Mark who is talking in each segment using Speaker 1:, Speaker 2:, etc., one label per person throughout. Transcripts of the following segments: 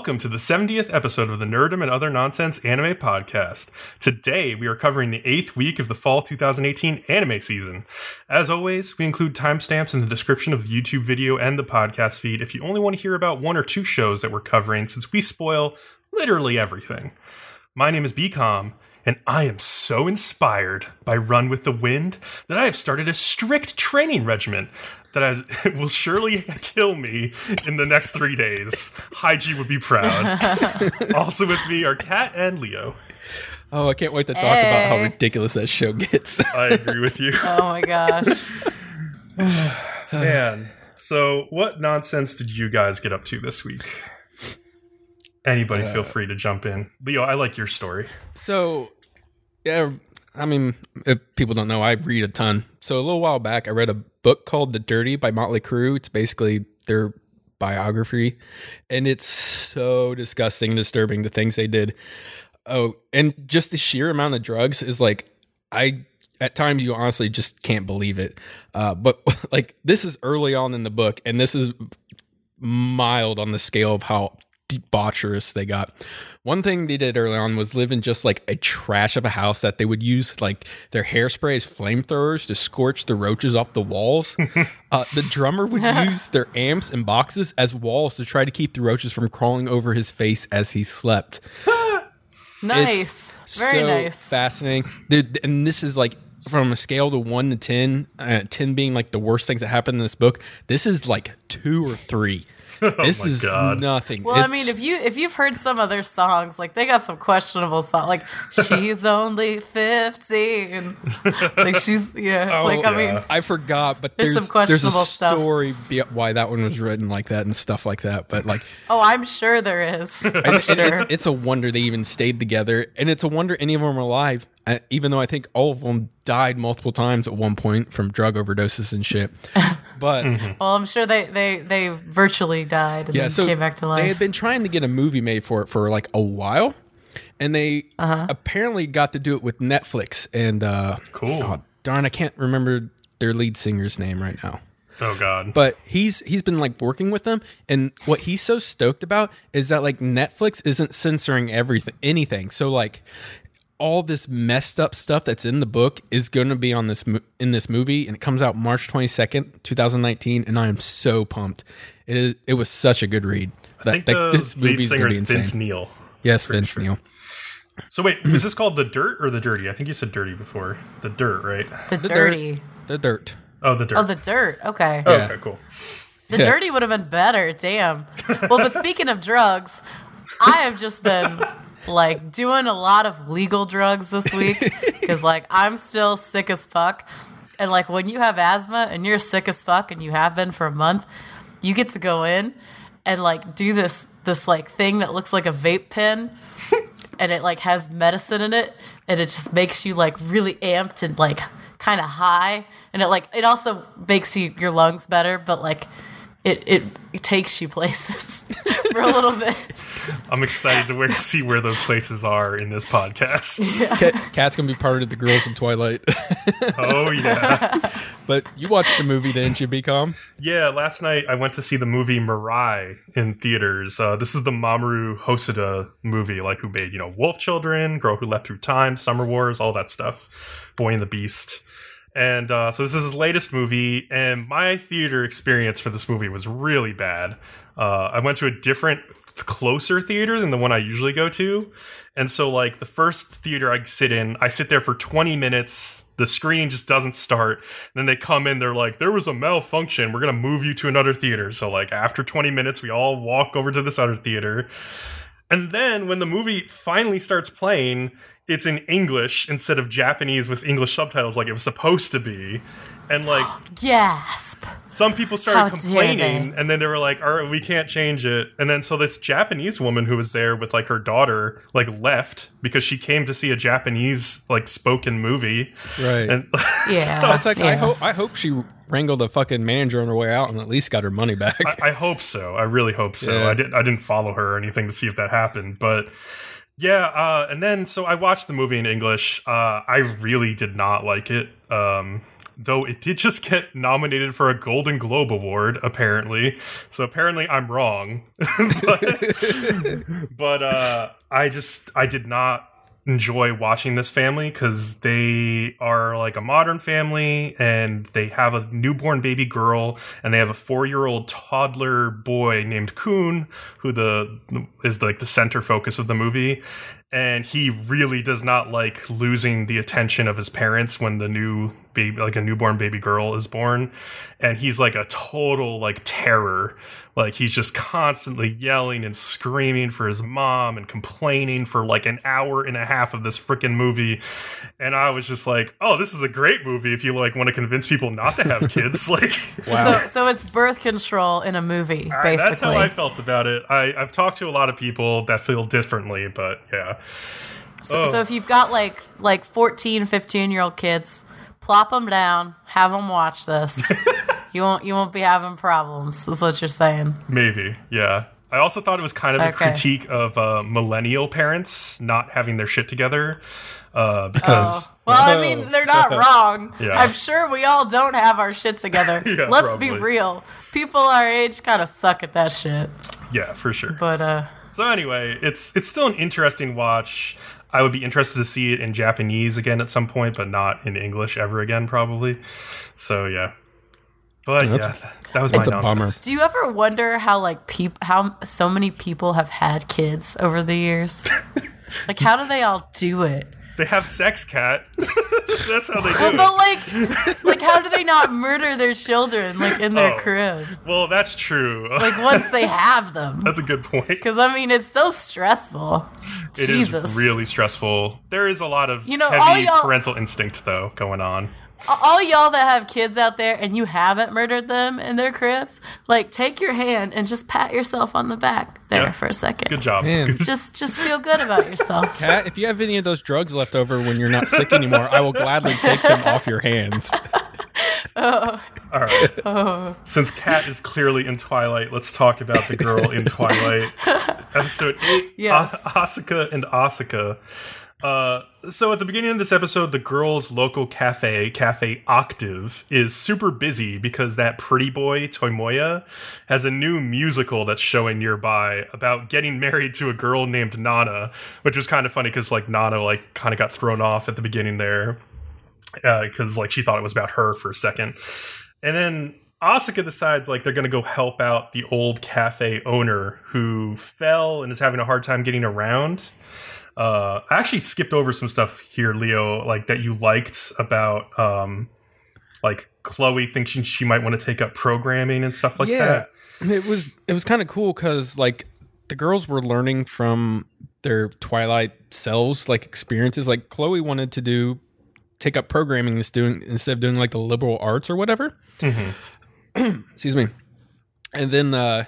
Speaker 1: Welcome to the 70th episode of the Nerdum and Other Nonsense Anime Podcast. Today, we are covering the eighth week of the fall 2018 anime season. As always, we include timestamps in the description of the YouTube video and the podcast feed if you only want to hear about one or two shows that we're covering, since we spoil literally everything. My name is BCOM, and I am so inspired by Run with the Wind that I have started a strict training regimen that I, will surely kill me in the next three days. Haiji would be proud. also with me are Kat and Leo.
Speaker 2: Oh, I can't wait to talk about how
Speaker 3: eh.
Speaker 2: ridiculous that show gets.
Speaker 1: I agree with you.
Speaker 3: Oh my gosh.
Speaker 1: Man, so what nonsense did you guys get up to this week? Anybody feel uh, free to jump in. Leo, I like your story.
Speaker 2: so, yeah, I mean, if people don't know, I read a ton. So, a little while back, I read a book called The Dirty by Motley Crue. It's basically their biography, and it's so disgusting and disturbing the things they did. Oh, and just the sheer amount of drugs is like, I at times you honestly just can't believe it. Uh, but like this is early on in the book, and this is mild on the scale of how debaucherous they got. One thing they did early on was live in just like a trash of a house that they would use like their hairspray as flamethrowers to scorch the roaches off the walls. uh, the drummer would use their amps and boxes as walls to try to keep the roaches from crawling over his face as he slept.
Speaker 3: Nice. Very
Speaker 2: so
Speaker 3: nice.
Speaker 2: Fascinating. And this is like from a scale to one to 10, uh, 10 being like the worst things that happened in this book. This is like two or three. Oh this
Speaker 1: Oh
Speaker 2: is
Speaker 1: God.
Speaker 2: nothing.
Speaker 3: well, I mean, if you if you've heard some of their songs, like they got some questionable songs, like "She's only 15. like she's yeah,
Speaker 2: Oh,
Speaker 3: like I
Speaker 1: yeah.
Speaker 3: mean,
Speaker 2: I forgot, but
Speaker 3: There's
Speaker 2: there's,
Speaker 3: some questionable
Speaker 2: there's a
Speaker 3: stuff.
Speaker 2: story be- why that one was written like that and stuff like that. But like,
Speaker 3: oh, I'm sure there is. I'm
Speaker 2: it's,
Speaker 3: sure.
Speaker 2: it's, it's a wonder they even stayed together, and it's a wonder any of them are alive. Uh, even though I think all of them died multiple times at one point from drug overdoses and shit. But
Speaker 3: well, I'm sure they they they virtually died and
Speaker 2: yeah,
Speaker 3: then
Speaker 2: so
Speaker 3: came back to life.
Speaker 2: they had been trying to get a movie made for it for like a while, and they
Speaker 3: Uh-huh.
Speaker 2: apparently got to do it with Netflix. And uh,
Speaker 1: Cool.
Speaker 2: oh, darn, I can't remember their lead singer's name right now.
Speaker 1: Oh God.
Speaker 2: but he's he's been like working with them and what he's so stoked about is that like netflix isn't censoring everything anything so like all this messed up stuff that's in the book is going to be on this mo- in this movie and it comes out march 22nd 2019 and i am so pumped it is it was such a good read
Speaker 1: I think the lead singer is Vince Neil.
Speaker 2: yes vince neil
Speaker 1: So wait, is this called the Dirt or the Dirty? I think you said Dirty before. The Dirt, right?
Speaker 3: the
Speaker 2: dirt.
Speaker 3: dirty.
Speaker 2: the dirt
Speaker 1: Oh, the Dirt.
Speaker 3: Oh, the dirt. Okay.
Speaker 1: Oh,
Speaker 2: Yeah.
Speaker 1: okay, cool.
Speaker 3: The
Speaker 2: Yeah.
Speaker 3: dirty would have been better. Damn. Well, but speaking of drugs, I have just been like doing a lot of legal drugs this week because like I'm still sick as fuck. And like when you have asthma and you're sick as fuck and you have been for a month, you get to go in and like do this this like thing that looks like a vape pen and it like has medicine in it and it just makes you like really amped and like kind of high and it like it also makes you your lungs better but like it it, it takes you places for a little bit
Speaker 1: I'm excited to where, see where those places are in this podcast.
Speaker 2: Kat, Kat's gonna be part of the girls in twilight
Speaker 1: Oh yeah.
Speaker 2: but you watched the movie didn't you becom
Speaker 1: Yeah, last night I went to see the movie Mirai in theaters. Uh, this is the Mamoru Hosoda movie, like who made, you know, Wolf Children, Girl Who Leapt Through Time, Summer Wars, all that stuff. Boy and the Beast. And uh, so this is his latest movie, and my theater experience for this movie was really bad. Uh, I went to a different, closer theater than the one I usually go to. And so, like, the first theater I sit in, I sit there for 20 minutes. The screen just doesn't start. Then they come in, they're like, there was a malfunction. We're to move you to another theater. So, like, after 20 minutes, we all walk over to this other theater. And then when the movie finally starts playing, it's in English instead of Japanese with English subtitles like it was supposed to be. And like
Speaker 3: gasp
Speaker 1: some people started
Speaker 3: dare
Speaker 1: complaining and then they were like, all right, we can't change it. And then so this Japanese woman who was there with like her daughter like left because she came to see a Japanese like spoken movie.
Speaker 2: right
Speaker 1: And
Speaker 3: yeah
Speaker 2: It's like I
Speaker 3: yeah.
Speaker 2: hope I hope she wrangled a fucking manager on her way out and at least got her money back.
Speaker 1: I, I hope so. I really hope so.
Speaker 2: Yeah.
Speaker 1: I didn't. I didn't follow her or anything to see if that happened, but yeah. Uh, and then so I watched the movie in English. Uh, I really did not like it. Um, though it did just get nominated for a Golden Globe Award, apparently. So apparently I'm wrong. but but uh, I just I did not enjoy watching this family because they are like a modern family and they have a newborn baby girl and they have a four year old toddler boy named Kun who the is like the center focus of the movie and he really does not like losing the attention of his parents when the new baby like a newborn baby girl is born and he's like a total like terror like he's just constantly yelling and screaming for his mom and complaining for like an hour and a half of this freaking movie and i was just like oh this is a great movie if you like want to convince people not to have kids like
Speaker 2: Wow.
Speaker 3: So, so it's birth control in a movie, basically.
Speaker 1: that's how i felt about it I, i've talked to a lot of people that feel differently but yeah
Speaker 3: So,
Speaker 1: Oh.
Speaker 3: so if you've got like like 14, 15 year old kids, plop them down, have them watch this. you won't you won't be having problems. Is what you're saying.
Speaker 1: Maybe, yeah. I also thought it was kind of a critique of uh, millennial parents not having their shit together uh, because
Speaker 3: Well, I mean, they're not wrong.
Speaker 1: Yeah.
Speaker 3: I'm sure we all don't have our shit together.
Speaker 1: Yeah,
Speaker 3: Let's be real. People our age kind of suck at that shit.
Speaker 1: yeah, for sure.
Speaker 3: But uh
Speaker 1: so anyway, it's it's still an interesting watch. I would be interested to see it in Japanese again at some point, but not in English ever again, probably. So yeah, but yeah,
Speaker 2: that's-
Speaker 1: that, that was my nonsense.
Speaker 2: bummer.
Speaker 3: do you ever wonder how like peop- how so many people have had kids over the years? like how do they all do it?
Speaker 1: They have sex, Kat. That's how they do
Speaker 3: Well,
Speaker 1: it.
Speaker 3: but like, like, how do they not murder their children like in their
Speaker 1: Oh.
Speaker 3: crib?
Speaker 1: Well, that's true.
Speaker 3: Like once they have them,
Speaker 1: that's a good point.
Speaker 3: because I mean it's so stressful.
Speaker 1: It is
Speaker 3: Jesus,
Speaker 1: really stressful. There is a lot of
Speaker 3: You know, all
Speaker 1: heavy
Speaker 3: y'all-
Speaker 1: parental instinct though going on.
Speaker 3: All y'all that have kids out there and you haven't murdered them in their cribs, like take your hand and just pat yourself on the back there
Speaker 1: Yeah.
Speaker 3: for a second.
Speaker 1: Good job.
Speaker 2: Man.
Speaker 3: Just just feel good about yourself.
Speaker 2: Kat, if you have any of those drugs left over when you're not sick anymore, I will gladly take them off your hands. Oh.
Speaker 1: All right. Since Kat is clearly in Twilight, let's talk about the girl in Twilight. Episode 8
Speaker 3: Yes.
Speaker 1: A- Asuka and Asuka. Uh, so at the beginning of this episode, the girls' local cafe, Cafe Octave, is super busy because that pretty boy, Tomoya, has a new musical that's showing nearby about getting married to a girl named Nana, which was kind of funny because like Nana like kind of got thrown off at the beginning there because like she thought it was about her for a second. And then Asuka decides like they're going to go help out the old cafe owner who fell and is having a hard time getting around. Uh, I actually skipped over some stuff here, Leo, like that you liked about um, like Chloe thinks she, might want to take up programming and stuff like
Speaker 2: yeah,
Speaker 1: that.
Speaker 2: it was it was kind of cool because like the girls were learning from their Twilight selves, like experiences. Like Chloe wanted to do take up programming instead doing instead of doing like the liberal arts or whatever. Excuse me. And then uh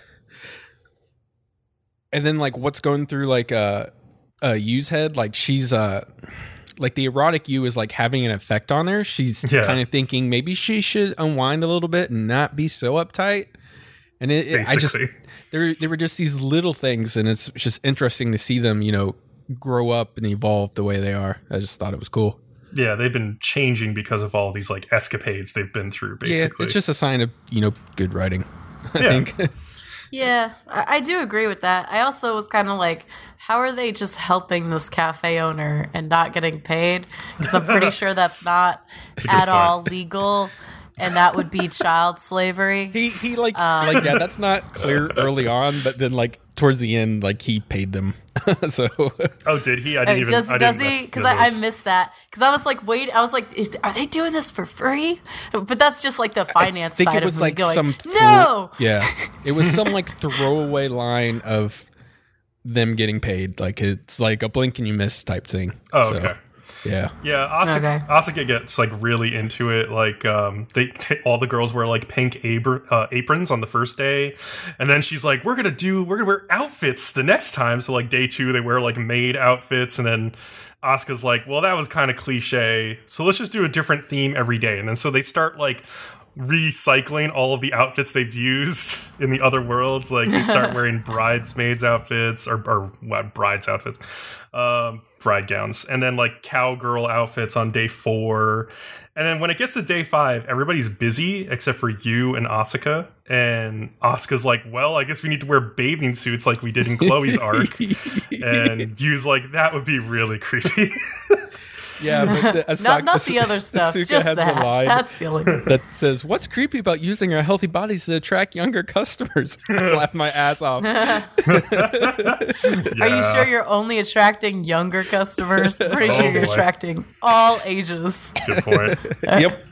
Speaker 2: and then like what's going through like uh uh Yu's head, like she's uh like the erotic Yu is like having an effect on her. She's
Speaker 1: Yeah.
Speaker 2: kind of thinking maybe she should unwind a little bit and not be so uptight. And it, it- I just there there were just these little things, and it's just interesting to see them, you know, grow up and evolve the way they are. I just thought it was cool.
Speaker 1: Yeah, they've been changing because of all these like escapades they've been through. Basically,
Speaker 2: Yeah, it's just a sign of you know good writing. I
Speaker 1: Yeah.
Speaker 2: think.
Speaker 3: Yeah, I, I do agree with that. I also was kind of like, how are they just helping this cafe owner and not getting paid? Because I'm pretty sure that's not
Speaker 1: a good
Speaker 3: at
Speaker 1: point.
Speaker 3: all legal, and that would be child slavery.
Speaker 2: he he like
Speaker 3: Um,
Speaker 2: like yeah, that's not clear early on, but then like towards the end, like he paid them. so
Speaker 1: oh, did he? I
Speaker 3: Oh,
Speaker 1: didn't even.
Speaker 3: does
Speaker 1: I
Speaker 3: does
Speaker 1: didn't
Speaker 3: he? Because I, I missed that. Because I was like, wait, I was like, is, are they doing this for free? But that's just like the finance
Speaker 2: I think
Speaker 3: side
Speaker 2: it was
Speaker 3: of me
Speaker 2: like
Speaker 3: going,
Speaker 2: some thro-
Speaker 3: no.
Speaker 2: yeah, it was some like throwaway line of them getting paid. Like it's like a blink and you miss type thing.
Speaker 1: Oh,
Speaker 2: So,
Speaker 1: okay.
Speaker 2: Yeah.
Speaker 1: Yeah, Asuka,
Speaker 3: Okay.
Speaker 1: Asuka gets like really into it. Like, um, they, all the girls wear like pink abr- uh, aprons on the first day, and then she's like, "We're gonna do, we're gonna wear outfits the next time." So like day two, they wear like maid outfits, and then Asuka's like, "Well, that was kind of cliche, so let's just do a different theme every day." And then so they start like recycling all of the outfits they've used in the other worlds. Like they start wearing bridesmaids outfits or, or what brides outfits, um, bride gowns, and then like cowgirl outfits on day four. And then when it gets to day five, everybody's busy except for Yu and Asuka. And Asuka's like, well, I guess we need to wear bathing suits like we did in Chloe's arc. and Yu's like, that would be really creepy.
Speaker 2: Yeah, but the, Asuka,
Speaker 3: Not, not the other stuff.
Speaker 2: Asuka
Speaker 3: just
Speaker 2: has
Speaker 3: that.
Speaker 2: a line
Speaker 3: That's the only.
Speaker 2: that says, "What's creepy about using our healthy bodies to attract younger customers?" I laughed my ass off.
Speaker 3: Are you sure you're only attracting younger customers? I'm pretty
Speaker 1: Oh,
Speaker 3: sure you're
Speaker 1: boy.
Speaker 3: attracting all ages.
Speaker 1: Good point.
Speaker 2: yep.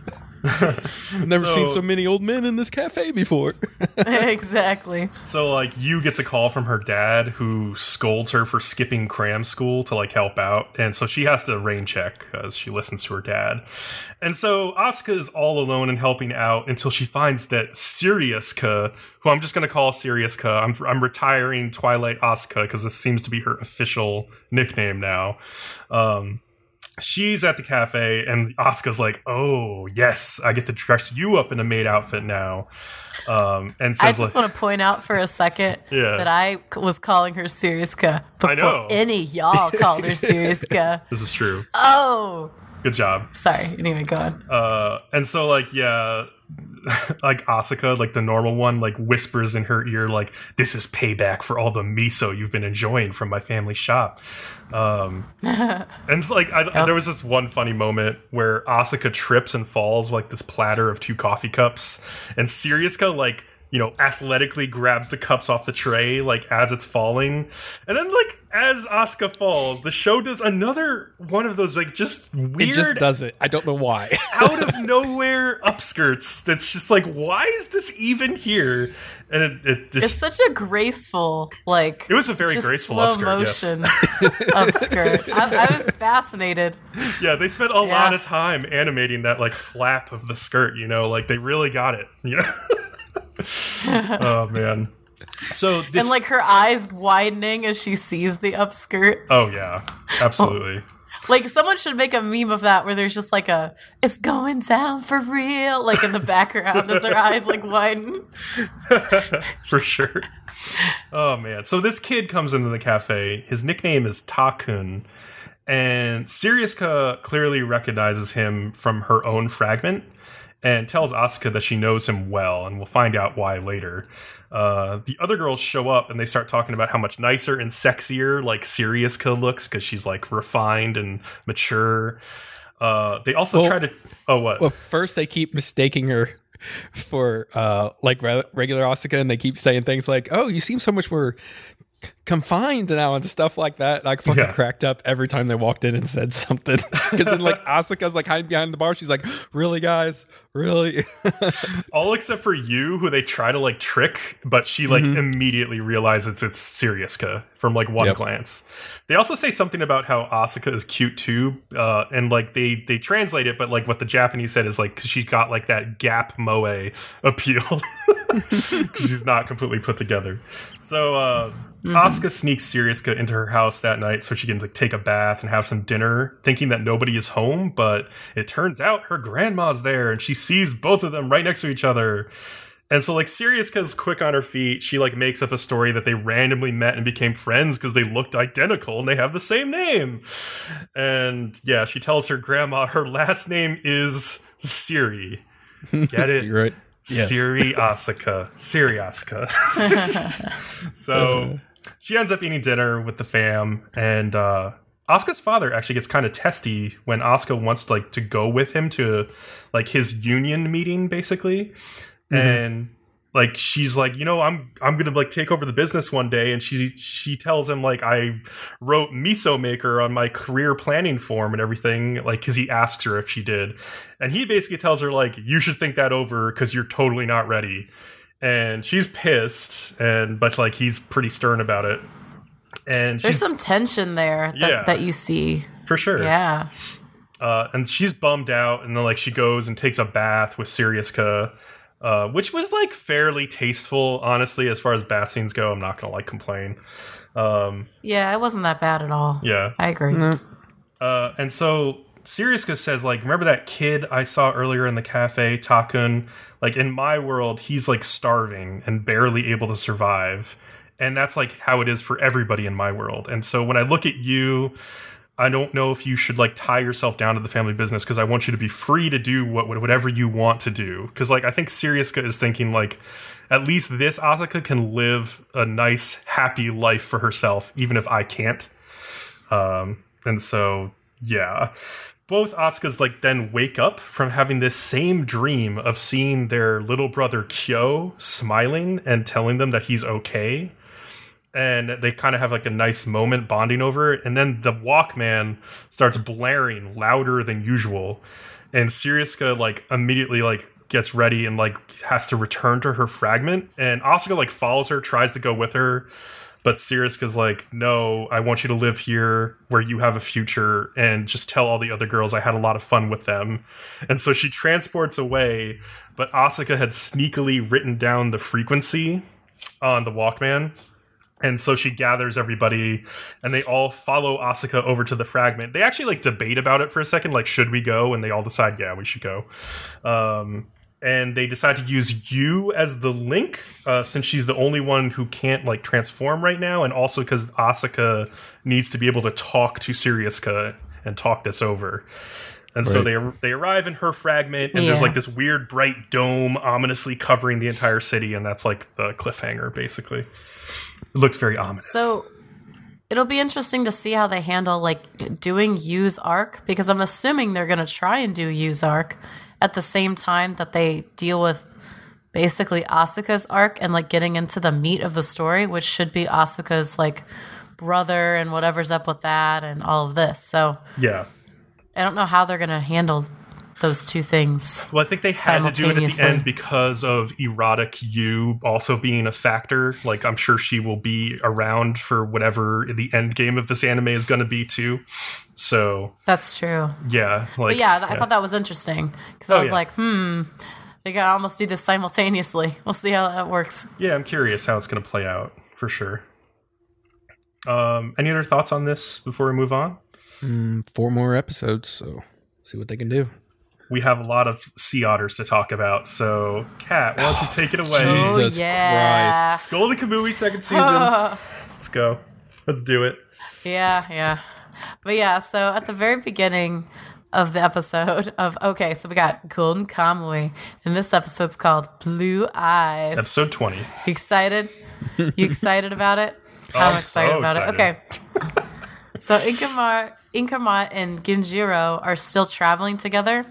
Speaker 2: Never seen
Speaker 1: So-
Speaker 2: so many old men in this cafe before.
Speaker 3: exactly.
Speaker 1: So like Yu gets a call from her dad who scolds her for skipping cram school to like help out, and so she has to rain check as she listens to her dad. And so Asuka is all alone and helping out until she finds that Siriuska, who I'm just gonna call Siriuska, I'm I'm retiring Twilight Asuka because this seems to be her official nickname now. Um, she's at the cafe and Asuka's like, "Oh yes, I get to dress you up in a maid outfit now." Um, and says, I
Speaker 3: just
Speaker 1: like,
Speaker 3: want to point out for a second
Speaker 1: Yeah.
Speaker 3: that I was calling her Siriuska before
Speaker 1: I know.
Speaker 3: any y'all called her Siriuska.
Speaker 1: This is true.
Speaker 3: Oh,
Speaker 1: Good job.
Speaker 3: sorry. Anyway, go on.
Speaker 1: Uh, and so like yeah, like Asuka, like the normal one, like whispers in her ear, like this is payback for all the miso you've been enjoying from my family shop. Um, and it's like I, there was this one funny moment where Asuka trips and falls like this platter of two coffee cups, and Siriuska like. You know, athletically grabs the cups off the tray like as it's falling, and then like as Asuka falls, the show does another one of those like just weird
Speaker 2: It just does it. I don't know why.
Speaker 1: out of nowhere upskirts that's just like why is this even here and it, it
Speaker 3: It's such a graceful, like
Speaker 1: it was a very
Speaker 3: just
Speaker 1: graceful
Speaker 3: slow
Speaker 1: upskirt yes.
Speaker 3: motion upskirt. I, I was fascinated.
Speaker 1: yeah they spent a lot of time animating that like flap of the skirt you know like they really got it you know oh man so this
Speaker 3: and like her eyes widening as she sees the upskirt.
Speaker 1: oh yeah absolutely
Speaker 3: Like someone should make a meme of that where there's just like a "It's going down for real" like in the background as her eyes like widen.
Speaker 1: for sure. Oh man! So this kid comes into the cafe. His nickname is Takun, and Siriuska clearly recognizes him from her own fragment, and tells Asuka that she knows him well, and we'll find out why later. Uh, the other girls show up and they start talking about how much nicer and sexier like Siriuska looks because she's like refined and mature. Uh, they also
Speaker 2: Well-
Speaker 1: try to. Oh, what?
Speaker 2: well, first they keep mistaking her for uh like re- regular Asuka, and they keep saying things like, "Oh, you seem so much more confined now," and stuff like that. I fucking
Speaker 1: Yeah.
Speaker 2: cracked up every time they walked in and said something. Because then, like Asuka's like hiding behind the bar. She's like, "Really, guys? Really?"
Speaker 1: all except for Yu who they try to like trick but she like immediately realizes it's Siriuska from like one
Speaker 2: Yep.
Speaker 1: glance they also say something about how Asuka is cute too uh and like they they translate it but like what the japanese said is like 'cause she's got like that gap moe appeal. she's not completely put together so uh Mm-hmm. Asuka sneaks Siriuska into her house that night so she can like take a bath and have some dinner, thinking that nobody is home. But it turns out her grandma's there, and she sees both of them right next to each other. And so, like, Siriuska's quick on her feet. She like makes up a story that they randomly met and became friends because they looked identical and they have the same name. And yeah, she tells her grandma her last name is Siri. Get it?
Speaker 2: You're right. Yes.
Speaker 1: Siri Asuka. Siri Asuka. so she ends up eating dinner with the fam, and uh, Asuka's father actually gets kind of testy when Asuka wants like to go with him to like his union meeting, basically, and like she's like you know i'm i'm gonna like take over the business one day and she she tells him like i wrote miso maker on my career planning form and everything like because he asks her if she did. And he basically tells her like you should think that over because you're totally not ready and she's pissed and but like he's pretty stern about it and
Speaker 3: There's some tension there that,
Speaker 1: Yeah.
Speaker 3: that you see.
Speaker 1: for sure
Speaker 3: Yeah.
Speaker 1: uh, and she's bummed out, and then like she goes and takes a bath with Siriuska, uh, which was like fairly tasteful, honestly, as far as bath scenes go. I'm not gonna like complain. Um,
Speaker 3: Yeah, it wasn't that bad at all.
Speaker 1: yeah,
Speaker 3: I agree.
Speaker 1: uh, and so Siriuska says, like, remember that kid I saw earlier in the cafe, Takun? Like, in my world, he's like starving and barely able to survive. And that's like how it is for everybody in my world. And so when I look at you, I don't know if you should like tie yourself down to the family business because I want you to be free to do what whatever you want to do. Because like I think Siriuska is thinking like at least this Asuka can live a nice, happy life for herself, even if I can't. Um, and so yeah, both Asukas like then wake up from having this same dream of seeing their little brother Kyo smiling and telling them that he's okay and they kind of have like a nice moment bonding over it. And then the Walkman starts blaring louder than usual, and Siriuska like immediately like gets ready and like has to return to her fragment. And Asuka like follows her, tries to go with her, but Siriuska's like, "No, I want you to live here where you have a future, and just tell all the other girls I had a lot of fun with them." And so she transports away, but Asuka had sneakily written down the frequency on the Walkman and so she gathers everybody and they all follow Asuka over to the fragment. They actually like debate about it for a second, like, should we go? And they all decide, yeah, we should go. Um, and they decide to use Yu as the link, uh, since she's the only one who can't like transform right now, and also because Asuka needs to be able to talk to Siriuska and talk this over. And so they they arrive in her fragment, and there's like this weird bright dome ominously covering the entire city, and that's like the cliffhanger, basically. It looks very ominous.
Speaker 3: So it'll be interesting to see how they handle like doing Yu's arc because I'm assuming they're going to try and do Yu's arc at the same time that they deal with basically Asuka's arc and like getting into the meat of the story, which should be Asuka's like brother and whatever's up with that and all of this. So
Speaker 1: yeah.
Speaker 3: I don't know how they're going to handle those two things.
Speaker 1: Well, I think they had to do it at the end because of erotic Yu also being a factor. Like, I'm sure she will be around for whatever the end game of this anime is going to be, too. So,
Speaker 3: That's true.
Speaker 1: yeah. Like,
Speaker 3: But yeah, I thought that was interesting because I
Speaker 1: Oh,
Speaker 3: was
Speaker 1: yeah.
Speaker 3: like, hmm, they got to almost do this simultaneously. We'll see how that works.
Speaker 1: Yeah, I'm curious how it's going to play out for sure. Um, any other thoughts on this before we move on?
Speaker 2: Four more episodes, so see what they can do.
Speaker 1: We have a lot of sea otters to talk about. So, Kat, why don't you take it away?
Speaker 2: Jesus
Speaker 3: oh, yeah.
Speaker 1: Golden Kamuy second season. Let's go. Let's do it.
Speaker 3: Yeah, yeah. But yeah, so at the very beginning of the episode of okay, so we got Golden Kamuy, and this episode's called Blue Eyes.
Speaker 1: Episode 20.
Speaker 3: You excited? You excited about it? I'm oh,
Speaker 1: I'm
Speaker 3: excited
Speaker 1: so
Speaker 3: about
Speaker 1: excited.
Speaker 3: it. Okay. so Inkarmat, Inkarmat and Genjiro are still traveling together.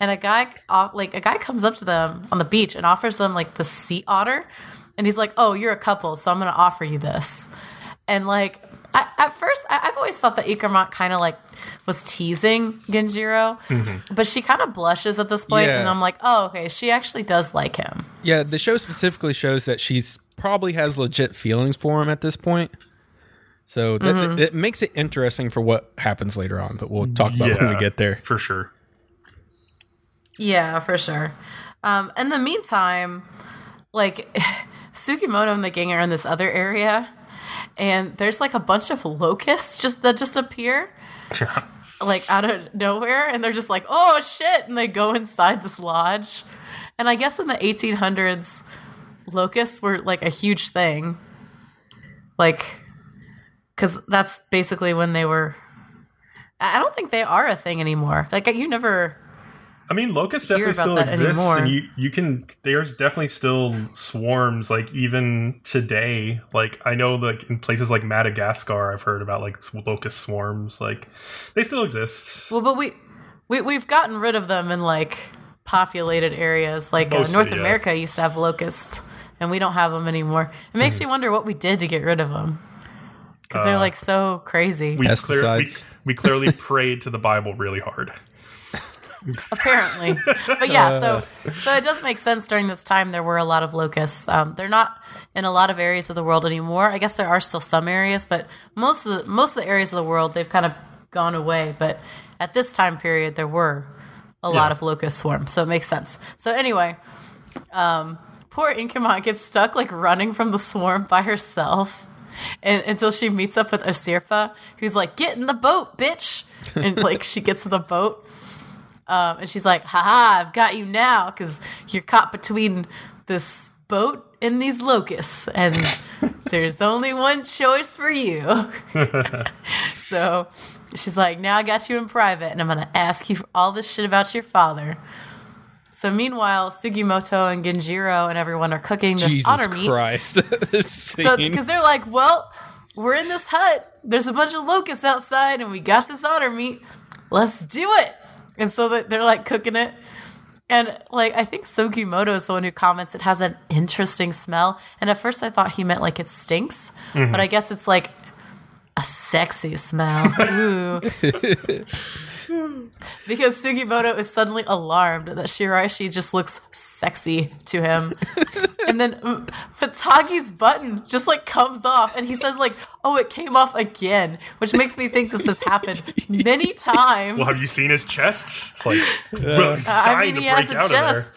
Speaker 3: And a guy uh, like a guy comes up to them on the beach and offers them like the sea otter. And he's like, "Oh, you're a couple, so I'm going to offer you this." And like I, at first, I, I've always thought that Inkarmat kind of like was teasing Genjiro, but she kind of blushes at this point,
Speaker 2: Yeah.
Speaker 3: and I'm like, "Oh, okay, she actually does like him."
Speaker 2: Yeah, the show specifically shows that she's probably has legit feelings for him at this point. So that,
Speaker 3: Mm-hmm.
Speaker 2: it makes it interesting for what happens later on, but we'll talk about it when we get there.
Speaker 1: For sure.
Speaker 3: Yeah, for sure. Um, in the meantime, like Sugimoto and the gang are in this other area, and there's like a bunch of locusts just that just appear like out of nowhere, and they're just like, "Oh shit!" and they go inside this lodge. And I guess in the 1800s, locusts were like a huge thing, like because that's basically when they were. I I don't think they are a thing anymore. Like you never.
Speaker 1: I mean, locusts definitely still
Speaker 3: that
Speaker 1: exists,
Speaker 3: anymore.
Speaker 1: and you you can. There's definitely still swarms, like even today. Like I know, like in places like Madagascar, I've heard about like locust swarms. Like they still exist.
Speaker 3: Well, but we, we we've gotten rid of them in like populated areas. Like uh, North
Speaker 1: yeah.
Speaker 3: America used to have locusts, and we don't have them anymore. It makes
Speaker 1: Mm-hmm.
Speaker 3: me wonder what we did to get rid of them because they're like so crazy.
Speaker 1: Uh, We clear, we, we clearly prayed to the Bible really hard.
Speaker 3: Apparently. But yeah, so so it does make sense. During this time, there were a lot of locusts. Um, they're not in a lot of areas of the world anymore. I guess there are still some areas, but most of the most of the areas of the world they've kind of gone away. But at this time period, there were a lot of locust swarms, so it makes sense. So anyway, um, poor Inkarmat gets stuck like running from the swarm by herself. And, until she meets up with Asirpa, who's like, "Get in the boat, bitch!" and like she gets to the boat, um, and she's like, "Haha, I've got you now because you're caught between this boat and these locusts, and there's only one choice for you." so she's like, "Now I got you in private, and I'm gonna ask you all this shit about your father." So meanwhile, Sugimoto and Genjiro and everyone are cooking this
Speaker 2: Jesus
Speaker 3: otter meat.
Speaker 2: Christ. this
Speaker 3: So because they're like, well, we're in this hut. There's a bunch of locusts outside, and we got this otter meat. Let's do it. And so that they're like cooking it. And like I think Sugimoto is the one who comments it has an interesting smell. And at first I thought he meant like it stinks, mm-hmm. but I guess it's like a sexy smell. Ooh. because Sugimoto is suddenly alarmed that Shiraishi just looks sexy to him. and then Matagi's button just like comes off and he says like, "Oh, it came off again," which makes me think this has happened many times.
Speaker 1: Well, have you seen his chest? It's like well, he's
Speaker 3: I mean, he
Speaker 1: to break
Speaker 3: has a
Speaker 1: out of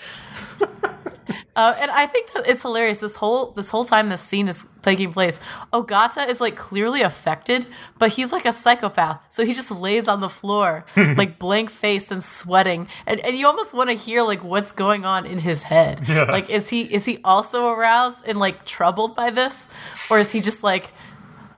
Speaker 1: there.
Speaker 3: chest. Uh, and I think that it's hilarious. This whole this whole time this scene is taking place, Ogata is like clearly affected, but he's like a psychopath. So he just lays on the floor, like blank faced and sweating, and and you almost want to hear like what's going on in his head. Like, is he is he also aroused and like troubled by this, or is he just like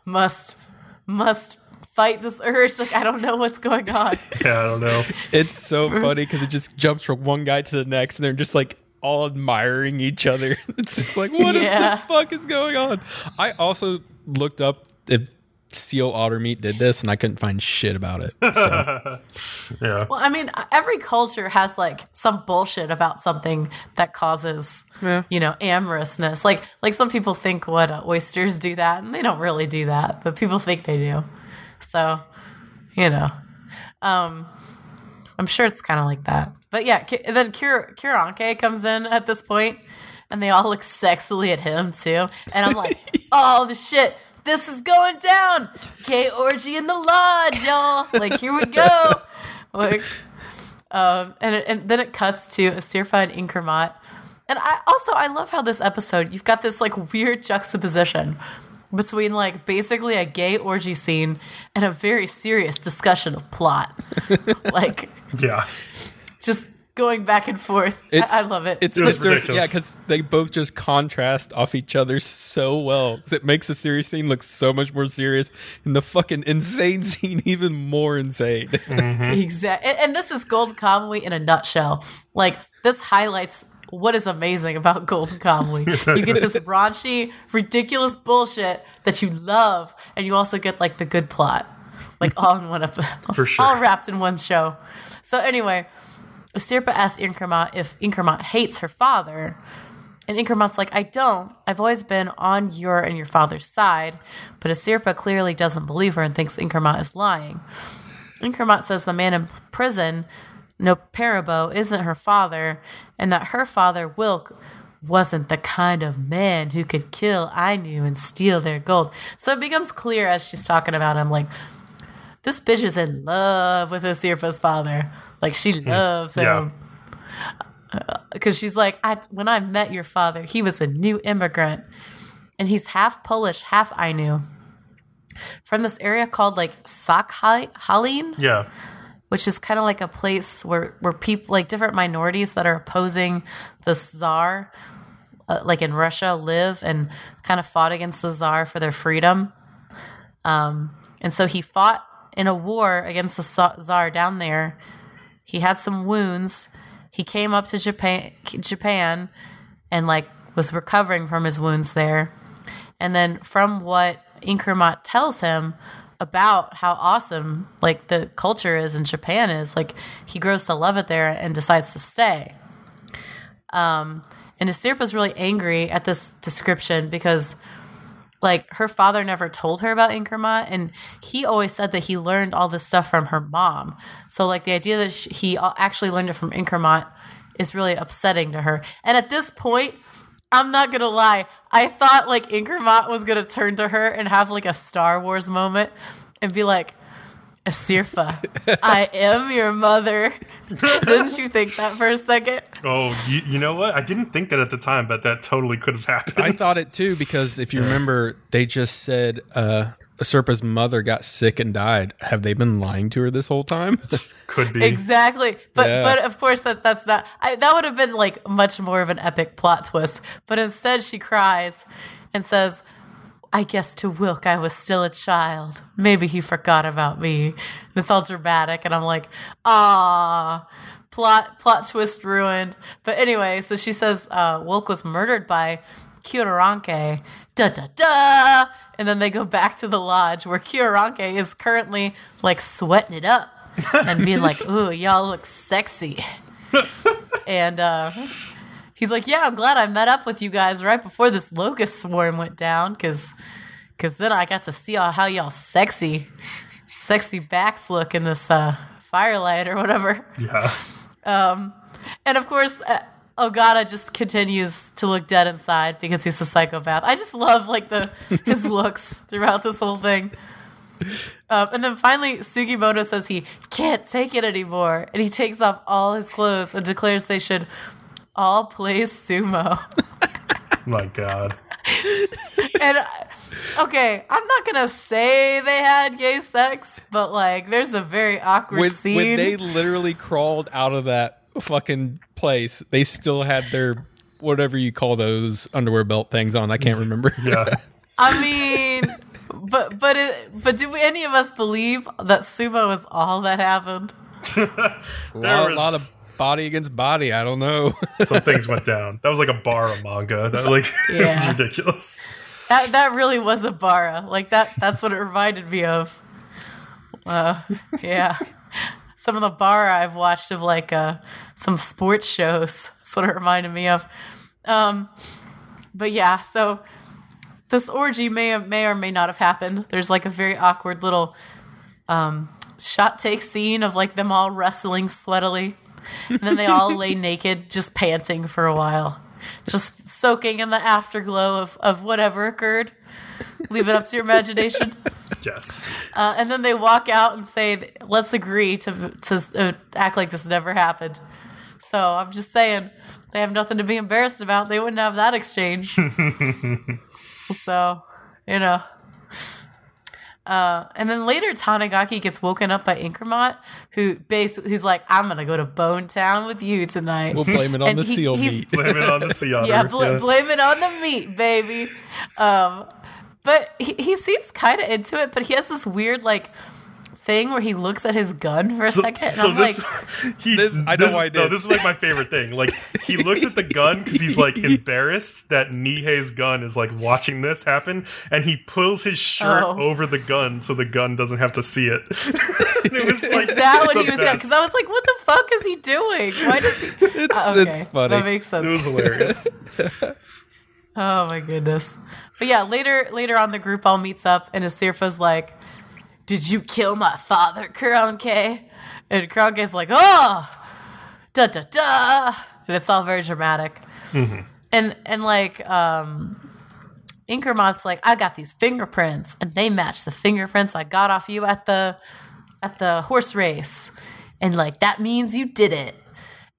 Speaker 3: must must fight this urge? Like I don't know what's going on.
Speaker 1: Yeah, I don't know.
Speaker 2: It's so funny because it just jumps from one guy to the next, and they're just like all admiring each other. It's just like, what is
Speaker 3: Yeah.
Speaker 2: the fuck is going on? I also looked up if Seal Otter Meat did this, and I couldn't find shit about it. So,
Speaker 1: Yeah.
Speaker 3: Well, I mean, every culture has like some bullshit about something that causes,
Speaker 2: Yeah.
Speaker 3: you know, amorousness. Like, like some people think what uh, oysters do that, and they don't really do that, but people think they do. So, you know, um, I'm sure it's kind of like that. But yeah, then Kir- Kiroranke comes in at this point, and they all look sexily at him too. And I'm like, oh, the shit. This is going down. Gay orgy in the lodge, y'all. Like, here we go. Like, um, and it, and then it cuts to Asirpa and Inkarmat. And I also I love how this episode you've got this like weird juxtaposition between like basically a gay orgy scene and a very serious discussion of plot. like
Speaker 1: Yeah.
Speaker 3: Just going back and forth. I, I love it.
Speaker 2: It's,
Speaker 1: It was
Speaker 2: it's
Speaker 1: ridiculous.
Speaker 2: yeah, because they both just contrast off each other so well. it makes the serious scene look so much more serious, and the fucking insane scene even more insane. Mm-hmm.
Speaker 3: Exactly. And, and this is Golden Kamuy in a nutshell. Like, this highlights what is amazing about Golden Kamuy. You get this raunchy, ridiculous bullshit that you love, and you also get, like, the good plot. Like, all in one episode.
Speaker 1: For sure.
Speaker 3: All wrapped in one show. So, anyway, Sirpa asks Inkarmat if Inkarmat hates her father. And Inkarmat's like, I don't. I've always been on your and your father's side. But Asirpa clearly doesn't believe her and thinks Inkarmat is lying. Inkarmat says the man in prison, Nopperabo, isn't her father, and that her father, Wilk, wasn't the kind of man who could kill Ainu and steal their gold. So it becomes clear as she's talking about him, like, this bitch is in love with Asirpa's father. Like, she loves him
Speaker 1: Yeah.
Speaker 3: because she's like, I, when I met your father, he was a new immigrant, and he's half Polish, half Ainu, from this area called like Sakhalin,
Speaker 1: Yeah.
Speaker 3: which is kind of like a place where where people like different minorities that are opposing the czar, uh, like in Russia, live and kind of fought against the czar for their freedom. Um, and so he fought in a war against the czar down there. He had some wounds. He came up to Japan, Japan, and like was recovering from his wounds there. And then from what Inkarmat tells him about how awesome like the culture is in Japan is, like he grows to love it there and decides to stay. Um, and Asirpa's really angry at this description because like her father never told her about Inkarmat and he always said that he learned all this stuff from her mom. So like the idea that sh he actually learned it from Inkarmat is really upsetting to her. And at this point, I'm not gonna lie, I thought like Inkarmat was gonna turn to her and have like a Star Wars moment and be like, Asirpa, I am your mother. Didn't you think that for a second?
Speaker 1: Oh, you, you know what? I didn't think that at the time, but that totally could have happened.
Speaker 2: I thought it too because if you remember, they just said uh, Serpa's mother got sick and died. Have they been lying to her this whole time?
Speaker 1: Could be.
Speaker 3: Exactly. But
Speaker 2: Yeah.
Speaker 3: but of course that that's not I, that would have been like much more of an epic plot twist. But instead she cries and says, I guess to Wilk I was still a child. Maybe he forgot about me. It's all dramatic and I'm like, ah plot plot twist ruined. But anyway, so she says uh Wilk was murdered by Kiroranke. Da da da and then they go back to the lodge where Kiroranke is currently like sweating it up and being like, "Ooh, y'all look sexy." and uh, he's like, "Yeah, I'm glad I met up with you guys right before this locust swarm went down, because because then I got to see all how y'all sexy, sexy backs look in this uh, firelight or whatever."
Speaker 1: Yeah.
Speaker 3: Um, And of course. Uh, Ogata just continues to look dead inside because he's a psychopath. I just love like the his looks throughout this whole thing. Um, and then finally, Sugimoto says he can't take it anymore, and he takes off all his clothes and declares they should all play sumo.
Speaker 1: My God.
Speaker 3: and okay, I'm not gonna say they had gay sex, but like, there's a very awkward
Speaker 2: when,
Speaker 3: scene.
Speaker 2: when they literally crawled out of that fucking place, they still had their whatever you call those underwear belt things on. I can't remember.
Speaker 1: Yeah.
Speaker 3: I mean, but but it, but do any of us believe that sumo is all that happened?
Speaker 2: a,
Speaker 1: There
Speaker 2: lot,
Speaker 1: was-
Speaker 2: lot of body against body. I don't know.
Speaker 1: Some things went down. That was like a bara manga. That like it was ridiculous.
Speaker 3: That that really was a bara. Like that. That's what it reminded me of. Uh, yeah. Some of the bara I've watched of like uh, some sports shows. That's what it reminded me of. Um, but yeah, so this orgy may may or may not have happened. There's like a very awkward little um, shot take scene of like them all wrestling sweatily, and then they all lay naked, just panting for a while, just soaking in the afterglow of of whatever occurred. Leave it up to your imagination.
Speaker 1: Yes.
Speaker 3: Uh, and then they walk out and say, "Let's agree to to uh, act like this never happened." So I'm just saying they have nothing to be embarrassed about. They wouldn't have that exchange. so, you know. Uh, and then later, Tanigaki gets woken up by Inkarmat, who basically who's like, "I'm gonna go to Bone Town with you tonight."
Speaker 2: we'll blame it on
Speaker 3: And
Speaker 2: the
Speaker 3: he-
Speaker 2: seal meat.
Speaker 1: Blame it on the sea otter.
Speaker 3: yeah, bl- blame it on the meat, baby. Um, but he, he seems kind of into it, but he has this weird like thing where he looks at his gun for a second, and I'm
Speaker 1: this,
Speaker 3: like,
Speaker 1: he,
Speaker 2: This- I know
Speaker 1: this-
Speaker 2: why I
Speaker 1: No, this is like my favorite thing. Like he looks at the gun because he's like embarrassed that Nihei's gun is like watching this happen, and he pulls his shirt
Speaker 3: Oh.
Speaker 1: over the gun so the gun doesn't have to see it. It was like
Speaker 3: is that what he was at? Because I was like, what the fuck is he doing? Why does he?
Speaker 2: It's,
Speaker 3: Uh, okay,
Speaker 2: it's funny.
Speaker 3: that makes sense.
Speaker 1: It was hilarious.
Speaker 3: Oh my goodness. But yeah, later later on the group all meets up and Asirpa's like, Did you kill my father, Kiroranke? And Kiroranke's like, Oh da da da and it's all very dramatic. And and like um Inkarmat's like, I got these fingerprints and they match the fingerprints I got off you at the at the horse race. And like that means you did it.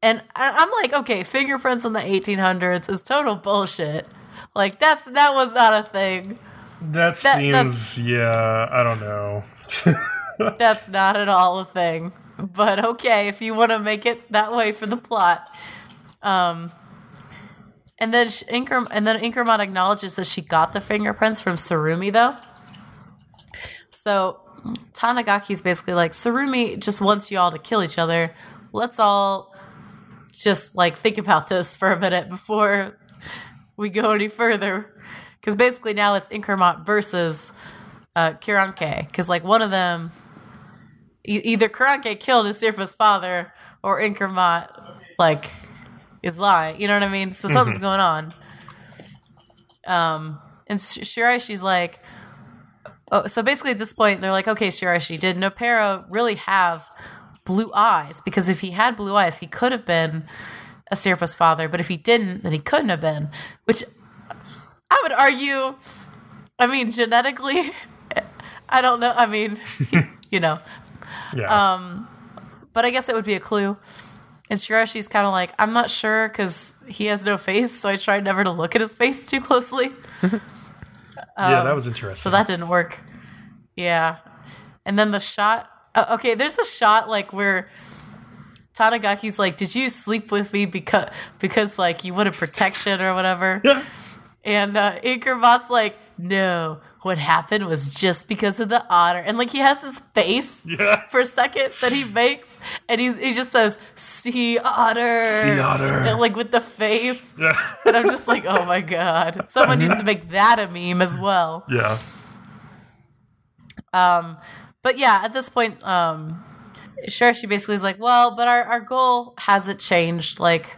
Speaker 3: And I'm like, okay, fingerprints in the 1800s is total bullshit. Like that's that was not a thing.
Speaker 1: That
Speaker 3: that's-
Speaker 1: seems, yeah, I don't know.
Speaker 3: That's not at all a thing. But okay, if you want to make it that way for the plot. Um and then sh- Inker and then Inkarmat acknowledges that she got the fingerprints from Tsurumi though. So Tanigaki's basically like Tsurumi just wants you all to kill each other. Let's all just like think about this for a minute before we go any further. Because basically now it's Inkarmat versus uh, Kiroranke. Because like one of them, e- either Kiroranke killed Asirpa's father or Inkarmat like is lying. You know what I mean? So something's going on. Um, and Sh- Shiraishi's like, oh, so basically at this point they're like, okay, Shiraishi, did Nopero really have blue eyes? Because if he had blue eyes, he could have been Asirpa's father. But if he didn't, then he couldn't have been. Which I would argue. I mean, genetically, I don't know. I mean, you know,
Speaker 1: Yeah.
Speaker 3: Um, but I guess it would be a clue. And Shiraishi's kind of like, I'm not sure because he has no face, so I tried never to look at his face too closely.
Speaker 1: yeah, that was interesting.
Speaker 3: So that didn't work. Yeah. And then the shot. Uh, okay, there's a shot like where Tanigaki's like, "Did you sleep with me because because like you wanted protection or whatever?"
Speaker 1: Yeah.
Speaker 3: And uh, Inkarmat's like, "No, what happened was just because of the otter." And like he has this face
Speaker 1: Yeah.
Speaker 3: for a second that he makes, and he's he just says "sea otter,"
Speaker 1: Sea otter.
Speaker 3: and, like with the face.
Speaker 1: Yeah.
Speaker 3: And I'm just like, "Oh my god!" Someone needs to make that a meme as well.
Speaker 1: Yeah.
Speaker 3: Um, but yeah, at this point, um, sure, she basically is like, well, but our, our goal hasn't changed. Like,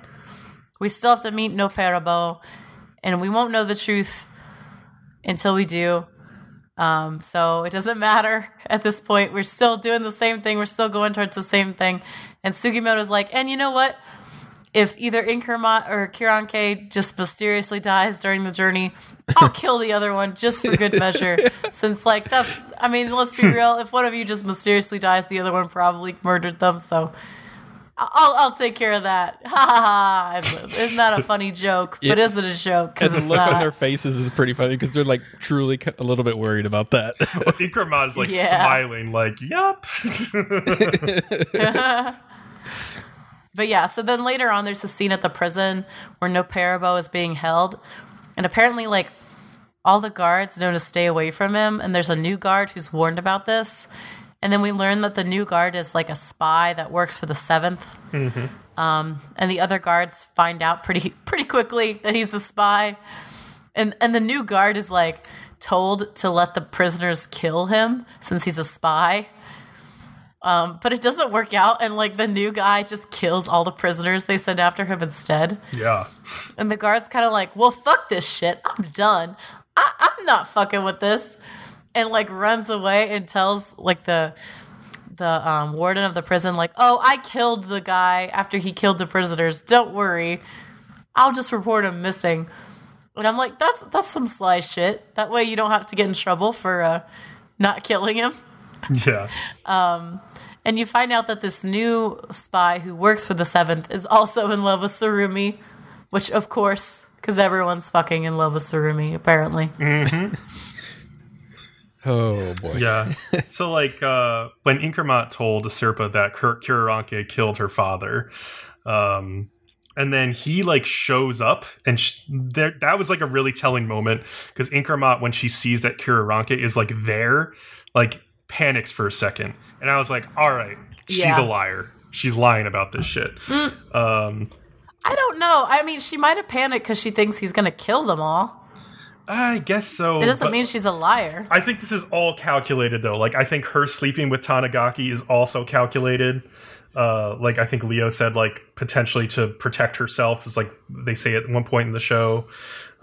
Speaker 3: we still have to meet Nopperabo, and we won't know the truth until we do. Um, so it doesn't matter at this point. We're still doing the same thing. We're still going towards the same thing. And Sugimoto's like, and you know what? If either Inkarmat or Kiroranke just mysteriously dies during the journey, I'll kill the other one just for good measure. Since, like, that's, I mean, let's be real. If one of you just mysteriously dies, the other one probably murdered them. So I'll, I'll take care of that. Ha ha ha. Isn't that a funny joke? But
Speaker 2: Yeah.
Speaker 3: is it a joke? 'Cause
Speaker 2: And the
Speaker 3: it's
Speaker 2: look on their faces is pretty funny because they're like truly a little bit worried about that.
Speaker 1: Inkarmat's like
Speaker 3: Yeah.
Speaker 1: smiling, like, "Yup."
Speaker 3: But yeah, so then later on, there's a scene at the prison where Nopperabo is being held. And apparently, like, all the guards know to stay away from him. And there's a new guard who's warned about this. And then we learn that the new guard is like a spy that works for the 7th Um, and the other guards find out pretty pretty quickly that he's a spy. And and the new guard is like told to let the prisoners kill him since he's a spy. Um, but it doesn't work out, and like the new guy just kills all the prisoners they send after him instead.
Speaker 1: yeah.
Speaker 3: And the guard's kind of like, "Well, fuck this shit. I'm done. I- I'm not fucking with this," and like runs away and tells like the the um, warden of the prison, like, "Oh, I killed the guy after he killed the prisoners. Don't worry, I'll just report him missing." And I'm like, "That's that's some sly shit. That way you don't have to get in trouble for uh, not killing him."
Speaker 1: Yeah.
Speaker 3: um, And you find out that this new spy who works for the Seventh is also in love with Tsurumi, which, of course, because everyone's fucking in love with Tsurumi, apparently.
Speaker 2: oh boy.
Speaker 1: Yeah. so like uh when Inkarmat told Asirpa that Kur- Kiroranke killed her father, um and then he like shows up and sh- there that was like a really telling moment because Inkarmat when she sees that Kiroranke is like there, like panics for a second. And I was like, "All right, she's
Speaker 3: Yeah.
Speaker 1: a liar. She's lying about this shit." Um
Speaker 3: I don't know. I mean, she might have panicked because she thinks he's going to kill them all.
Speaker 1: I guess so.
Speaker 3: It doesn't mean she's a liar.
Speaker 1: I think this is all calculated though. Like I think her sleeping with Tanigaki is also calculated. Uh, like I think Leo said, like potentially to protect herself, is like they say at one point in the show.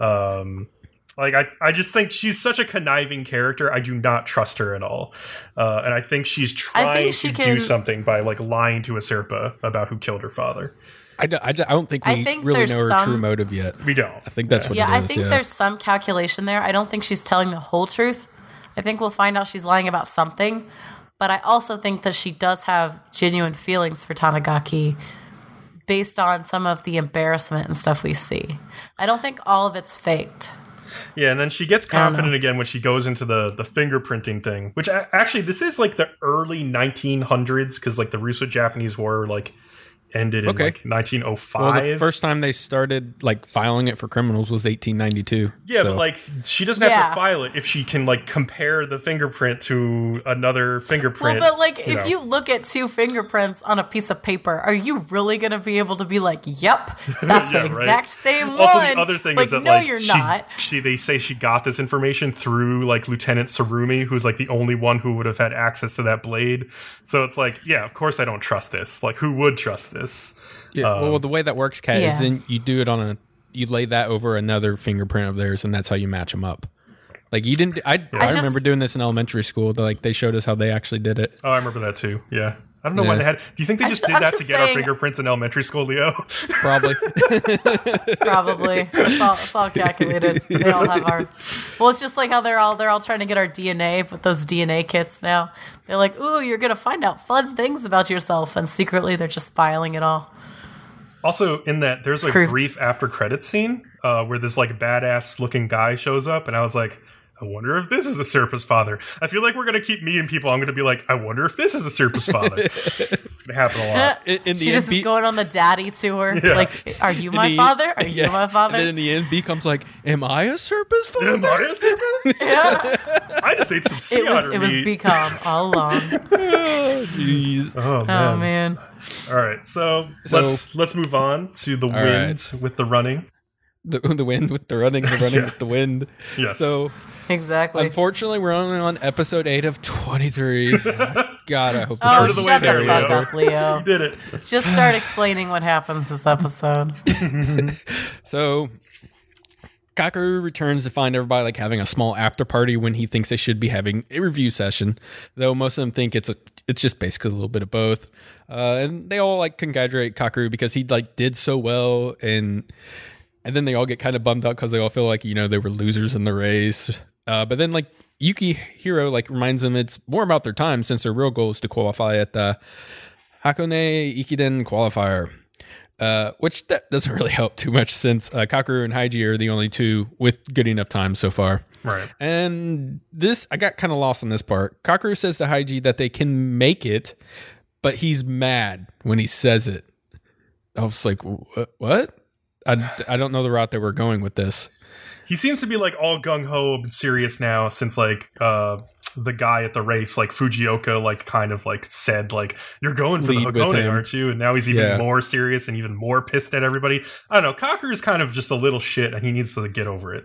Speaker 1: Um, like I, I just think she's such a conniving character. I do not trust her at all, uh, and I think she's trying
Speaker 3: think she
Speaker 1: to
Speaker 3: can-
Speaker 1: do something by like lying to Asirpa about who killed her father.
Speaker 2: I, d- I, d- I don't think we
Speaker 3: I think
Speaker 2: really know her
Speaker 3: some-
Speaker 2: true motive yet.
Speaker 1: We don't.
Speaker 2: I think that's what
Speaker 3: Yeah,
Speaker 2: it
Speaker 3: I think
Speaker 2: yeah.
Speaker 3: there's some calculation there. I don't think she's telling the whole truth. I think we'll find out she's lying about something. But I also think that she does have genuine feelings for Tanigaki based on some of the embarrassment and stuff we see. I don't think all of it's faked.
Speaker 1: Yeah, and then she gets confident again when she goes into the the fingerprinting thing, which a- actually this is like the early 1900s because like the Russo-Japanese War like ended
Speaker 2: Okay.
Speaker 1: in like 1905.
Speaker 2: well, the first time they started like filing it for criminals was 1892.
Speaker 1: yeah,
Speaker 2: so-
Speaker 1: but like she doesn't have
Speaker 3: Yeah.
Speaker 1: to file it if she can like compare the fingerprint to another fingerprint.
Speaker 3: Well,
Speaker 1: fingerprint.
Speaker 3: but like if
Speaker 1: know.
Speaker 3: you look at two fingerprints on a piece of paper, are you really going to be able to be like, "Yep, that's
Speaker 1: Yeah,
Speaker 3: the
Speaker 1: right.
Speaker 3: exact same one"?
Speaker 1: Also, the other thing
Speaker 3: like,
Speaker 1: is that
Speaker 3: no,
Speaker 1: like
Speaker 3: you're
Speaker 1: she,
Speaker 3: not.
Speaker 1: she they say she got this information through like Lieutenant Tsurumi, who's like the only one who would have had access to that blade. So it's like, yeah, of course I don't trust this. Like, who would trust this?
Speaker 2: Yeah, well, um, the way that works, Kat,
Speaker 3: Yeah.
Speaker 2: is then you do it on a you lay that over another fingerprint of theirs, and that's how you match them up. Like you didn't. I I,
Speaker 3: just-
Speaker 2: remember doing this in elementary school. Like they showed us how they actually did it.
Speaker 1: Oh, I remember that too. Yeah. I don't know why they had. Do you think they
Speaker 3: I
Speaker 1: just did
Speaker 3: I'm
Speaker 1: that to
Speaker 3: just
Speaker 1: get our fingerprints in elementary school, Leo?
Speaker 2: Probably.
Speaker 3: Probably. It's all, it's all calculated. They all have our. Well, it's just like how they're all they're all trying to get our DNA with those DNA kits now. They're like, "Ooh, you're gonna find out fun things about yourself," and secretly they're just filing it all.
Speaker 1: also, in that, there's like
Speaker 3: creepy.
Speaker 1: brief after credits scene uh, where this like badass looking guy shows up, and I was like, I wonder if this is Asirpa's father. I feel like we're gonna keep meeting people. I'm gonna be like, I wonder if this is Asirpa's father. it's gonna happen a lot.
Speaker 2: In, in the
Speaker 3: she
Speaker 2: end,
Speaker 3: just
Speaker 2: B,
Speaker 3: is going on the daddy tour. Like, are you my
Speaker 2: the-
Speaker 3: father? Are you my father?
Speaker 2: And then in the end, B comes like, "Am I Asirpa's father?"
Speaker 1: Am I Asirpa's?
Speaker 3: yeah.
Speaker 1: I just ate some sea
Speaker 3: It was
Speaker 1: otter
Speaker 3: it was
Speaker 1: meat.
Speaker 3: become all along.
Speaker 2: Oh, jeez.
Speaker 1: oh, oh man.
Speaker 3: Oh man.
Speaker 1: All right, so,
Speaker 2: So-
Speaker 1: let's let's move on to the wind with the running.
Speaker 2: The, the wind with the running, the running
Speaker 1: Yeah.
Speaker 2: with the wind.
Speaker 1: Yes.
Speaker 2: So
Speaker 3: Exactly.
Speaker 2: unfortunately, we're only on episode eight of twenty three. God, I hope this
Speaker 3: Oh,
Speaker 2: is
Speaker 3: shut the fuck
Speaker 1: Leo.
Speaker 3: up, Leo.
Speaker 1: you did it.
Speaker 3: Just start explaining what happens this episode.
Speaker 2: So Kakeru returns to find everybody like having a small after party when he thinks they should be having a review session. Though most of them think it's a it's just basically a little bit of both. Uh, and they all like congratulate Kakeru because he like did so well and and then they all get kind of bummed out because they all feel like you know they were losers in the race. Uh, but then like Yuki Hiro like reminds them it's more about their time since their real goal is to qualify at the Hakone Ekiden qualifier. Uh, which that doesn't really help too much since uh, and Haiji are the only two with good enough time so far.
Speaker 1: Right.
Speaker 2: And this, I got kind of lost on this part. Kakeru says to Haiji that they can make it, but he's mad when he says it. I was like, what? I, I don't know the route that we're going with this.
Speaker 1: He seems to be like all gung ho and serious now since like uh the guy at the race, like Fujioka, like kind of like said like you're going for
Speaker 2: Lead
Speaker 1: the
Speaker 2: with
Speaker 1: Hakone, aren't you? And now he's even
Speaker 2: Yeah.
Speaker 1: more serious and even more pissed at everybody. I don't know. Cocker is kind of just a little shit, and he needs to get over it.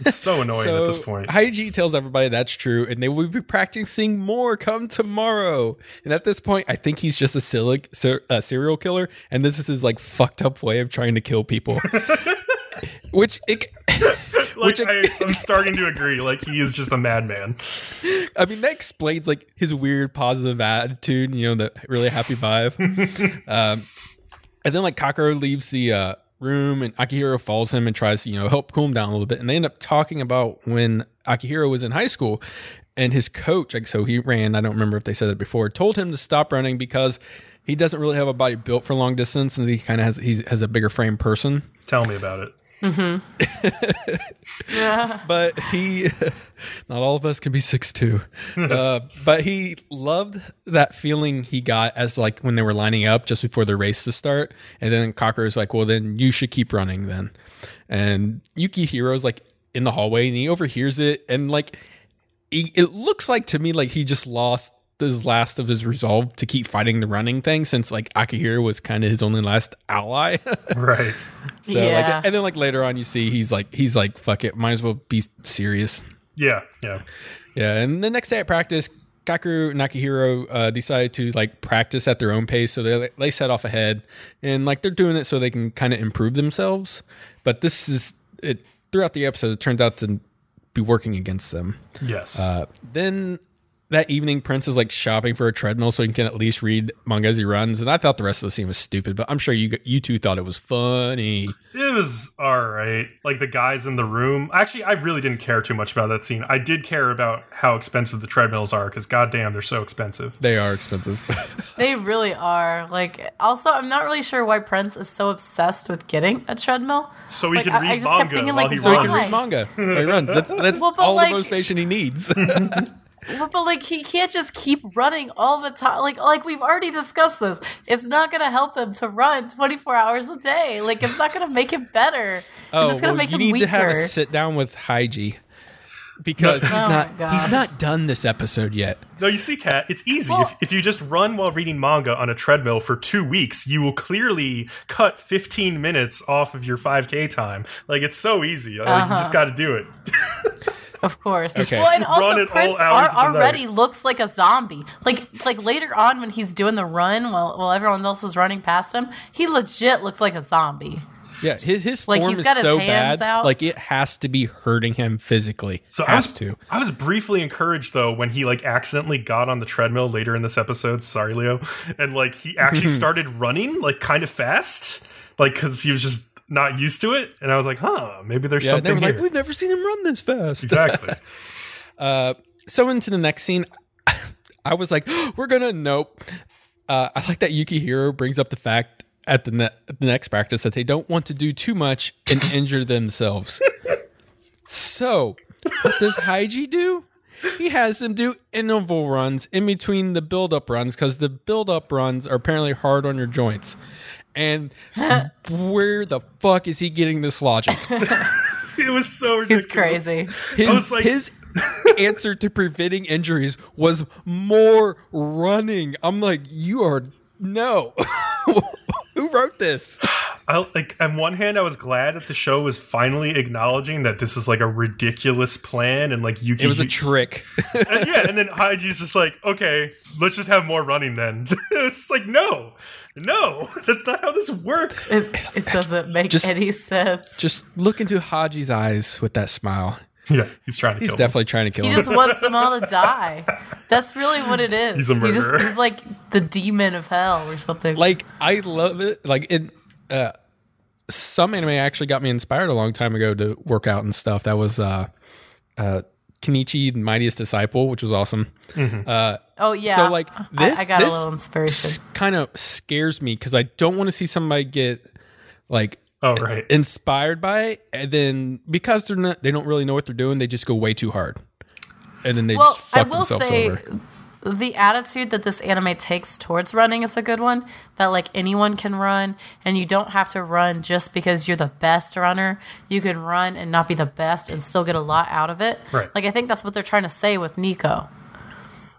Speaker 1: It's so annoying at this point.
Speaker 2: Haiji tells everybody that's true, and they will be practicing more come tomorrow. And at this point, I think he's just a, silic, ser, a serial killer, and this is his like fucked up way of trying to kill people. Which it,
Speaker 1: like
Speaker 2: which-
Speaker 1: I, I'm starting to agree. Like he is just a madman.
Speaker 2: I mean, that explains like his weird positive attitude, you know, the really happy vibe. um, and then like Kakeru leaves the uh, room, and Akihiro follows him and tries to you know help cool him down a little bit. And they end up talking about when Akihiro was in high school, and his coach, like so he ran. I don't remember if they said it before, told him to stop running because he doesn't really have a body built for long distance, and he kind of has he has a bigger frame person.
Speaker 1: Tell me about it.
Speaker 3: Yeah.
Speaker 2: but he not all of us can be six two. Uh, but he loved that feeling he got as like when they were lining up just before the race to start. And then cocker is like well then you should keep running then. And yuki hero's like in the hallway and he overhears it. And like he, it looks like to me like he just lost his last of his resolve to keep fighting the running thing since like akihiro was kind of his only last ally
Speaker 1: Right.
Speaker 2: so
Speaker 3: Yeah.
Speaker 2: like and then like later on you see he's like he's like fuck it might as well be serious
Speaker 1: Yeah. Yeah.
Speaker 2: yeah and the next day at practice Kakeru and Nakahiro uh, decided to like practice at their own pace, so they they set off ahead, and like they're doing it so they can kind of improve themselves. But this is it throughout the episode. It turns out to be working against them.
Speaker 1: Yes.
Speaker 2: Uh, then that evening, Prince is like shopping for a treadmill so he can at least read manga as he runs. And I thought the rest of the scene was stupid, but I'm sure you you two thought it was funny.
Speaker 1: It was all right. Like the guys in the room. Actually, I really didn't care too much about that scene. I did care about how expensive the treadmills are because, goddamn, they're so expensive.
Speaker 2: They are expensive.
Speaker 3: They really are. Like, also, I'm not really sure why Prince is so obsessed with getting a treadmill.
Speaker 1: So he
Speaker 3: Like,
Speaker 1: can
Speaker 3: I- I
Speaker 1: read
Speaker 3: just kept
Speaker 1: manga
Speaker 3: thinking,
Speaker 1: while
Speaker 3: like,
Speaker 1: he
Speaker 2: so he
Speaker 1: runs.
Speaker 2: can read manga while he runs. That's that's
Speaker 3: Well,
Speaker 2: all
Speaker 3: like-
Speaker 2: the motivation he needs.
Speaker 3: But, but like he can't just keep running all the time. Like like we've already discussed this. It's not going to help him to run 24 hours a day. Like it's not going to make him better. it's just going
Speaker 2: Oh, well,
Speaker 3: make
Speaker 2: you
Speaker 3: him
Speaker 2: need
Speaker 3: weaker.
Speaker 2: to have a sit down with Haiji because he's
Speaker 3: Oh
Speaker 2: not he's not done this episode yet.
Speaker 1: No, you see, Kat, it's easy.
Speaker 3: Well-
Speaker 1: if, if you just run while reading manga on a treadmill for two weeks, you will clearly cut 15 minutes off of your 5K time. Like, it's so easy. Like,
Speaker 3: Uh-huh.
Speaker 1: you just got to do it.
Speaker 3: Of course.
Speaker 2: Okay.
Speaker 3: Well, and also Prince
Speaker 1: hours
Speaker 3: ar-
Speaker 1: of the
Speaker 3: already
Speaker 1: night.
Speaker 3: looks like a zombie. Like like later on when he's doing the run while while everyone else is running past him, he legit looks like a zombie.
Speaker 2: Yeah, his his
Speaker 3: Like,
Speaker 2: form
Speaker 3: he's
Speaker 2: is
Speaker 3: got his
Speaker 2: so
Speaker 3: hands
Speaker 2: bad,
Speaker 3: out.
Speaker 2: like it has to be hurting him physically.
Speaker 1: So I
Speaker 2: has
Speaker 1: was,
Speaker 2: to.
Speaker 1: I was briefly encouraged though when he like accidentally got on the treadmill later in this episode. Sorry, Leo, and like he actually started running like kind of fast, like because he was just not used to it. And I was like, huh, maybe there's
Speaker 2: Yeah, they
Speaker 1: something here.
Speaker 2: like, we've never seen him run this fast.
Speaker 1: exactly.
Speaker 2: so into the next scene, I was like, we're gonna nope. Uh, I like that Yuki Hiro brings up the fact at the, ne- the next practice that they don't want to do too much and injure themselves. So what does Haiji do? He has them do interval runs in between the build up runs because the build up runs are apparently hard on your joints. And where the fuck is he getting this logic?
Speaker 1: It was so
Speaker 3: He's crazy.
Speaker 2: His,
Speaker 1: was like-
Speaker 2: his answer to preventing injuries was more running. I'm like, you are no. Who wrote this?
Speaker 1: I like on one hand, I was glad that the show was finally acknowledging that this is like a ridiculous plan and like you,
Speaker 2: it was a trick.
Speaker 1: and yeah, and then Haiji's just like, okay, let's just have more running then. it's just like, no, no, that's not how this works.
Speaker 3: It, it doesn't make
Speaker 2: Just-
Speaker 3: any sense.
Speaker 2: Just look into Haiji's eyes with that smile.
Speaker 1: yeah, he's trying to
Speaker 2: He's
Speaker 1: kill
Speaker 2: definitely trying to kill him.
Speaker 3: He
Speaker 2: him.
Speaker 3: just wants them all to die. That's really what it is.
Speaker 1: He's a
Speaker 3: He just-
Speaker 1: murderer.
Speaker 3: he's like the demon of hell or something.
Speaker 2: like I love it. Like in uh, some anime actually got me inspired a long time ago to work out and stuff. That was uh, uh, Kenichi, the Mightiest Disciple, which was awesome. Mm-hmm.
Speaker 3: Uh, oh yeah.
Speaker 2: so, like, this-
Speaker 3: I, got a
Speaker 2: this-
Speaker 3: little inspiration.
Speaker 2: Kind of scares me because I don't want to see somebody get like
Speaker 1: Oh right.
Speaker 2: inspired by it, and then because they're not, they don't really know what they're doing, they just go way too hard, and then they
Speaker 3: Well,
Speaker 2: just
Speaker 3: I
Speaker 2: fuck
Speaker 3: will
Speaker 2: themselves
Speaker 3: say
Speaker 2: over.
Speaker 3: The attitude that this anime takes towards running is a good one. That like anyone can run, and you don't have to run just because you're the best runner. You can run and not be the best and still get a lot out of it.
Speaker 1: Right.
Speaker 3: Like I think that's what they're trying to say with Nico.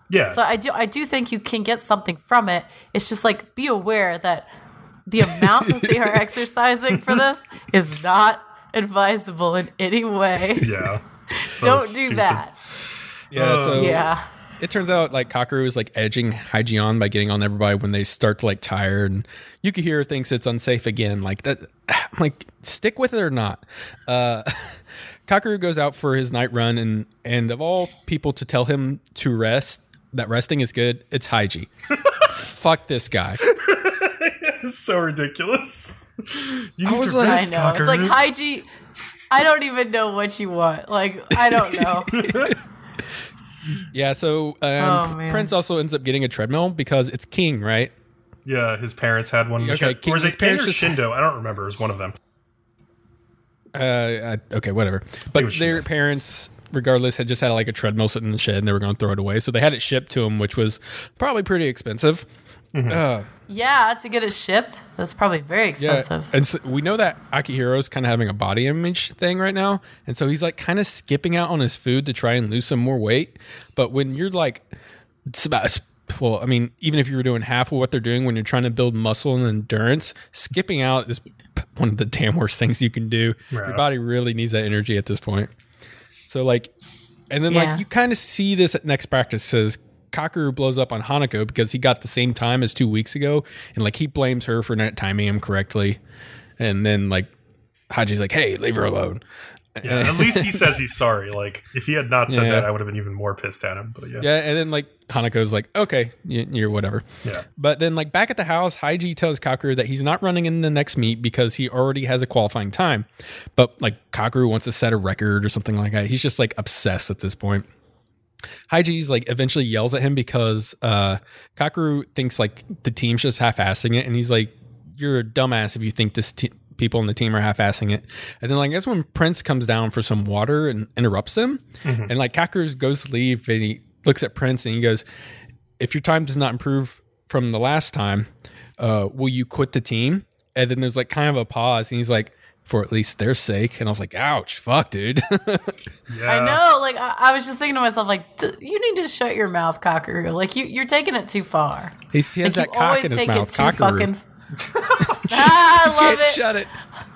Speaker 1: yeah.
Speaker 3: So I do I do think you can get something from it. It's just like be aware that the amount that they are exercising for this is not advisable in any way.
Speaker 1: yeah. So
Speaker 3: Don't do
Speaker 1: stupid.
Speaker 3: that.
Speaker 2: Yeah, so
Speaker 3: Yeah.
Speaker 2: It turns out like Kakeru is like edging Haiji on by getting on everybody when they start to like tire and Yukihiro thinks it's unsafe again. Like that I'm like stick with it or not. Uh Kakeru goes out for his night run and and of all people to tell him to rest, that resting is good, it's Haiji. Fuck this guy.
Speaker 1: It's so ridiculous. You
Speaker 2: I was
Speaker 1: to
Speaker 2: like-
Speaker 3: I
Speaker 1: rest,
Speaker 3: know. It's like
Speaker 1: Kakeru.
Speaker 3: Haiji I don't even know what you want. Like I don't know.
Speaker 2: Yeah, so um,
Speaker 3: Oh.
Speaker 2: Prince also ends up getting a treadmill because it's King, right?
Speaker 1: Yeah, his parents had one.
Speaker 2: Okay,
Speaker 1: or was
Speaker 2: his
Speaker 1: it King or
Speaker 2: parents
Speaker 1: Shindo? I don't remember. It was one of them.
Speaker 2: Uh, I- okay, whatever. But their
Speaker 1: shipped.
Speaker 2: parents, regardless, had just had like a treadmill sitting in the shed and they were going to throw it away. So they had it shipped to them, which was probably pretty expensive. Uh,
Speaker 3: Yeah, to get it shipped, that's probably very
Speaker 2: yeah,
Speaker 3: expensive.
Speaker 2: and so we know that Akihiro's kind of having a body image thing right now, and so he's like kind of skipping out on his food to try and lose some more weight. But when you're like, it's about well, I mean, even if you were doing half of what they're doing when you're trying to build muscle and endurance, skipping out is one of the damn worst things you can do. Your
Speaker 1: Right.
Speaker 2: body really needs that energy at this point. So like, and then
Speaker 3: Yeah.
Speaker 2: like you kind of see this at next practice says Kakeru blows up on Hanako because he got the same time as two weeks ago, and like he blames her for not timing him correctly, and then like Haiji's like, "Hey, leave her alone."
Speaker 1: Yeah, at least he says he's sorry. Like if he had not said
Speaker 2: Yeah.
Speaker 1: that, I would have been even more pissed at him. But yeah,
Speaker 2: Yeah, and then like Hanako's like, "Okay, you're whatever."
Speaker 1: Yeah.
Speaker 2: But then like back at the house, Haiji tells Kakeru that he's not running in the next meet because he already has a qualifying time. But like Kakeru wants to set a record or something like that. He's just like obsessed at this point. Haiji's like eventually yells at him because uh Kakeru thinks like the team's just half-assing it, and he's like, "You're a dumbass if you think this te- people on the team are half-assing it." And then like that's when Prince comes down for some water and interrupts them, and like Kakeru goes to leave, and he looks at Prince and he goes, "If your time does not improve from the last time, uh, will you quit the team?" And then there's like kind of a pause, and he's like. For at least their sake, and I was like, "Ouch, fuck, dude."
Speaker 1: yeah.
Speaker 3: I know. Like I, I was just thinking to myself, like D- you need to shut your mouth, Cockaroo. Like you, you're taking it too far.
Speaker 2: He's, he has
Speaker 3: Like
Speaker 2: that
Speaker 3: you
Speaker 2: cock
Speaker 3: always
Speaker 2: in his mouth.
Speaker 3: it too
Speaker 2: Cockaroo.
Speaker 3: fucking. ah, I love
Speaker 2: Can't
Speaker 3: it.
Speaker 2: shut it.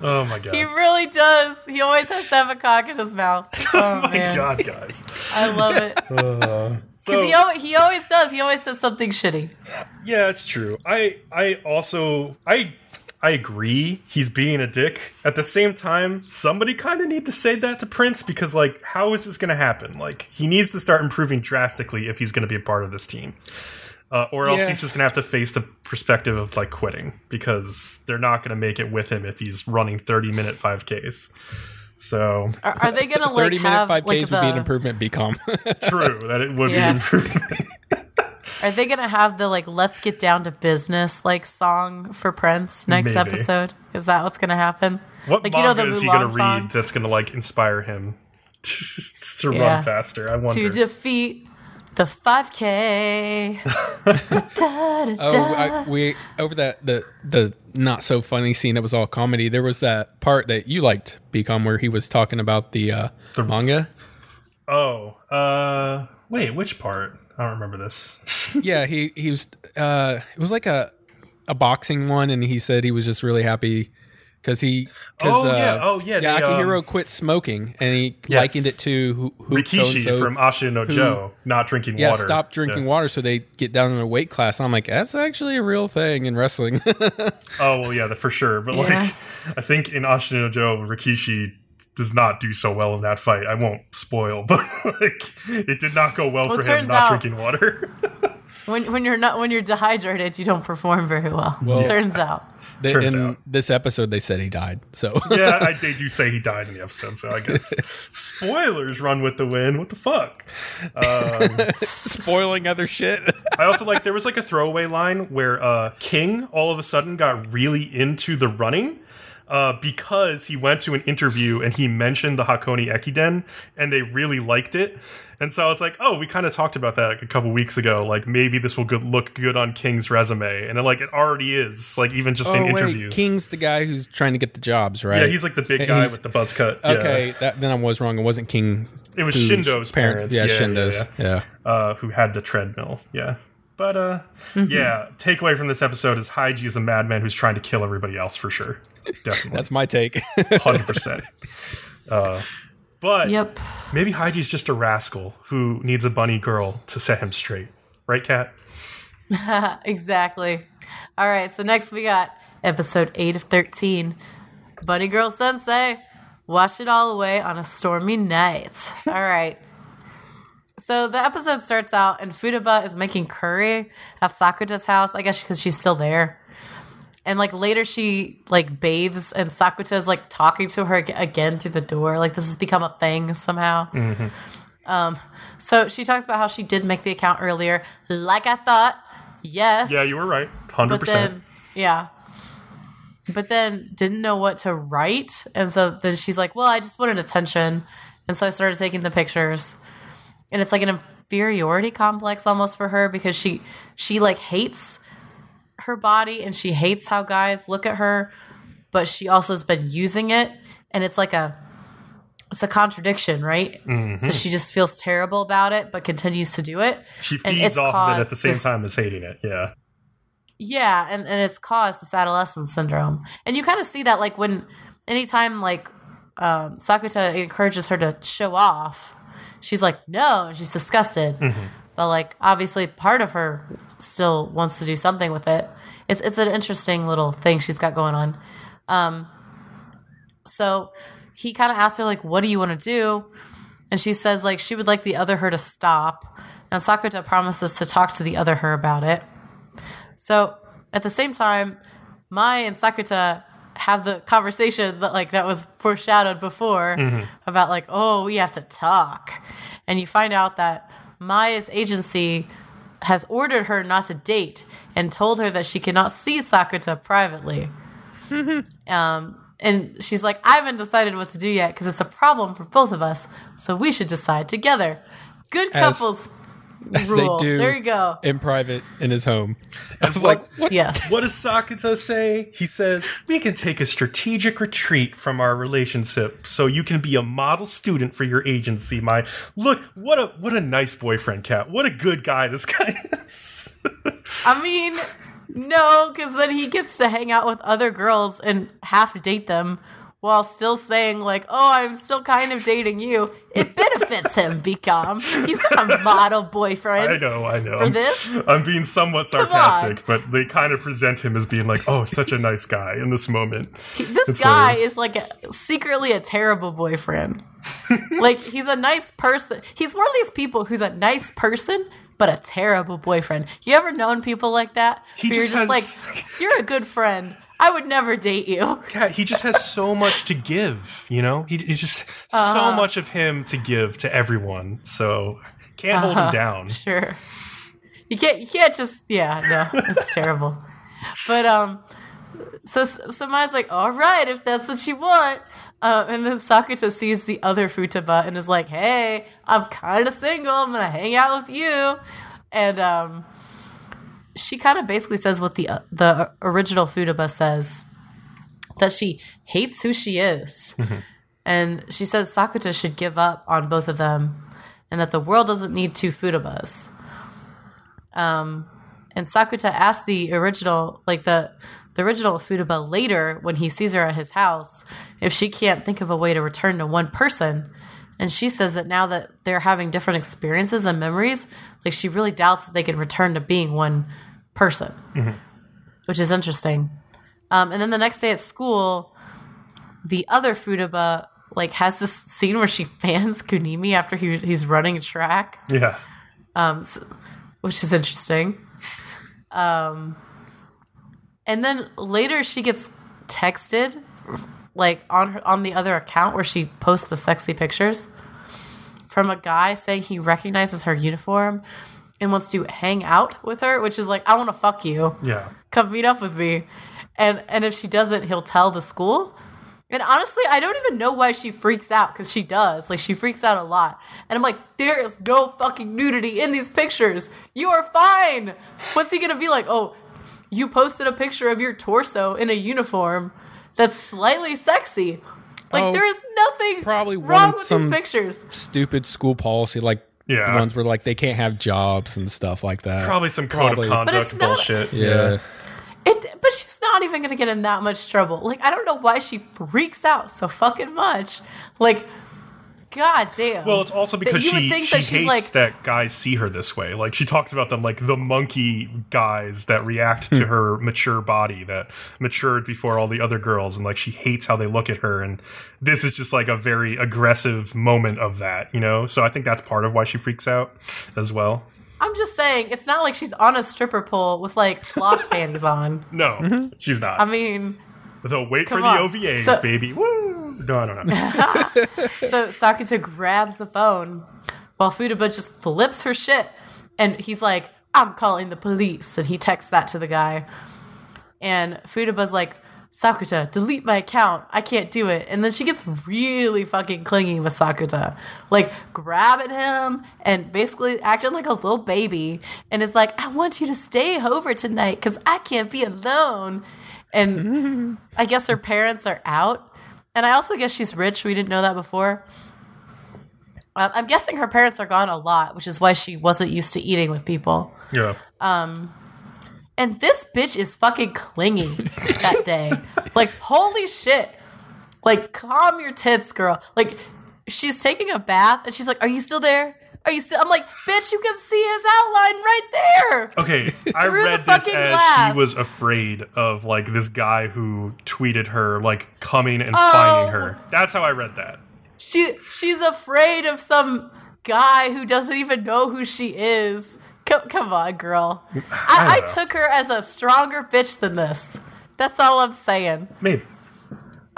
Speaker 1: Oh my god.
Speaker 3: He really does. He always has to have a cock in his mouth. Oh,
Speaker 1: my
Speaker 3: man,
Speaker 1: god, guys.
Speaker 3: I love it.
Speaker 1: So
Speaker 3: he, al- he always does. He always says something shitty.
Speaker 1: yeah, it's true. I I also I I agree he's being a dick. At the same time, somebody kind of need to say that to Prince because like how is this going to happen? Like he needs to start improving drastically if he's going to be a part of this team. Uh, or else
Speaker 2: Yeah.
Speaker 1: he's just going to have to face the perspective of like quitting because they're not going to make it with him if he's running 30 minute 5Ks. So
Speaker 3: Are, are they gonna like
Speaker 2: Thirty minute
Speaker 3: have
Speaker 2: five Ks
Speaker 3: like
Speaker 2: would be an
Speaker 3: the?
Speaker 2: improvement. Be calm.
Speaker 1: true that it would
Speaker 3: Yeah.
Speaker 1: be improvement.
Speaker 3: Are they gonna have the like "Let's get down to business" like song for Prince next
Speaker 1: Maybe.
Speaker 3: episode? Is that what's gonna happen?
Speaker 1: What
Speaker 3: like
Speaker 1: manga
Speaker 3: you know the
Speaker 1: is he going to read
Speaker 3: song.
Speaker 1: that's going to like inspire him to
Speaker 3: Yeah.
Speaker 1: run faster. I wonder.
Speaker 3: to defeat the 5K. Da, da, da,
Speaker 2: Oh. I, we over that the the not so funny scene that was all comedy. There was that part that you liked, Becom, where he was talking about the uh, the manga.
Speaker 1: oh, uh, wait, which part? I don't remember this.
Speaker 2: yeah, he he was. Uh, it was like a a boxing one, and he said he was just really happy because he. Cause,
Speaker 1: Oh,
Speaker 2: uh,
Speaker 1: yeah. Oh, yeah,
Speaker 2: Yeah,
Speaker 1: they,
Speaker 2: Akihiro
Speaker 1: um,
Speaker 2: quit smoking, and he
Speaker 1: Yes.
Speaker 2: likened it to who, who
Speaker 1: Rikiishi
Speaker 2: so-and-so
Speaker 1: from Ashita no Joe not drinking
Speaker 2: Yeah,
Speaker 1: water.
Speaker 2: Yeah, stop drinking
Speaker 1: Yeah.
Speaker 2: water so they get down in a weight class. And I'm like, that's actually a real thing in wrestling.
Speaker 1: Oh well, yeah, the, for sure. But
Speaker 3: Yeah.
Speaker 1: like, I think in Ashita no Joe, Rikiishi does not do so well in that fight. I won't spoil, but like, it did not go well,
Speaker 3: Well,
Speaker 1: for him
Speaker 3: turns
Speaker 1: not
Speaker 3: out-
Speaker 1: drinking water.
Speaker 3: when, when you're not when you're dehydrated, you don't perform very well. Turns out.
Speaker 2: They-
Speaker 1: Turns
Speaker 2: in
Speaker 1: out.
Speaker 2: this episode, they said he died. So
Speaker 1: yeah, I, they do say he died in the episode, so I guess spoilers run with the win. What the fuck?
Speaker 2: spoiling other shit.
Speaker 1: I also like there was like a throwaway line where uh, King all of a sudden got really into the running. Uh, because he went to an interview and he mentioned the Hakone Ekiden and they really liked it. And so I was like, oh, we kind of talked about that like, a couple weeks ago. Like maybe this will good, look good on King's resume. And like it already is, like even just in
Speaker 2: oh wait,
Speaker 1: interviews.
Speaker 2: King's the guy who's trying to get the jobs, right?
Speaker 1: yeah, he's like the big guy
Speaker 2: he's-
Speaker 1: with the buzz cut. Yeah.
Speaker 2: Okay, that, then I was wrong. It wasn't King.
Speaker 1: It was Shindo's parents.
Speaker 2: Yeah,
Speaker 1: Yeah, yeah,
Speaker 2: Shindo's.
Speaker 1: yeah.
Speaker 2: Yeah,
Speaker 1: uh, who had the treadmill. Yeah. But uh
Speaker 2: Mm-hmm.
Speaker 1: yeah, takeaway from this episode is Haiji is a madman who's trying to kill everybody else for sure. Definitely.
Speaker 2: that's my take.
Speaker 1: hundred percent. Uh but
Speaker 3: Yep.
Speaker 1: maybe Haiji's just a rascal who needs a bunny girl to set him straight. Right, Kat?
Speaker 3: Exactly. All right, so next we got episode 8 of 13. Bunny Girl Senpai, wash it all away on a stormy night. All right. So the episode starts out and Futaba is making curry at Sakuta's house, I guess because she's still there. And like later she like bathes and Sakuta is like talking to her again through the door. Like this has become a thing somehow. Um, so she talks about how she did make the account earlier, like I thought. Yes.
Speaker 1: Yeah, you were right. Hundred
Speaker 3: But
Speaker 1: percent.
Speaker 3: then, yeah. But then didn't know what to write. And so then she's like, well, I just wanted attention. And so I started taking the pictures. And it's like an inferiority complex almost for her because she, she like hates her body and she hates how guys look at her, but she also has been using it. And it's like a, it's a contradiction, right? So she just feels terrible about it, but continues to do it.
Speaker 1: She
Speaker 3: and
Speaker 1: feeds
Speaker 3: it's
Speaker 1: off of it at the same
Speaker 3: this-
Speaker 1: time as hating it. Yeah.
Speaker 3: Yeah, and, and it's caused this adolescent syndrome. And you kind of see that like when anytime like um, Sakuta encourages her to show off, she's like, no, and she's disgusted. But like obviously part of her still wants to do something with it. It's it's an interesting little thing she's got going on. Um so he kind of asked her like, what do you want to do? And she says like she would like the other her to stop. And Sakuta promises to talk to the other her about it. So at the same time, Mai and Sakuta have the conversation that like that was foreshadowed before about like, oh, we have to talk. And you find out that Maya's agency has ordered her not to date and told her that she cannot see Sakuta privately. um, and she's like, I haven't decided what to do yet because it's a problem for both of us. So we should decide together. Good couples
Speaker 2: As
Speaker 3: rule.
Speaker 2: they do
Speaker 3: There you go.
Speaker 2: in private in his home. I was
Speaker 1: what-
Speaker 2: like, what?
Speaker 3: Yes.
Speaker 1: What does Sakuta say? He says, We can take a strategic retreat from our relationship so you can be a model student for your agency. My look, what a what a nice boyfriend, Kat. What a good guy this guy is.
Speaker 3: I mean, no, because then he gets to hang out with other girls and half date them while still saying, like, oh, I'm still kind of dating you. It benefits him, Becom. He's not a model boyfriend.
Speaker 1: I know, I know.
Speaker 3: For this?
Speaker 1: I'm being somewhat sarcastic, but they kind of present him as being like, oh, such a nice guy in this moment.
Speaker 3: This
Speaker 1: It's
Speaker 3: guy
Speaker 1: hilarious.
Speaker 3: is like a, secretly a terrible boyfriend. like, he's a nice person. He's one of these people who's a nice person. But a terrible boyfriend. You ever known people like that?
Speaker 1: He just
Speaker 3: you're just
Speaker 1: has-
Speaker 3: like, you're a good friend. I would never date you.
Speaker 1: Kat, he just has so much to give, you know? He, he's just
Speaker 3: Uh-huh.
Speaker 1: so much of him to give to everyone. So can't hold
Speaker 3: Uh-huh.
Speaker 1: him down.
Speaker 3: Sure. You can't. You can't just. Yeah. No. It's terrible. But um. So so Maya's like, all right, if that's what you want, Uh, and then Sakuta sees the other Futaba and is like, "Hey, I'm kind of single. I'm gonna hang out with you." And um, she kind of basically says what the uh, the original Futaba says that she hates who she is, and she says Sakuta should give up on both of them, and that the world doesn't need two Futabas. Um, and Sakuta asks the original, like the the original Futaba later when he sees her at his house, if she can't think of a way to return to one person. And she says that now that they're having different experiences and memories, like she really doubts that they can return to being one person, which is interesting. Um, and then the next day at school, the other Futaba like has this scene where she fans Kunimi after he, he's running track
Speaker 1: Yeah.
Speaker 3: which is interesting. Um, and then later she gets texted, like on her on the other account where she posts the sexy pictures, from a guy saying he recognizes her uniform and wants to hang out with her, which is like I want to fuck you,
Speaker 1: Yeah.
Speaker 3: come meet up with me, and and if she doesn't, he'll tell the school. And honestly, I don't even know why she freaks out because she does. Like, she freaks out a lot. And I'm like, there is no fucking nudity in these pictures. You are fine. What's he gonna be like? Oh, you posted a picture of your torso in a uniform that's slightly sexy. Like,
Speaker 2: Oh,
Speaker 3: there is nothing
Speaker 2: probably
Speaker 3: wrong with
Speaker 2: some-
Speaker 3: these pictures.
Speaker 2: Stupid school policy, like
Speaker 1: Yeah.
Speaker 2: the ones where like they can't have jobs and stuff like that.
Speaker 1: Probably some code
Speaker 2: Probably.
Speaker 1: of
Speaker 2: But
Speaker 1: conduct
Speaker 3: it's not-
Speaker 1: bullshit.
Speaker 2: Yeah.
Speaker 3: It, but she's not even gonna get in that much trouble. Like, I don't know why she freaks out so fucking much. Like, god damn.
Speaker 1: Well, it's also because she,
Speaker 3: think
Speaker 1: she
Speaker 3: that she's
Speaker 1: hates
Speaker 3: like-
Speaker 1: that guys see her this way. Like she talks about them like the monkey guys that react
Speaker 3: Hmm.
Speaker 1: to her mature body that matured before all the other girls, and like she hates how they look at her. And this is just like a very aggressive moment of that, you know. So I think that's part of why she freaks out as well.
Speaker 3: I'm just saying, it's not like she's on a stripper pole with like floss panties on.
Speaker 1: No, she's not.
Speaker 3: Mm-hmm. I mean,
Speaker 1: Though wait for
Speaker 3: come
Speaker 1: the. OVAs,
Speaker 3: So-
Speaker 1: baby. Woo! No, I don't know.
Speaker 3: so Sakuta grabs the phone while Futaba just flips her shit. And he's like, I'm calling the police. And he texts that to the guy. And Futaba's like, Sakuta, delete my account. I can't do it. And then she gets really fucking clingy with Sakuta, like grabbing him and basically acting like a little baby. And is like, I want you to stay over tonight because I can't be alone. And I guess her parents are out. And I also guess she's rich. We didn't know that before. Um, I'm guessing her parents are gone a lot, which is why she wasn't used to eating with people.
Speaker 1: Yeah.
Speaker 3: Um, And this bitch is fucking clingy that day. Like, holy shit. Like, calm your tits, girl. Like, she's taking a bath and she's like, Are you still there? Are you still? I'm like, bitch, you can see his outline right there.
Speaker 1: Okay, I
Speaker 3: Through the
Speaker 1: read this
Speaker 3: fucking
Speaker 1: as
Speaker 3: glass.
Speaker 1: she was afraid of like this guy who tweeted her like coming and
Speaker 3: Oh.
Speaker 1: finding her. That's how I read that.
Speaker 3: She she's afraid of some guy who doesn't even know who she is. Come, come on, girl. I, I
Speaker 1: know.
Speaker 3: took her as a stronger bitch than this. That's all I'm saying.
Speaker 1: Maybe.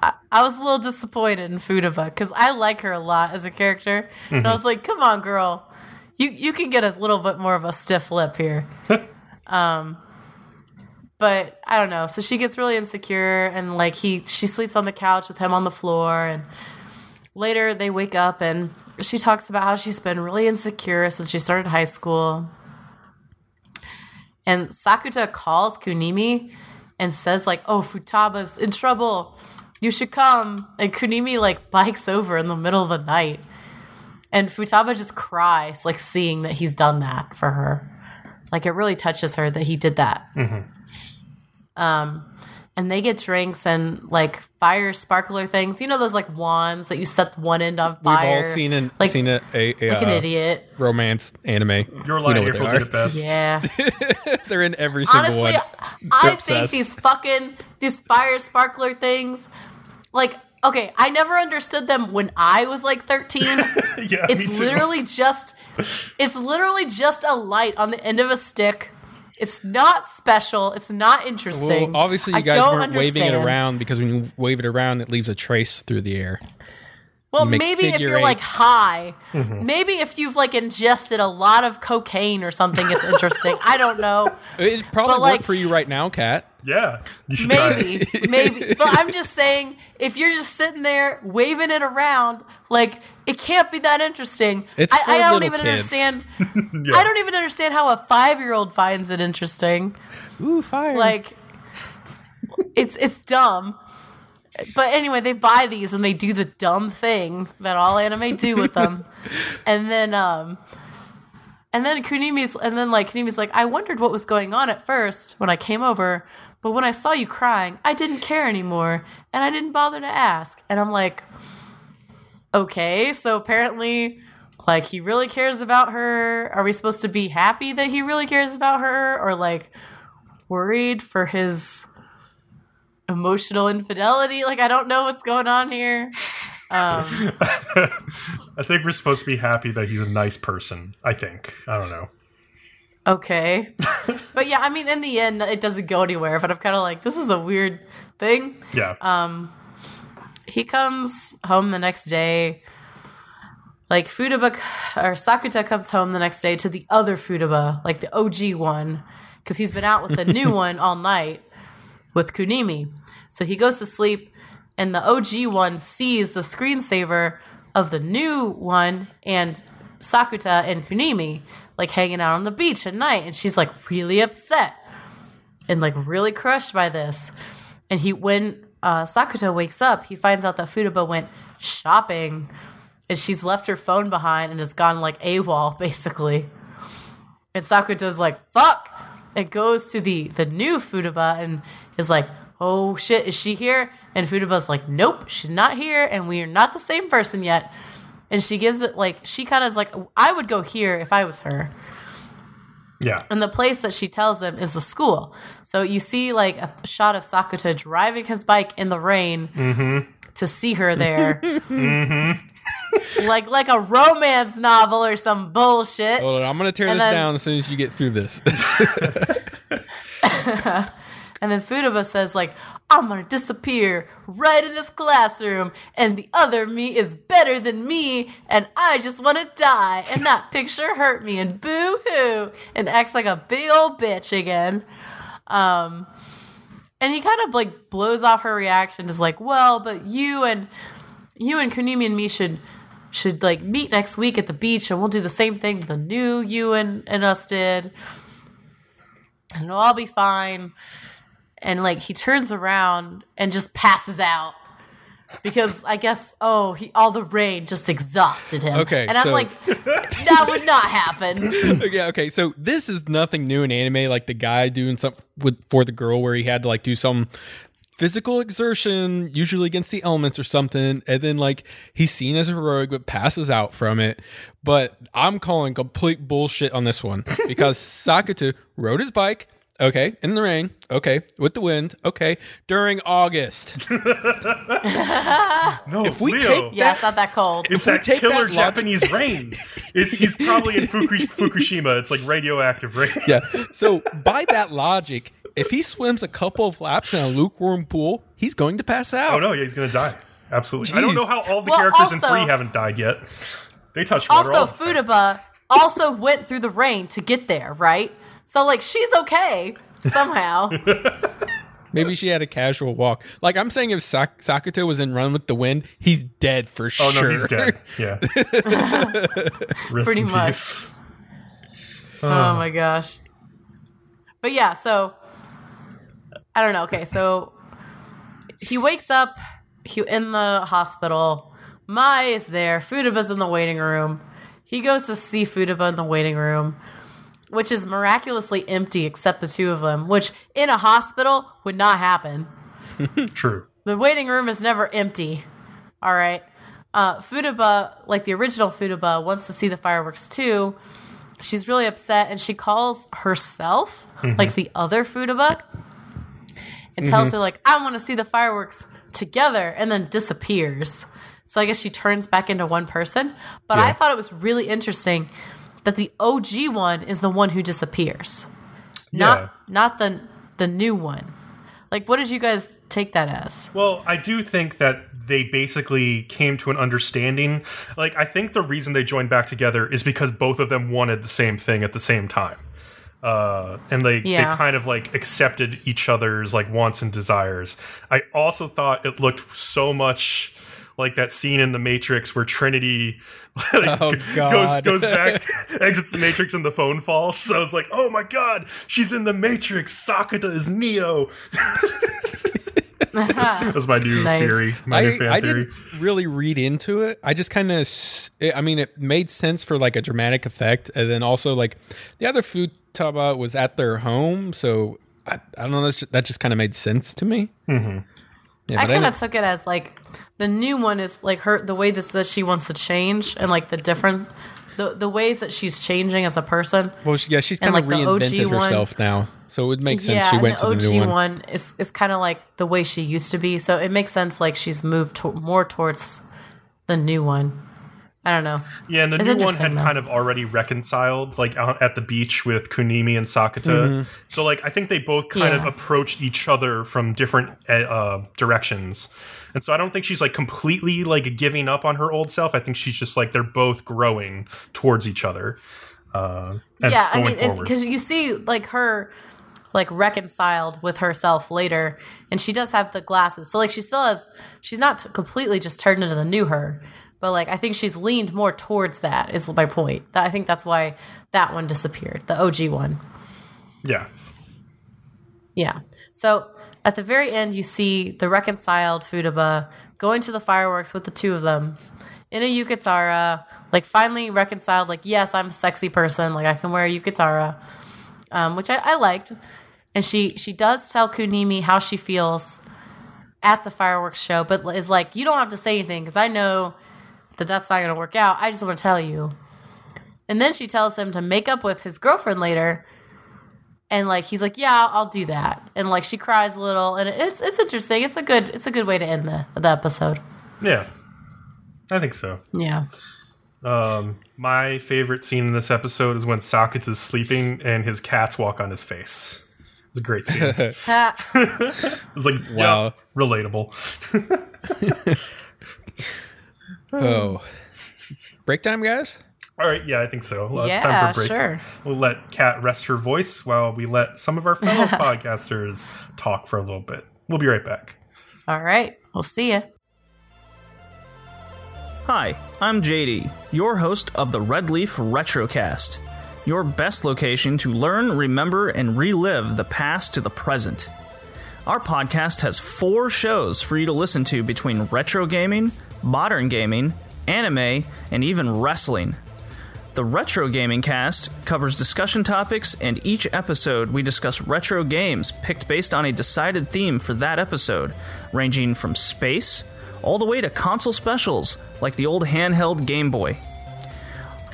Speaker 3: I was a little disappointed in Futaba because I like her a lot as a character. And
Speaker 1: Mm-hmm.
Speaker 3: I was like, come on, girl. You you can get a little bit more of a stiff lip here. um but I don't know. So she gets really insecure and like he she sleeps on the couch with him on the floor and later they wake up and she talks about how she's been really insecure since she started high school. And Sakuta calls Kunimi and says like, "Oh, Futaba's in trouble. You should come." And Kunimi like bikes over in the middle of the night. And Futaba just cries like seeing that he's done that for her. Like it really touches her that he did that. Um and they get drinks and like fire sparkler things. You know those like wands that you set one end on fire.
Speaker 2: We've
Speaker 3: fire.
Speaker 2: all seen an
Speaker 3: like,
Speaker 2: seen a, a, a,
Speaker 3: like an
Speaker 2: uh,
Speaker 3: idiot.
Speaker 2: romance anime.
Speaker 1: Your
Speaker 2: You
Speaker 1: line
Speaker 2: know what
Speaker 1: April
Speaker 2: they
Speaker 1: did it best.
Speaker 3: Yeah.
Speaker 2: They're in every single
Speaker 3: Honestly,
Speaker 2: one.
Speaker 3: I
Speaker 2: They're
Speaker 3: think
Speaker 2: obsessed.
Speaker 3: these fucking these fire sparkler things, like, okay, I never understood them when I was like thirteen.
Speaker 1: yeah, me
Speaker 3: It's
Speaker 1: too.
Speaker 3: literally just, it's literally just a light on the end of a stick. It's not special. It's not interesting.
Speaker 2: Well, obviously, you guys
Speaker 3: don't
Speaker 2: weren't waving it around because when you wave it around, it leaves a trace through the air.
Speaker 3: Well, maybe if you're like high,
Speaker 1: Mm-hmm.
Speaker 3: maybe if you've like ingested a lot of cocaine or something, it's interesting. I don't know.
Speaker 2: It probably
Speaker 3: But,
Speaker 2: work
Speaker 3: like-
Speaker 2: for you right now, Kat.
Speaker 1: Yeah, you should try it.
Speaker 3: Maybe, maybe. But I'm just saying, if you're just sitting there waving it around, like it can't be that interesting.
Speaker 2: It's
Speaker 3: I,
Speaker 2: for
Speaker 3: I don't even
Speaker 2: kids.
Speaker 3: understand.
Speaker 1: Yeah.
Speaker 3: I don't even understand how a five year old finds it interesting.
Speaker 2: Ooh, fire!
Speaker 3: Like, it's it's dumb. But anyway, they buy these and they do the dumb thing that all anime do with them, and then um, and then Kunimi's and then like Kunimi's like, I wondered what was going on at first when I came over, but when I saw you crying, I didn't care anymore, and I didn't bother to ask. And I'm like, okay, so apparently. Like he really cares about her. Are we supposed to be happy that he really cares about her, or like worried for his emotional infidelity. Like I don't know what's going on here. Um,
Speaker 1: I think we're supposed to be happy that he's a nice person. I think. I don't know.
Speaker 3: Okay, but yeah, I mean, in the end, it doesn't go anywhere. But I'm kind of like, this is a weird thing.
Speaker 1: Yeah.
Speaker 3: Um, He comes home the next day. Like Futaba or Sakuta comes home the next day to the other Futaba, like the OG one, because he's been out with the new one all night with Kunimi. So he goes to sleep, and the OG one sees the screensaver of the new one and Sakuta and Kunimi like hanging out on the beach at night, and she's like really upset and like really crushed by this. And he when uh, Sakuta wakes up, he finds out that Futaba went shopping, and she's left her phone behind and has gone like AWOL basically. And Sakuta's like, fuck! It goes to the the new Futaba and is like, oh shit, is she here? And Futaba's like, nope, she's not here, and we are not the same person yet. And she gives it like she kind of is like, I would go here if I was her.
Speaker 1: yeah.
Speaker 3: And the place that she tells him is the school. So you see like a shot of Sakuta driving his bike in the rain mm-hmm. to see her there. Mm-hmm. Like like a romance novel or some bullshit.
Speaker 2: Hold on, I'm gonna tear
Speaker 3: And
Speaker 2: this
Speaker 3: then-
Speaker 2: down as soon as you get through this.
Speaker 3: And then Futaba says like, I'm gonna disappear right in this classroom, and the other me is better than me, and I just wanna die. And that picture hurt me, and boo hoo, and acts like a big old bitch again. Um, and he kind of like blows off her reaction, is like, well, but you and you and Kunimi and me should should like meet next week at the beach, and we'll do the same thing the new you and, and us did, and it'll all be fine and like he turns around and just passes out because I guess oh he all the rain just exhausted him.
Speaker 2: Okay,
Speaker 3: and I'm
Speaker 2: so-
Speaker 3: like that would not happen.
Speaker 2: yeah, okay. So this is nothing new in anime. Like the guy doing something with for the girl where he had to like do some physical exertion, usually against the elements or something, and then like he's seen as heroic but passes out from it. But I'm calling complete bullshit on this one because Sakuta rode his bike. Okay, in the rain. Okay, with the wind. Okay, during August.
Speaker 1: No,
Speaker 2: If we
Speaker 1: Leo,
Speaker 2: take
Speaker 3: Yeah, it's not that cold.
Speaker 1: it's
Speaker 2: we
Speaker 1: that
Speaker 2: take
Speaker 1: killer
Speaker 2: that logic-
Speaker 1: Japanese rain. It's he's probably in Fuku- Fukushima. It's like radioactive rain.
Speaker 2: Yeah. So by that logic, if he swims a couple of laps in a lukewarm pool, he's going to pass out.
Speaker 1: Oh no, yeah, he's gonna die. Absolutely. I don't know how all the
Speaker 3: Well,
Speaker 1: characters in
Speaker 3: also-
Speaker 1: three haven't died yet. They touch water
Speaker 3: also,
Speaker 1: all the time.
Speaker 3: Futaba also went through the rain to get there, right? So like she's okay somehow.
Speaker 2: Maybe she had a casual walk. Like I'm saying, if Sak- Sakuta was in Run with the Wind, he's dead for
Speaker 1: Oh
Speaker 2: sure.
Speaker 1: Oh no, he's dead. Yeah. Rest
Speaker 3: Pretty
Speaker 1: in
Speaker 3: much.
Speaker 1: peace.
Speaker 3: Oh my ah. gosh. But yeah, so I don't know. Okay, so he wakes up he in the hospital. Mai is there. Futaba's in the waiting room. He goes to see Futaba in the waiting room, which is miraculously empty except the two of them, which in a hospital would not happen.
Speaker 1: True.
Speaker 3: The waiting room is never empty. All right. Uh, Futaba, like the original Futaba, wants to see the fireworks too. She's really upset and she calls herself, like the other Futaba, and tells her, like, I want to see the fireworks together, and then disappears. So I guess she turns back into one person. But I thought it was really interesting that the OG one is the one who disappears. Not
Speaker 1: Yeah.
Speaker 3: not the the new one. Like what did you guys take that as?
Speaker 1: Well, I do think that they basically came to an understanding. Like, I think the reason they joined back together is because both of them wanted the same thing at the same time. uh, and they
Speaker 3: Yeah.
Speaker 1: they kind of like accepted each other's like wants and desires. I also thought it looked so much like that scene in the Matrix where Trinity like,
Speaker 2: Oh,
Speaker 1: goes goes back, exits the Matrix, and the phone falls. So I was like, oh my god, she's in the Matrix. Sakuta is Neo. That's my new
Speaker 3: Nice.
Speaker 1: theory. My new
Speaker 2: I,
Speaker 1: fan
Speaker 2: I
Speaker 1: theory.
Speaker 2: didn't really read into it. I just kind of, I mean, it made sense for like a dramatic effect, and then also like the other Futaba was at their home, so I, I don't know. That's just, that just kind of made sense to me. Mm-hmm. Yeah,
Speaker 3: I kind of took it as like the new one is like her the way this that she wants to change and like the difference the the ways that she's changing as a person.
Speaker 2: well, she- yeah, she's kind of
Speaker 3: like,
Speaker 2: reinvented
Speaker 3: one-
Speaker 2: herself now, so it would make sense
Speaker 3: yeah,
Speaker 2: she went
Speaker 3: the
Speaker 2: to the
Speaker 3: OG
Speaker 2: new one.
Speaker 3: one is is kind of like the way she used to be. So it makes sense like she's moved to, more towards the new one. I don't know.
Speaker 1: Yeah, and the
Speaker 3: It's
Speaker 1: new one had
Speaker 3: though.
Speaker 1: kind of already reconciled, like out at the beach with Kunimi and Sakuta. So, like, I think they both kind of
Speaker 3: Mm-hmm.
Speaker 1: Approached each other from different uh, uh, directions. And so, I don't think she's like completely like giving up on her old self. I think she's just like they're both growing towards each other. Uh, and
Speaker 3: yeah, I mean, because you see like her like reconciled with herself later, and she does have the glasses. So like she still has. She's not t- completely just turned into the new her. But like I think she's leaned more towards that. Is my point. That I think that's why that one disappeared. The OG one.
Speaker 1: yeah,
Speaker 3: Yeah. So at the very end, you see the reconciled Futaba going to the fireworks with the two of them in a yukatara, like finally reconciled. Like, yes, I'm a sexy person. Like, I can wear a yukatara, um, which I, I liked. And she she does tell Kunimi how she feels at the fireworks show, but is like, you don't have to say anything because I know that that's not going to work out. I just want to tell you. And then she tells him to make up with his girlfriend later and like he's like yeah i'll do that and like she cries a little and it's it's interesting it's a good it's a good way to end the the episode
Speaker 1: yeah, I think so.
Speaker 3: yeah
Speaker 1: Um, my favorite scene in this episode is when Sockets is sleeping and his cats walk on his face. It's a great scene. it's like
Speaker 2: Wow.
Speaker 1: wow, relatable.
Speaker 2: Oh, break time, guys.
Speaker 1: All right, yeah, I think so. Uh, time
Speaker 3: yeah
Speaker 1: for break.
Speaker 3: sure
Speaker 1: We'll let Kat rest her voice while we let some of our fellow podcasters talk for a little bit. We'll be right back.
Speaker 3: all right we'll see you
Speaker 4: Hi, I'm JD, your host of the Red Leaf Retrocast, your best location to learn, remember, and relive the past to the present. Our podcast has four shows for you to listen to between retro gaming, modern gaming, anime, and even wrestling. The Retro Gaming Cast covers discussion topics, and each episode we discuss retro games picked based on a decided theme for that episode, ranging from space all the way to console specials like the old handheld Game Boy.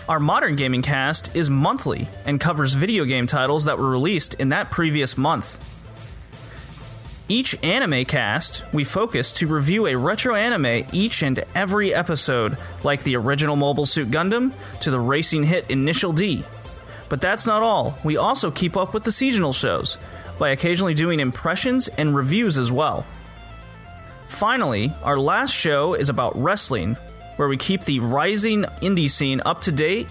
Speaker 4: Our Modern Gaming Cast is monthly and covers video game titles that were released in that previous month. Each anime cast, we focus to review a retro anime each and every episode, like the original Mobile Suit Gundam to the racing hit Initial D. But that's not all. We also keep up with the seasonal shows by occasionally doing impressions and reviews as well. Finally, our last show is about wrestling, where we keep the rising indie scene up to date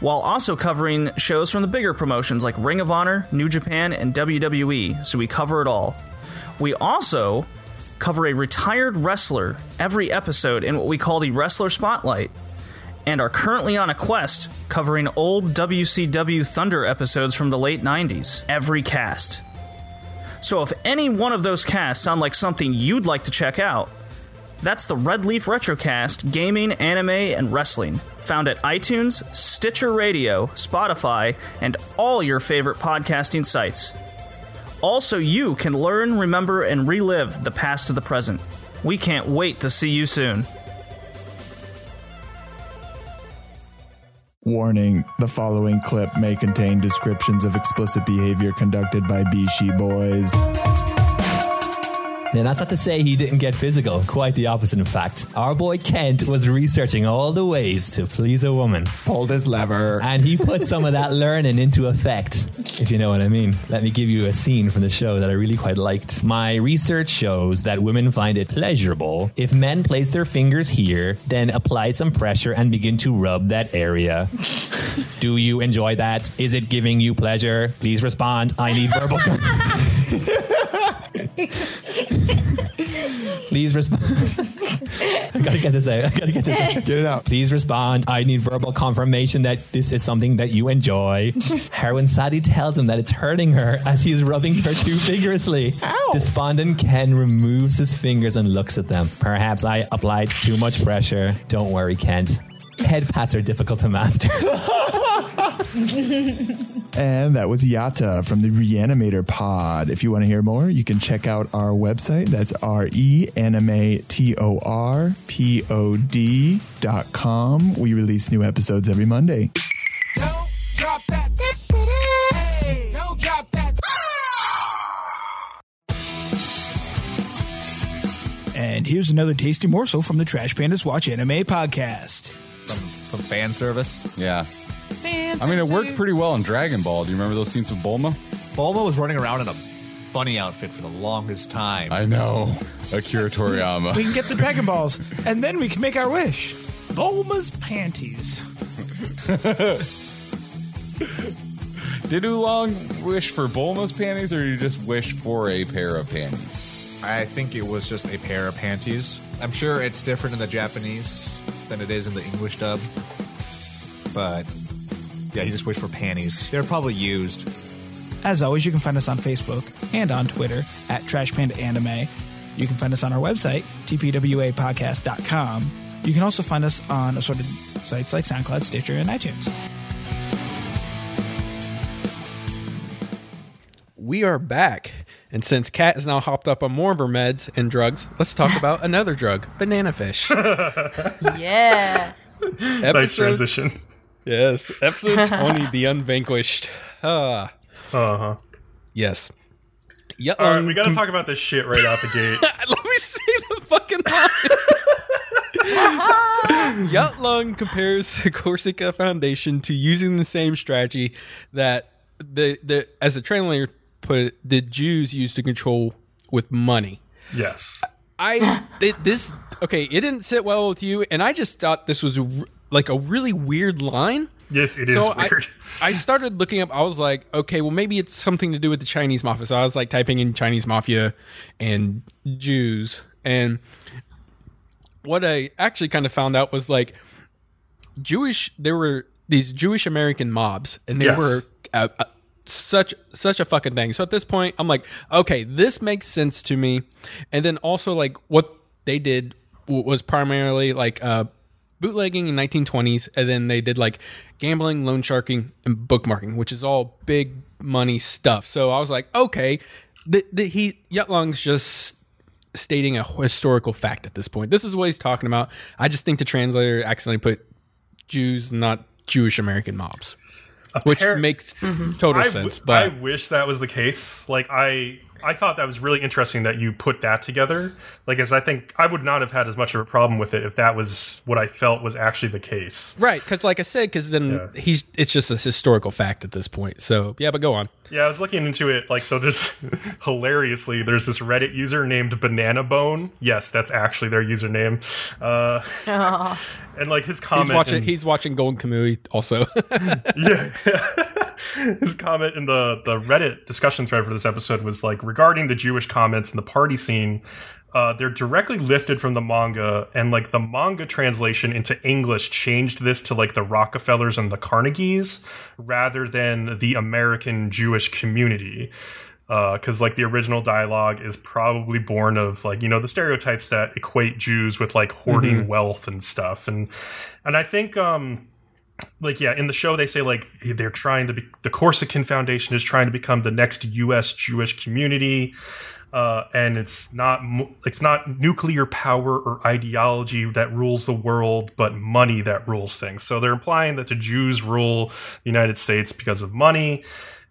Speaker 4: while also covering shows from the bigger promotions like Ring of Honor, New Japan, and WWE, so we cover it all. We also cover a retired wrestler every episode in what we call the Wrestler Spotlight, and are currently on a quest covering old WCW Thunder episodes from the late 90s, every cast. So if any one of those casts sound like something you'd like to check out, that's the Red Leaf Retrocast Gaming, Anime, and Wrestling, found at iTunes, Stitcher Radio, Spotify, and all your favorite podcasting sites. Also, you can learn, remember, and relive the past to the present. We can't wait to see you soon.
Speaker 5: Warning the following clip may contain descriptions of explicit behavior conducted by Bishi boys.
Speaker 6: Now, that's not to say he didn't get physical. Quite the opposite, in fact. Our boy Kent was researching all the ways to please a woman.
Speaker 5: Pulled his lever.
Speaker 6: And he put some of that learning into effect, if you know what I mean. Let me give you a scene from the show that I really quite liked. My research shows that women find it pleasurable if men place their fingers here, then apply some pressure and begin to rub that area. Do you enjoy that? Is it giving you pleasure? Please respond. I need verbal. Please respond. I gotta get this out. I gotta get this out.
Speaker 5: Get it out.
Speaker 6: Please respond. I need verbal confirmation that this is something that you enjoy. Heroine Sadie tells him that it's hurting her as he's rubbing her too vigorously. Ow. Despondent Ken removes his fingers and looks at them. Perhaps I applied too much pressure. Don't worry, Kent. Head pats are difficult to master.
Speaker 5: And that was Yata from the Reanimator Pod. If you want to hear more, you can check out our website. That's R E anime T O R P O D dot com. We release new episodes every Monday.
Speaker 7: Don't drop that. Hey, don't drop that.
Speaker 8: And here's another tasty morsel from the Trash Pandas Watch Anime podcast.
Speaker 9: some some fan service. Yeah. I mean, it worked pretty well in Dragon Ball. Do you remember those scenes with Bulma?
Speaker 10: Bulma was running around in a bunny outfit for the longest time.
Speaker 9: I know. Akira Toriyama.
Speaker 8: We can get the Dragon Balls, and then we can make our wish. Bulma's panties.
Speaker 9: Did Oolong wish for Bulma's panties, or did you just wish for a pair of panties?
Speaker 10: I think it was just a pair of panties. I'm sure it's different in the Japanese than it is in the English dub. But yeah, he just wished for panties. They're probably used.
Speaker 8: As always, you can find us on Facebook and on Twitter at Trash Panda Anime. You can find us on our website, tpwapodcast.com. You can also find us on assorted sites like SoundCloud, Stitcher, and iTunes.
Speaker 2: We are back. And since Kat is now hopped up on more of her meds and drugs, let's talk about another drug, banana fish.
Speaker 3: Yeah.
Speaker 1: Nice transition.
Speaker 2: Yes, episode 20, The Unvanquished. Ah,
Speaker 1: Uh huh.
Speaker 2: yes. Yeah,
Speaker 1: All right,
Speaker 2: um,
Speaker 1: we got to talk about this shit right out the gate.
Speaker 2: Let me say the fucking line. Yutlung compares the Corsican Foundation to using the same strategy that the the as the translator put it, the Jews used to control with money.
Speaker 1: Yes.
Speaker 2: I th- this okay, it didn't sit well with you, and I just thought this was a r- like a really weird line.
Speaker 1: Yes, it is
Speaker 2: I-
Speaker 1: weird.
Speaker 2: I, started looking up. I was like, okay, well, maybe it's something to do with the Chinese mafia. So I was like typing in Chinese mafia and Jews, and what I actually kind of found out was like Jewish. There were these Jewish American mobs, and they
Speaker 1: Yes.
Speaker 2: were uh, uh, such such a fucking thing. So at this point, I'm like, okay, this makes sense to me. And then also like what they did was primarily like uh, bootlegging in 1920s, and then they did like gambling, loan sharking, and bookmarking, which is all big money stuff. So I was like, okay, the, the, he Yutlung's just stating a historical fact at this point. This is what he's talking about. I just think the translator accidentally put Jews, not Jewish American mobs, which makes mm-hmm. total
Speaker 1: I w-
Speaker 2: sense. But I
Speaker 1: wish that was the case. Like I, I thought that was really interesting that you put that together. Like, as I think I would not have had as much of a problem with it if that was what I felt was actually the case.
Speaker 2: right, because like I said, because then
Speaker 1: Yeah.
Speaker 2: he's it's just a historical fact at this point. So yeah, but go on.
Speaker 1: Yeah, I was looking into it. Like, so there's hilariously, there's this Reddit user named Banana Bone. Yes, that's actually their username. Uh, and like his comment,
Speaker 2: He's watching.
Speaker 1: in-
Speaker 2: He's watching Golden Kamuy also.
Speaker 1: yeah. His comment in the the Reddit discussion thread for this episode was like regarding the Jewish comments in the party scene. Uh, they're directly lifted from the manga, and like the manga translation into English changed this to like the Rockefellers and the Carnegies rather than the American Jewish community. Because like the original dialogue is probably born of like you know the stereotypes that equate Jews with like hoarding wealth and stuff, and and I think um like yeah in the show they say like they're trying to be the corsican foundation is trying to become the next us jewish community uh, and it's not it's not nuclear power or ideology that rules the world but money that rules things. So they're implying that the jews rule the united states because of money.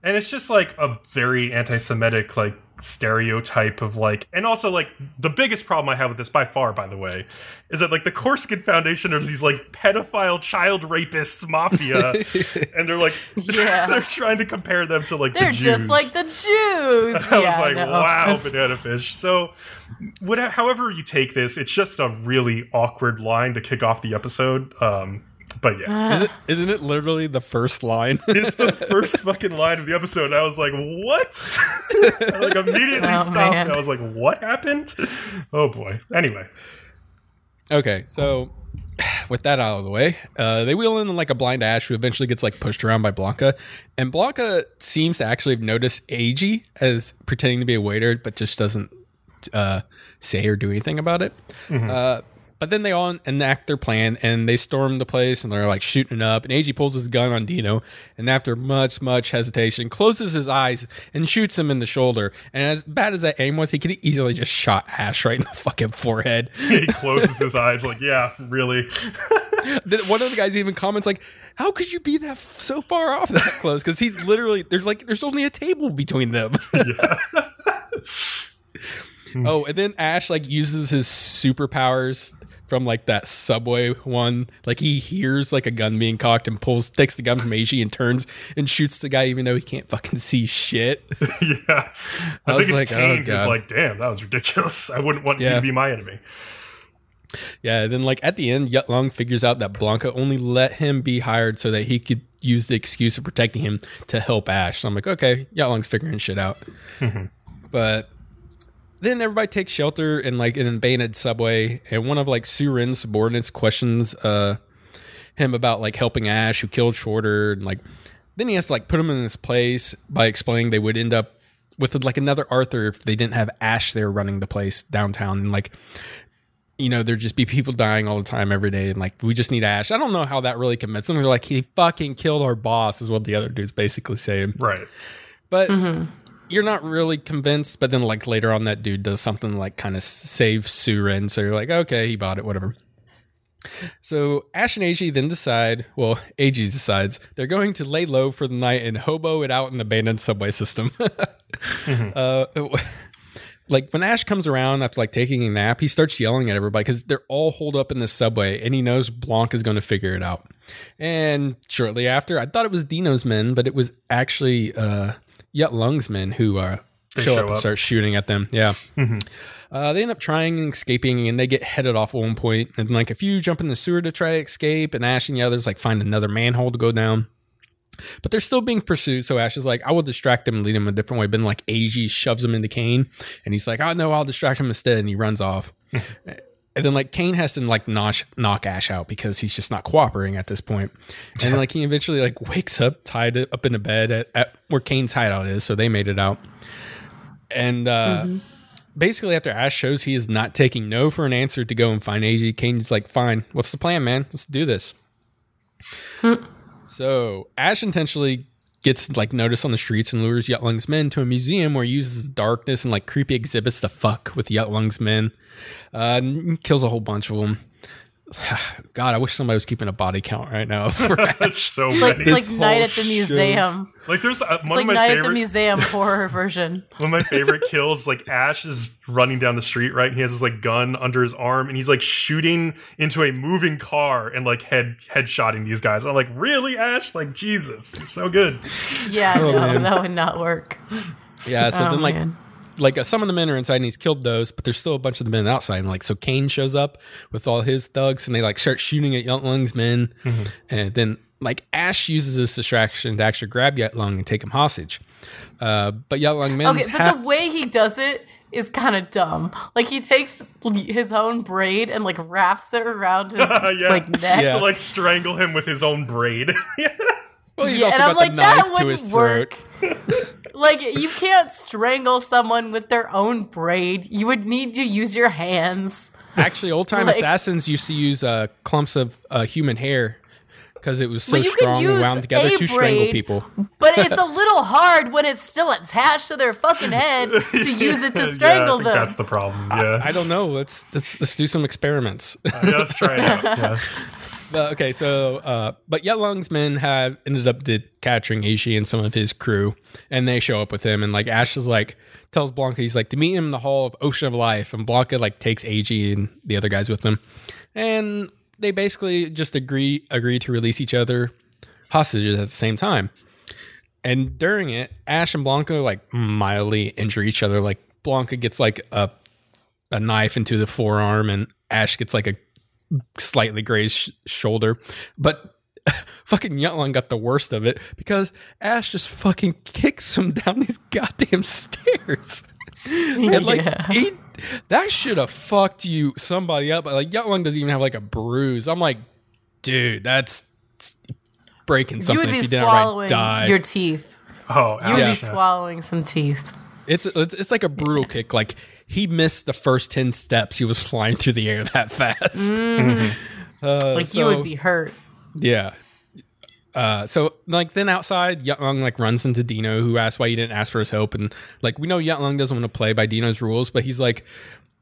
Speaker 1: And it's just like a very anti-Semitic like stereotype of like, and also like the biggest problem I have with this by far, by the way, is that like the Corsican Foundation are these like pedophile child rapists mafia, and they're like,
Speaker 3: Yeah.
Speaker 1: they're trying to compare them to like
Speaker 3: They're
Speaker 1: the Jews.
Speaker 3: just like the Jews.
Speaker 1: I
Speaker 3: yeah,
Speaker 1: was like,
Speaker 3: no.
Speaker 1: wow, banana fish. So, whatever, however you take this, it's just a really awkward line to kick off the episode. Um, but yeah,
Speaker 2: Is it, isn't it literally the first line?
Speaker 1: it's the first fucking line of the episode. And I was like, what? I like immediately
Speaker 3: Oh,
Speaker 1: stopped.
Speaker 3: man.
Speaker 1: and I was like, what happened? Oh boy. Anyway,
Speaker 2: Okay, so with that out of the way, uh, they wheel in like a blind Ash who eventually gets like pushed around by Blanca, and Blanca seems to actually have noticed Eiji as pretending to be a waiter, but just doesn't uh, say or do anything about it. Uh, but then they all enact their plan and they storm the place and they're like shooting it up. And Eiji pulls his gun on Dino and after much, much hesitation, closes his eyes and shoots him in the shoulder. And as bad as that aim was, he could easily just shot Ash right in the fucking forehead.
Speaker 1: he closes his eyes, like, yeah, really.
Speaker 2: One of the guys even comments like, "How could you be that f- so far off that close?" Because he's literally there's like there's only a table between them. oh, and then Ash like uses his superpowers from like that subway one. Like he hears like a gun being cocked and pulls takes the gun from Eiji and turns and shoots the guy even though he can't fucking see shit.
Speaker 1: yeah. I,
Speaker 2: I was
Speaker 1: think it's
Speaker 2: like, oh,
Speaker 1: Cain who's
Speaker 2: God.
Speaker 1: like, damn, that was ridiculous. I wouldn't want you to be my enemy.
Speaker 2: Yeah, then like at the end, Yut Lung figures out that Blanca only let him be hired so that he could use the excuse of protecting him to help Ash. So I'm like, okay, Yut Lung's figuring shit out. Mm-hmm. but then everybody takes shelter in like an abandoned subway, and one of like Surin's subordinates questions uh him about like helping Ash who killed Shorter and like then he has to like put him in his place by explaining they would end up with like another Arthur if they didn't have Ash there running the place downtown and like you know, there'd just be people dying all the time every day, and like we just need Ash. I don't know how that really commits them. They're like, he fucking killed our boss, is what the other dude's basically saying.
Speaker 1: Right.
Speaker 2: But you're not really convinced. But then, like later on, that dude does something like kind of save Surin, so you're like, okay, he bought it, whatever. So Ash and Eiji then decide, well, Eiji decides they're going to lay low for the night and hobo it out in the abandoned subway system. uh, like when Ash comes around after like taking a nap, he starts yelling at everybody because they're all holed up in the subway, and he knows Blanc is going to figure it out. And shortly after, I thought it was Dino's men, but it was actually uh, Yut Lung's men who uh, show,
Speaker 1: show
Speaker 2: up and
Speaker 1: up.
Speaker 2: start shooting at them. Yeah. Uh, they end up trying and escaping, and they get headed off at one point. And like a few jump in the sewer to try to escape, and Ash and the others like find another manhole to go down. But they're still being pursued, so Ash is like, "I will distract him and lead him a different way." But then like Eiji shoves him into Cain, and he's like, "Oh no, I'll distract him instead," and he runs off. And then like Cain has to like knock, knock Ash out because he's just not cooperating at this point. And like he eventually like wakes up tied up in a bed at, at where Cain's hideout is, so they made it out. And uh basically after Ash shows he is not taking no for an answer to go and find Eiji, Cain's like, fine, what's the plan, man? Let's do this. so Ash intentionally gets like notice on the streets and lures Yutlung's men to a museum where he uses darkness and like creepy exhibits to fuck with Yutlung's men. Uh, kills a whole bunch of them. God, I wish somebody was keeping a body count right now. For Ash.
Speaker 1: So
Speaker 3: It's like,
Speaker 1: many.
Speaker 3: it's like night at the
Speaker 2: show.
Speaker 3: museum.
Speaker 1: Like there's uh,
Speaker 3: It's
Speaker 1: one
Speaker 3: like
Speaker 1: of my
Speaker 3: night at the museum horror version.
Speaker 1: one of my favorite kills. Like Ash is running down the street, right? And he has his like gun under his arm, and he's like shooting into a moving car and like head headshotting these guys. I'm like, really, Ash? Like Jesus, you're so good.
Speaker 3: Yeah, no,
Speaker 2: Oh, man.
Speaker 3: that would not work.
Speaker 2: Yeah, so
Speaker 3: Oh,
Speaker 2: then like
Speaker 3: man.
Speaker 2: Like uh, some of the men are inside and he's killed those, but there's still a bunch of the men outside. And like so Cain shows up with all his thugs and they like start shooting at Yutlung's men.
Speaker 3: Mm-hmm.
Speaker 2: And then like Ash uses this distraction to actually grab Yutlung and take him hostage. Uh, but Yutlung men
Speaker 3: Okay, but the way he does it is kind of dumb. Like he takes his own braid and like wraps it around his
Speaker 1: yeah,
Speaker 3: like neck.
Speaker 2: Yeah.
Speaker 1: to like strangle him with his own braid.
Speaker 2: well, he's
Speaker 3: Yeah,
Speaker 2: also
Speaker 3: and I'm
Speaker 2: got the
Speaker 3: like, that
Speaker 2: to his
Speaker 3: wouldn't
Speaker 2: throat.
Speaker 3: work. like you can't strangle someone with their own braid. You would need to use your hands.
Speaker 2: Actually, old time
Speaker 3: Like-
Speaker 2: assassins used to use uh, clumps of uh, human hair because it was so
Speaker 3: Well,
Speaker 2: strong and wound together
Speaker 3: a
Speaker 2: to strangle people.
Speaker 3: But it's a little hard when it's still attached to their fucking head to use it to
Speaker 1: yeah, I
Speaker 3: strangle
Speaker 1: think
Speaker 3: them.
Speaker 1: that's the problem. Yeah,
Speaker 2: I don't know. Let's let's let's do some experiments.
Speaker 1: yeah let's try it out. Yeah.
Speaker 2: But, okay, so uh, but Yutlung's men have ended up did capturing Eiji and some of his crew, and they show up with him, and like Ash is like tells Blanca he's like to meet him in the Hall of Ocean of Life, and Blanca like takes Eiji and the other guys with them, and they basically just agree agree to release each other hostages at the same time. And during it, Ash and Blanca like mildly injure each other. Like Blanca gets like a a knife into the forearm, and Ash gets like a slightly grazed sh- shoulder. But fucking Yutlung got the worst of it because Ash just fucking kicks him down these goddamn stairs. and like
Speaker 3: Yeah.
Speaker 2: he, that should have fucked you somebody up. Like Yutlung doesn't even have like a bruise. I'm like, dude, that's breaking something.
Speaker 3: You
Speaker 2: something
Speaker 3: would be
Speaker 2: if you didn't outright
Speaker 3: swallowing
Speaker 2: die.
Speaker 3: your teeth.
Speaker 1: Oh,
Speaker 3: You would
Speaker 2: Yeah.
Speaker 3: be swallowing some teeth.
Speaker 2: It's, it's it's like a brutal kick. Like he missed the first ten steps. He was flying through the air that fast. Uh,
Speaker 3: Like you would be hurt.
Speaker 2: Yeah. Uh, so like then outside, Young like runs into Dino, who asks why he didn't ask for his help, and like we know Young doesn't want to play by Dino's rules, but he's like,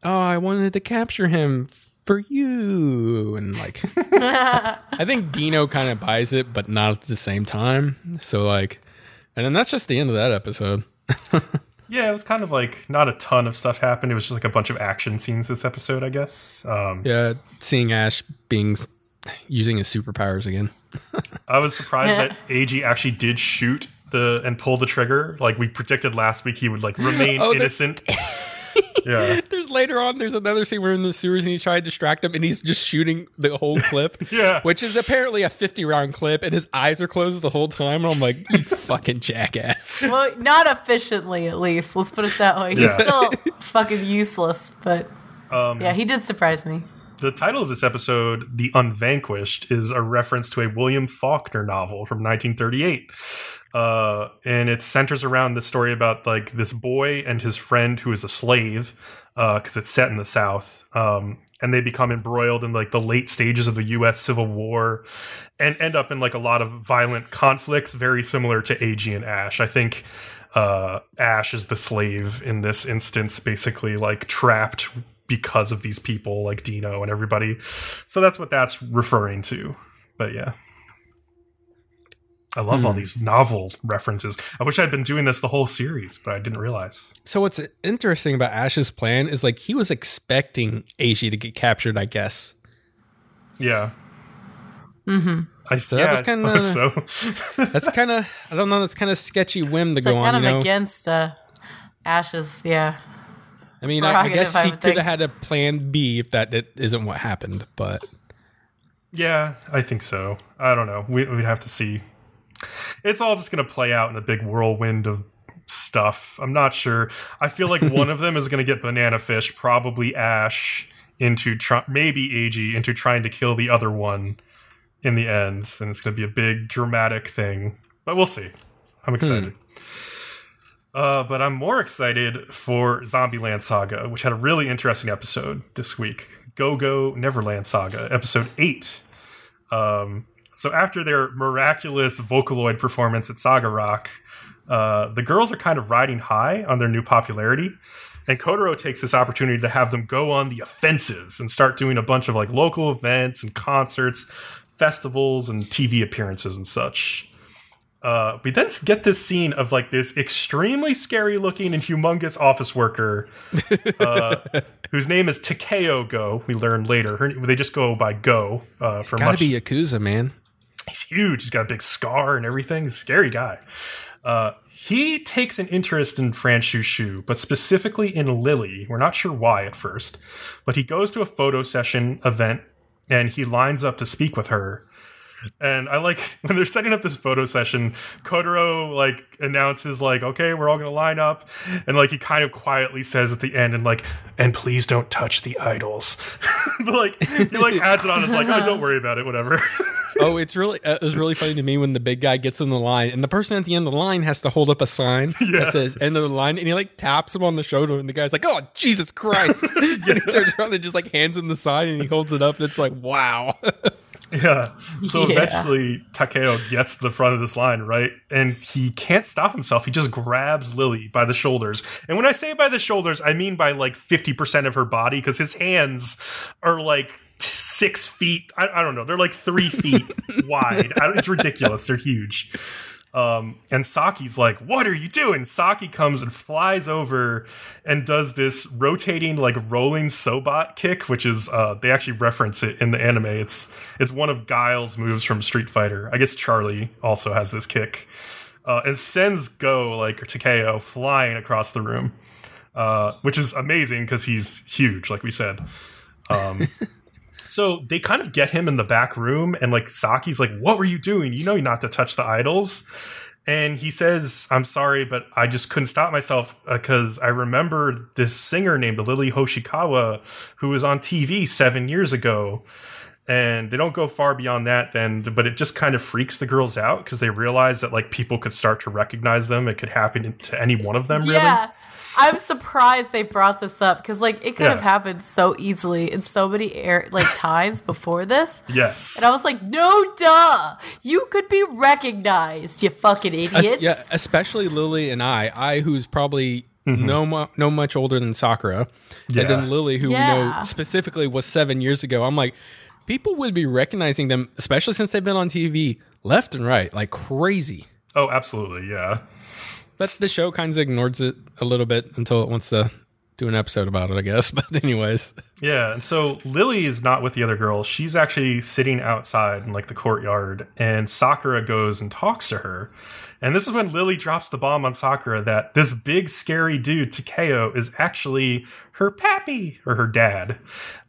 Speaker 2: "Oh, I wanted to capture him for you," and like, I think Dino kind of buys it, but not at the same time. So like, and then that's just the end of that episode.
Speaker 1: Yeah, it was kind of like not a ton of stuff happened. It was just like a bunch of action scenes this episode, I guess. Um,
Speaker 2: Yeah, seeing Ash being using his superpowers again.
Speaker 1: I was surprised that Eiji actually did shoot the and pull the trigger. Like we predicted last week, he would like remain
Speaker 2: Oh, the-
Speaker 1: innocent. yeah,
Speaker 2: There's later on. There's another scene where in the sewers and he's trying to distract him, and he's just shooting the whole clip.
Speaker 1: Yeah.
Speaker 2: which is apparently a 50 round clip, and his eyes are closed the whole time. And I'm like, you fucking jackass.
Speaker 3: Well, not efficiently, at least. Let's put it that way. He's
Speaker 1: Yeah.
Speaker 3: still fucking useless, but
Speaker 1: Um,
Speaker 3: yeah, he did surprise me.
Speaker 1: the title of this episode, "The Unvanquished," is a reference to a William Faulkner novel from 1938. Uh, and it centers around the story about like this boy and his friend who is a slave, because it's set in the South. Um, and they become embroiled in like the late stages of the U.S. Civil War, and end up in like a lot of violent conflicts, very similar to Eiji and Ash. I think uh, Ash is the slave in this instance, basically like trapped because of these people like Dino and everybody. So that's what that's referring to. But yeah. I love all these novel references. I wish I'd been doing this the whole series, but I didn't realize.
Speaker 2: So what's interesting about Ash's plan is like he was expecting Eiji to get captured, I guess.
Speaker 1: Yeah. Mm-hmm. I,
Speaker 2: that
Speaker 1: yeah,
Speaker 2: was kinda-
Speaker 1: suppose so.
Speaker 2: That's kind of I don't know. That's kind of sketchy whim to
Speaker 3: It's
Speaker 2: go
Speaker 3: like
Speaker 2: on.
Speaker 3: kind
Speaker 2: You
Speaker 3: of
Speaker 2: know,
Speaker 3: against uh, Ash's, yeah.
Speaker 2: I mean, I, I guess he could have had a plan B if that, that isn't what happened. But
Speaker 1: yeah, I think so. I don't know. We, we'd have to see. It's all just going to play out in a big whirlwind of stuff. I'm not sure. I feel like one of them is going to get banana fish, probably Ash, into try- maybe Eiji into trying to kill the other one in the end, and it's going to be a big dramatic thing. But we'll see. I'm excited. Uh, but I'm more excited for Zombieland Saga, which had a really interesting episode this week. Go Go Neverland Saga, episode eight. Um, so after their miraculous Vocaloid performance at Saga Rock, uh, the girls are kind of riding high on their new popularity. And Kotaro takes this opportunity to have them go on the offensive and start doing a bunch of like local events and concerts, festivals, and TV appearances and such. Uh, we then get this scene of like this extremely scary looking and humongous office worker uh, whose name is Takeo Go. We learn later. Her, they just go by Go uh, for
Speaker 2: gotta
Speaker 1: much.
Speaker 2: be Yakuza, man.
Speaker 1: He's huge. He's got a big scar and everything. He's a scary guy. Uh, he takes an interest in Fran Shu, but specifically in Lily. We're not sure why at first, but he goes to a photo session event and he lines up to speak with her. And I like when they're setting up this photo session, Kotaro like announces like, "Okay, we're all gonna line up," and like he kind of quietly says at the end, and like, "And please don't touch the idols." but like he like adds it on as like, "Oh, don't worry about it, whatever."
Speaker 2: oh, it's really uh, it was really funny to me when the big guy gets in the line and the person at the end of the line has to hold up a sign yeah. that says end of the line and he like taps him on the shoulder and the guy's like, "Oh, Jesus Christ!" and he turns around and just like hands him the sign and he holds it up and it's like, "Wow."
Speaker 1: Yeah. So
Speaker 3: Yeah.
Speaker 1: eventually Takeo gets to the front of this line, right? And he can't stop himself. He just grabs Lily by the shoulders. And when I say by the shoulders, I mean by like 50% of her body because his hands are like six feet. I, I don't know. They're like three feet wide. I It's ridiculous. They're huge. Um, and Saki's like, "What are you doing?" Saki comes and flies over and does this rotating like rolling sobat kick, which is uh, they actually reference it in the anime. It's it's one of Guile's moves from Street Fighter. I guess Charlie also has this kick, uh, and sends Go like Takeo flying across the room, uh, which is amazing because he's huge, like we said. Um, so they kind of get him in the back room, and like Saki's like, "What were you doing? You know not to touch the idols." And he says, "I'm sorry, but I just couldn't stop myself uh, because I remember this singer named Lily Hoshikawa who was on TV seven years ago." And they don't go far beyond that, then, but it just kind of freaks the girls out because they realize that like people could start to recognize them. It could happen to any one of them, really.
Speaker 3: Yeah. I'm surprised they brought this up because like it could have happened so easily in so many air like times before this.
Speaker 1: Yes.
Speaker 3: And I was like, no, duh. You could be recognized, you fucking
Speaker 2: Es-
Speaker 3: idiots.
Speaker 2: yeah, especially Lily and I. I, who's probably mm-hmm. no mu- no much older than Sakura,
Speaker 1: Yeah.
Speaker 2: and then Lily, who we know specifically was seven years ago. I'm like, people would be recognizing them, especially since they've been on TV left and right, like crazy.
Speaker 1: Oh, absolutely. Yeah.
Speaker 2: But the show kind of ignores it a little bit until it wants to do an episode about it, I guess. But anyways,
Speaker 1: Yeah, and so Lily is not with the other girls. She's actually sitting outside in like the courtyard, and Sakura goes and talks to her. And this is when Lily drops the bomb on Sakura that this big scary dude Takeo is actually her pappy or her dad.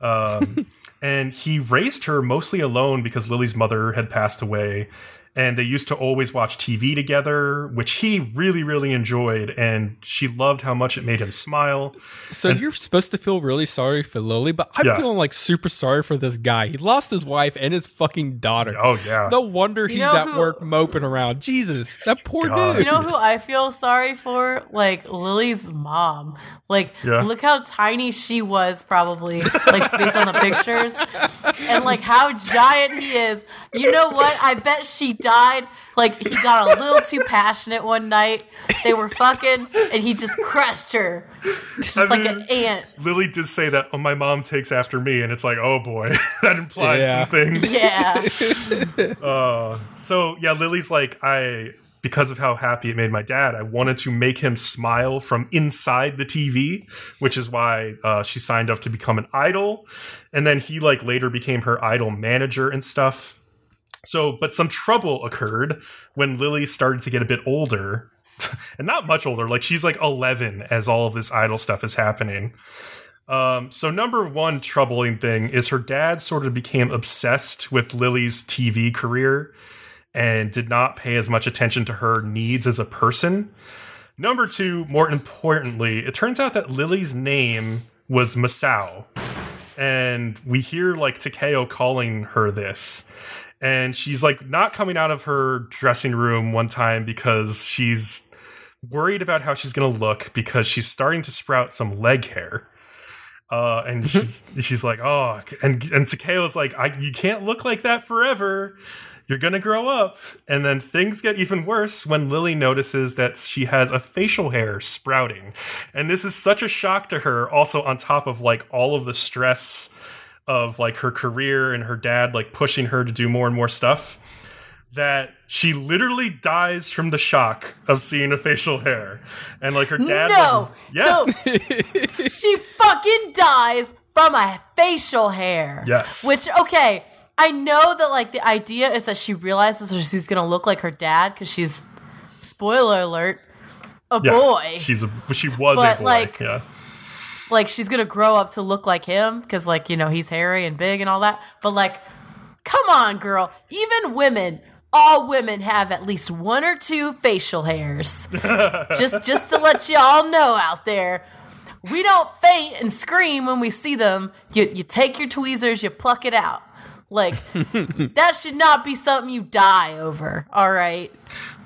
Speaker 1: Um, and he raised her mostly alone because Lily's mother had passed away. And they used to always watch TV together, which he really, really enjoyed. And she loved how much it made him smile.
Speaker 2: so you're supposed to feel really sorry for Lily, but I'm
Speaker 1: Yeah.
Speaker 2: feeling like super sorry for this guy. He lost his wife and his fucking daughter.
Speaker 1: Oh, yeah.
Speaker 2: No wonder he's at
Speaker 3: who-
Speaker 2: work moping around. Jesus, that poor
Speaker 1: God.
Speaker 2: dude.
Speaker 3: You know who I feel sorry for? Like Lily's mom. Like,
Speaker 1: Yeah.
Speaker 3: look how tiny she was, probably, like based on the pictures, and like how giant he is. You know what? I bet she died. Like he got a little too passionate one night. They were fucking, and he just crushed her, just
Speaker 1: I
Speaker 3: like
Speaker 1: mean-
Speaker 3: an ant.
Speaker 1: Lily did say that, oh, my mom takes after me. And it's like, oh boy, that implies
Speaker 2: Yeah.
Speaker 1: some things.
Speaker 3: Yeah,
Speaker 1: So, yeah, Lily's like, I, because of how happy it made my dad, I wanted to make him smile from inside the TV, which is why uh, she signed up to become an idol. And then he, like, later became her idol manager and stuff. So, but some trouble occurred when Lily started to get a bit older. and not much older. Like, she's like 11 as all of this idol stuff is happening. Um, so number one troubling thing is her dad sort of became obsessed with Lily's TV career and did not pay as much attention to her needs as a person. Number two, more importantly, it turns out that Lily's name was Masao. And we hear like Takeo calling her this. And she's like not coming out of her dressing room one time because she's worried about how she's going to look because she's starting to sprout some leg hair. Uh, and she's she's like, oh, and and Takeo's like, I, you can't look like that forever. You're gonna grow up. And then things get even worse when Lily notices that she has a facial hair sprouting, and this is such a shock to her. Also, on top of like all of the stress of like her career and her dad like pushing her to do more and more stuff, that she literally dies from the shock of seeing a facial hair, and like her dad.
Speaker 3: no.
Speaker 1: like, yeah.
Speaker 3: So she fucking dies from a facial hair.
Speaker 1: Yes.
Speaker 3: Which okay, I know that like the idea is that she realizes that she's gonna look like her dad because she's spoiler alert a
Speaker 1: Yeah,
Speaker 3: boy.
Speaker 1: She's a she was
Speaker 3: But,
Speaker 1: a boy.
Speaker 3: like-
Speaker 1: yeah.
Speaker 3: Like she's gonna grow up to look like him because like you know he's hairy and big and all that. But like, come on, girl. Even women. All women have at least one or two facial hairs. just just to let you all know out there. We don't faint and scream when we see them. You you take your tweezers, you pluck it out. Like that should not be something you die over. All right,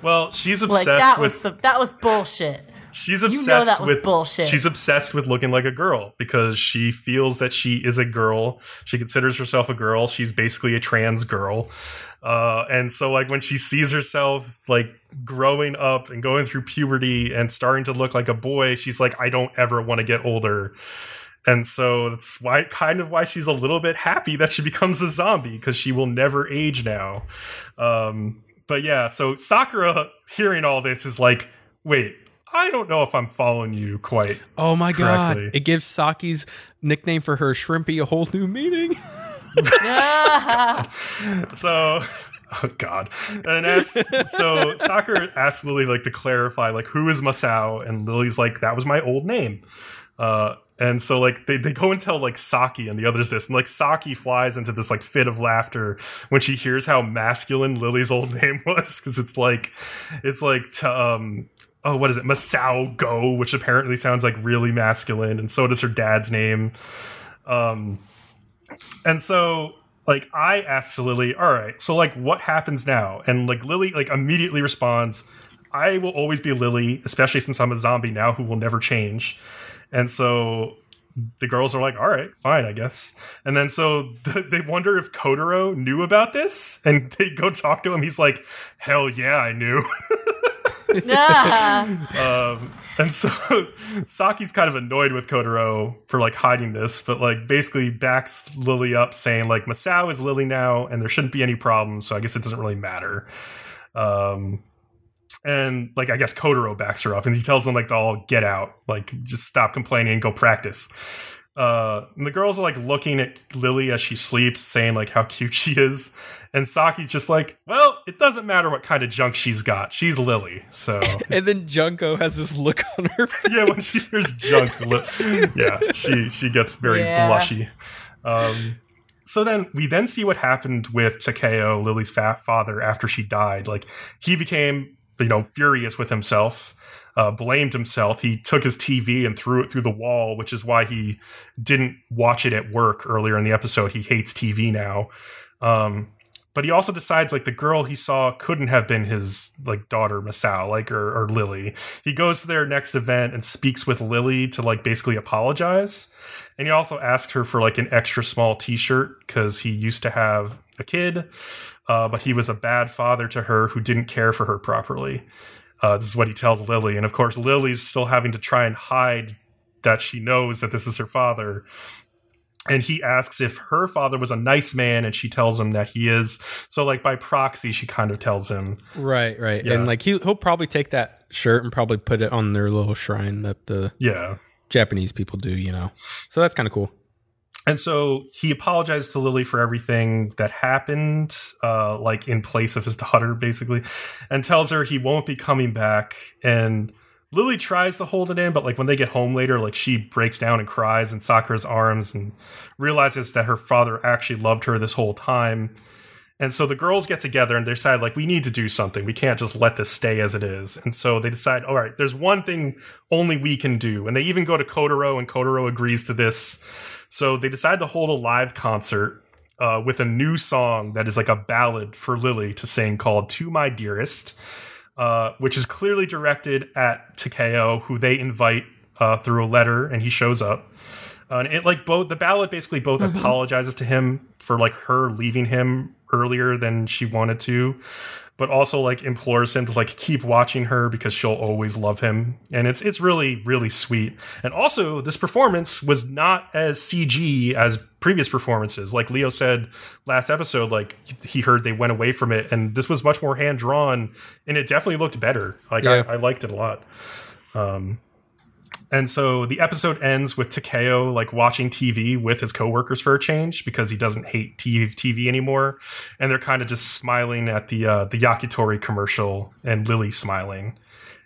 Speaker 1: Well, she's
Speaker 3: like
Speaker 1: obsessed
Speaker 3: that
Speaker 1: with
Speaker 3: was some, that was bullshit.
Speaker 1: She's obsessed with
Speaker 3: bullshit.
Speaker 1: She's obsessed with looking like a girl because she feels that she is a girl. She considers herself a girl. She's basically a trans girl. Uh, and so like when she sees herself like growing up and going through puberty and starting to look like a boy, she's like, I don't ever want to get older. and so that's why kind of why she's a little bit happy that she becomes a zombie because she will never age now. Um, but yeah, so Sakura hearing all this is like, wait, I don't know if I'm following you quite.
Speaker 2: Oh my god!
Speaker 1: Correctly.
Speaker 2: It gives Saki's nickname for her shrimpy a whole new meaning.
Speaker 1: So, oh god, and as so Sakura asks Lily like to clarify like who is Masao, and Lily's like that was my old name. Uh, and so like they, they go and tell like Saki and the others this, and like Saki flies into this like fit of laughter when she hears how masculine Lily's old name was because it's like it's like to, um oh what is it Masao Go, which apparently sounds like really masculine, and so does her dad's name. Um, and so like I asked Lily, all right, so like what happens now? And like Lily like immediately responds, I will always be Lily, especially since I'm a zombie now who will never change. And so the girls are like, all right, fine, I guess. And then so th- they wonder if Kotaro knew about this and they go talk to him. He's like, hell yeah, I knew.
Speaker 3: Yeah.
Speaker 1: um, and so Saki's kind of annoyed with Kotaro for like hiding this, but like basically backs Lily up saying like Masao is Lily now and there shouldn't be any problems, so I guess it doesn't really matter. Um and like I guess Kotaro backs her up and he tells them like to all get out, like just stop complaining and go practice. Uh, and the girls are like looking at Lily as she sleeps, saying like how cute she is, and Saki's just like, "Well, it doesn't matter what kind of junk she's got. She's Lily." So
Speaker 2: and then Junko has this look on her face.
Speaker 1: yeah, when she hears junk, li- yeah, she she gets very
Speaker 3: Yeah.
Speaker 1: blushy. Um, so then we then see what happened with Takeo, Lily's fat father, after she died. Like he became, you know, furious with himself, uh, blamed himself. He took his TV and threw it through the wall, which is why he didn't watch it at work earlier in the episode. He hates TV now. Um, but he also decides like the girl he saw couldn't have been his like daughter Masao, like or, or Lily. He goes to their next event and speaks with Lily to like basically apologize. And he also asks her for like an extra small T-shirt because he used to have a kid, uh, but he was a bad father to her who didn't care for her properly. Uh, this is what he tells Lily, and of course Lily's still having to try and hide that she knows that this is her father and he asks if her father was a nice man and she tells him that he is so like by proxy she kind of tells him
Speaker 2: Right, right.
Speaker 1: Yeah.
Speaker 2: And like he he'll probably take that shirt and probably put it on their little shrine that the
Speaker 1: yeah
Speaker 2: Japanese people do, you know. So that's kind of cool.
Speaker 1: and so he apologized to lily for everything that happened uh like in place of his daughter basically and tells her he won't be coming back and lily tries to hold it in but like when they get home later like she breaks down and cries in sakura's arms and realizes that her father actually loved her this whole time And so the girls get together and they decide, like, we need to do something. We can't just let this stay as it is. And so they decide, all right, there's one thing only we can do. And they even go to Kotaro, and Kotaro agrees to this. So they decide to hold a live concert uh, with a new song that is like a ballad for Lily to sing called To My Dearest, uh, which is clearly directed at Takeo, who they invite uh, through a letter, and he shows up. Uh, and it like both the ballad basically both apologizes to him for like her leaving him earlier than she wanted to, but also like implores him to like keep watching her because she'll always love him. And it's it's really really sweet. And also this performance was not as CG as previous performances. Like Leo said last episode, like he heard they went away from it, and this was much more hand drawn, and it definitely looked better. Like
Speaker 2: Yeah.
Speaker 1: I, I liked it a lot. Um, and so the episode ends with Takeo like watching TV with his coworkers for a change because he doesn't hate TV, anymore, and they're kind of just smiling at the uh, the yakitori commercial and Lily smiling.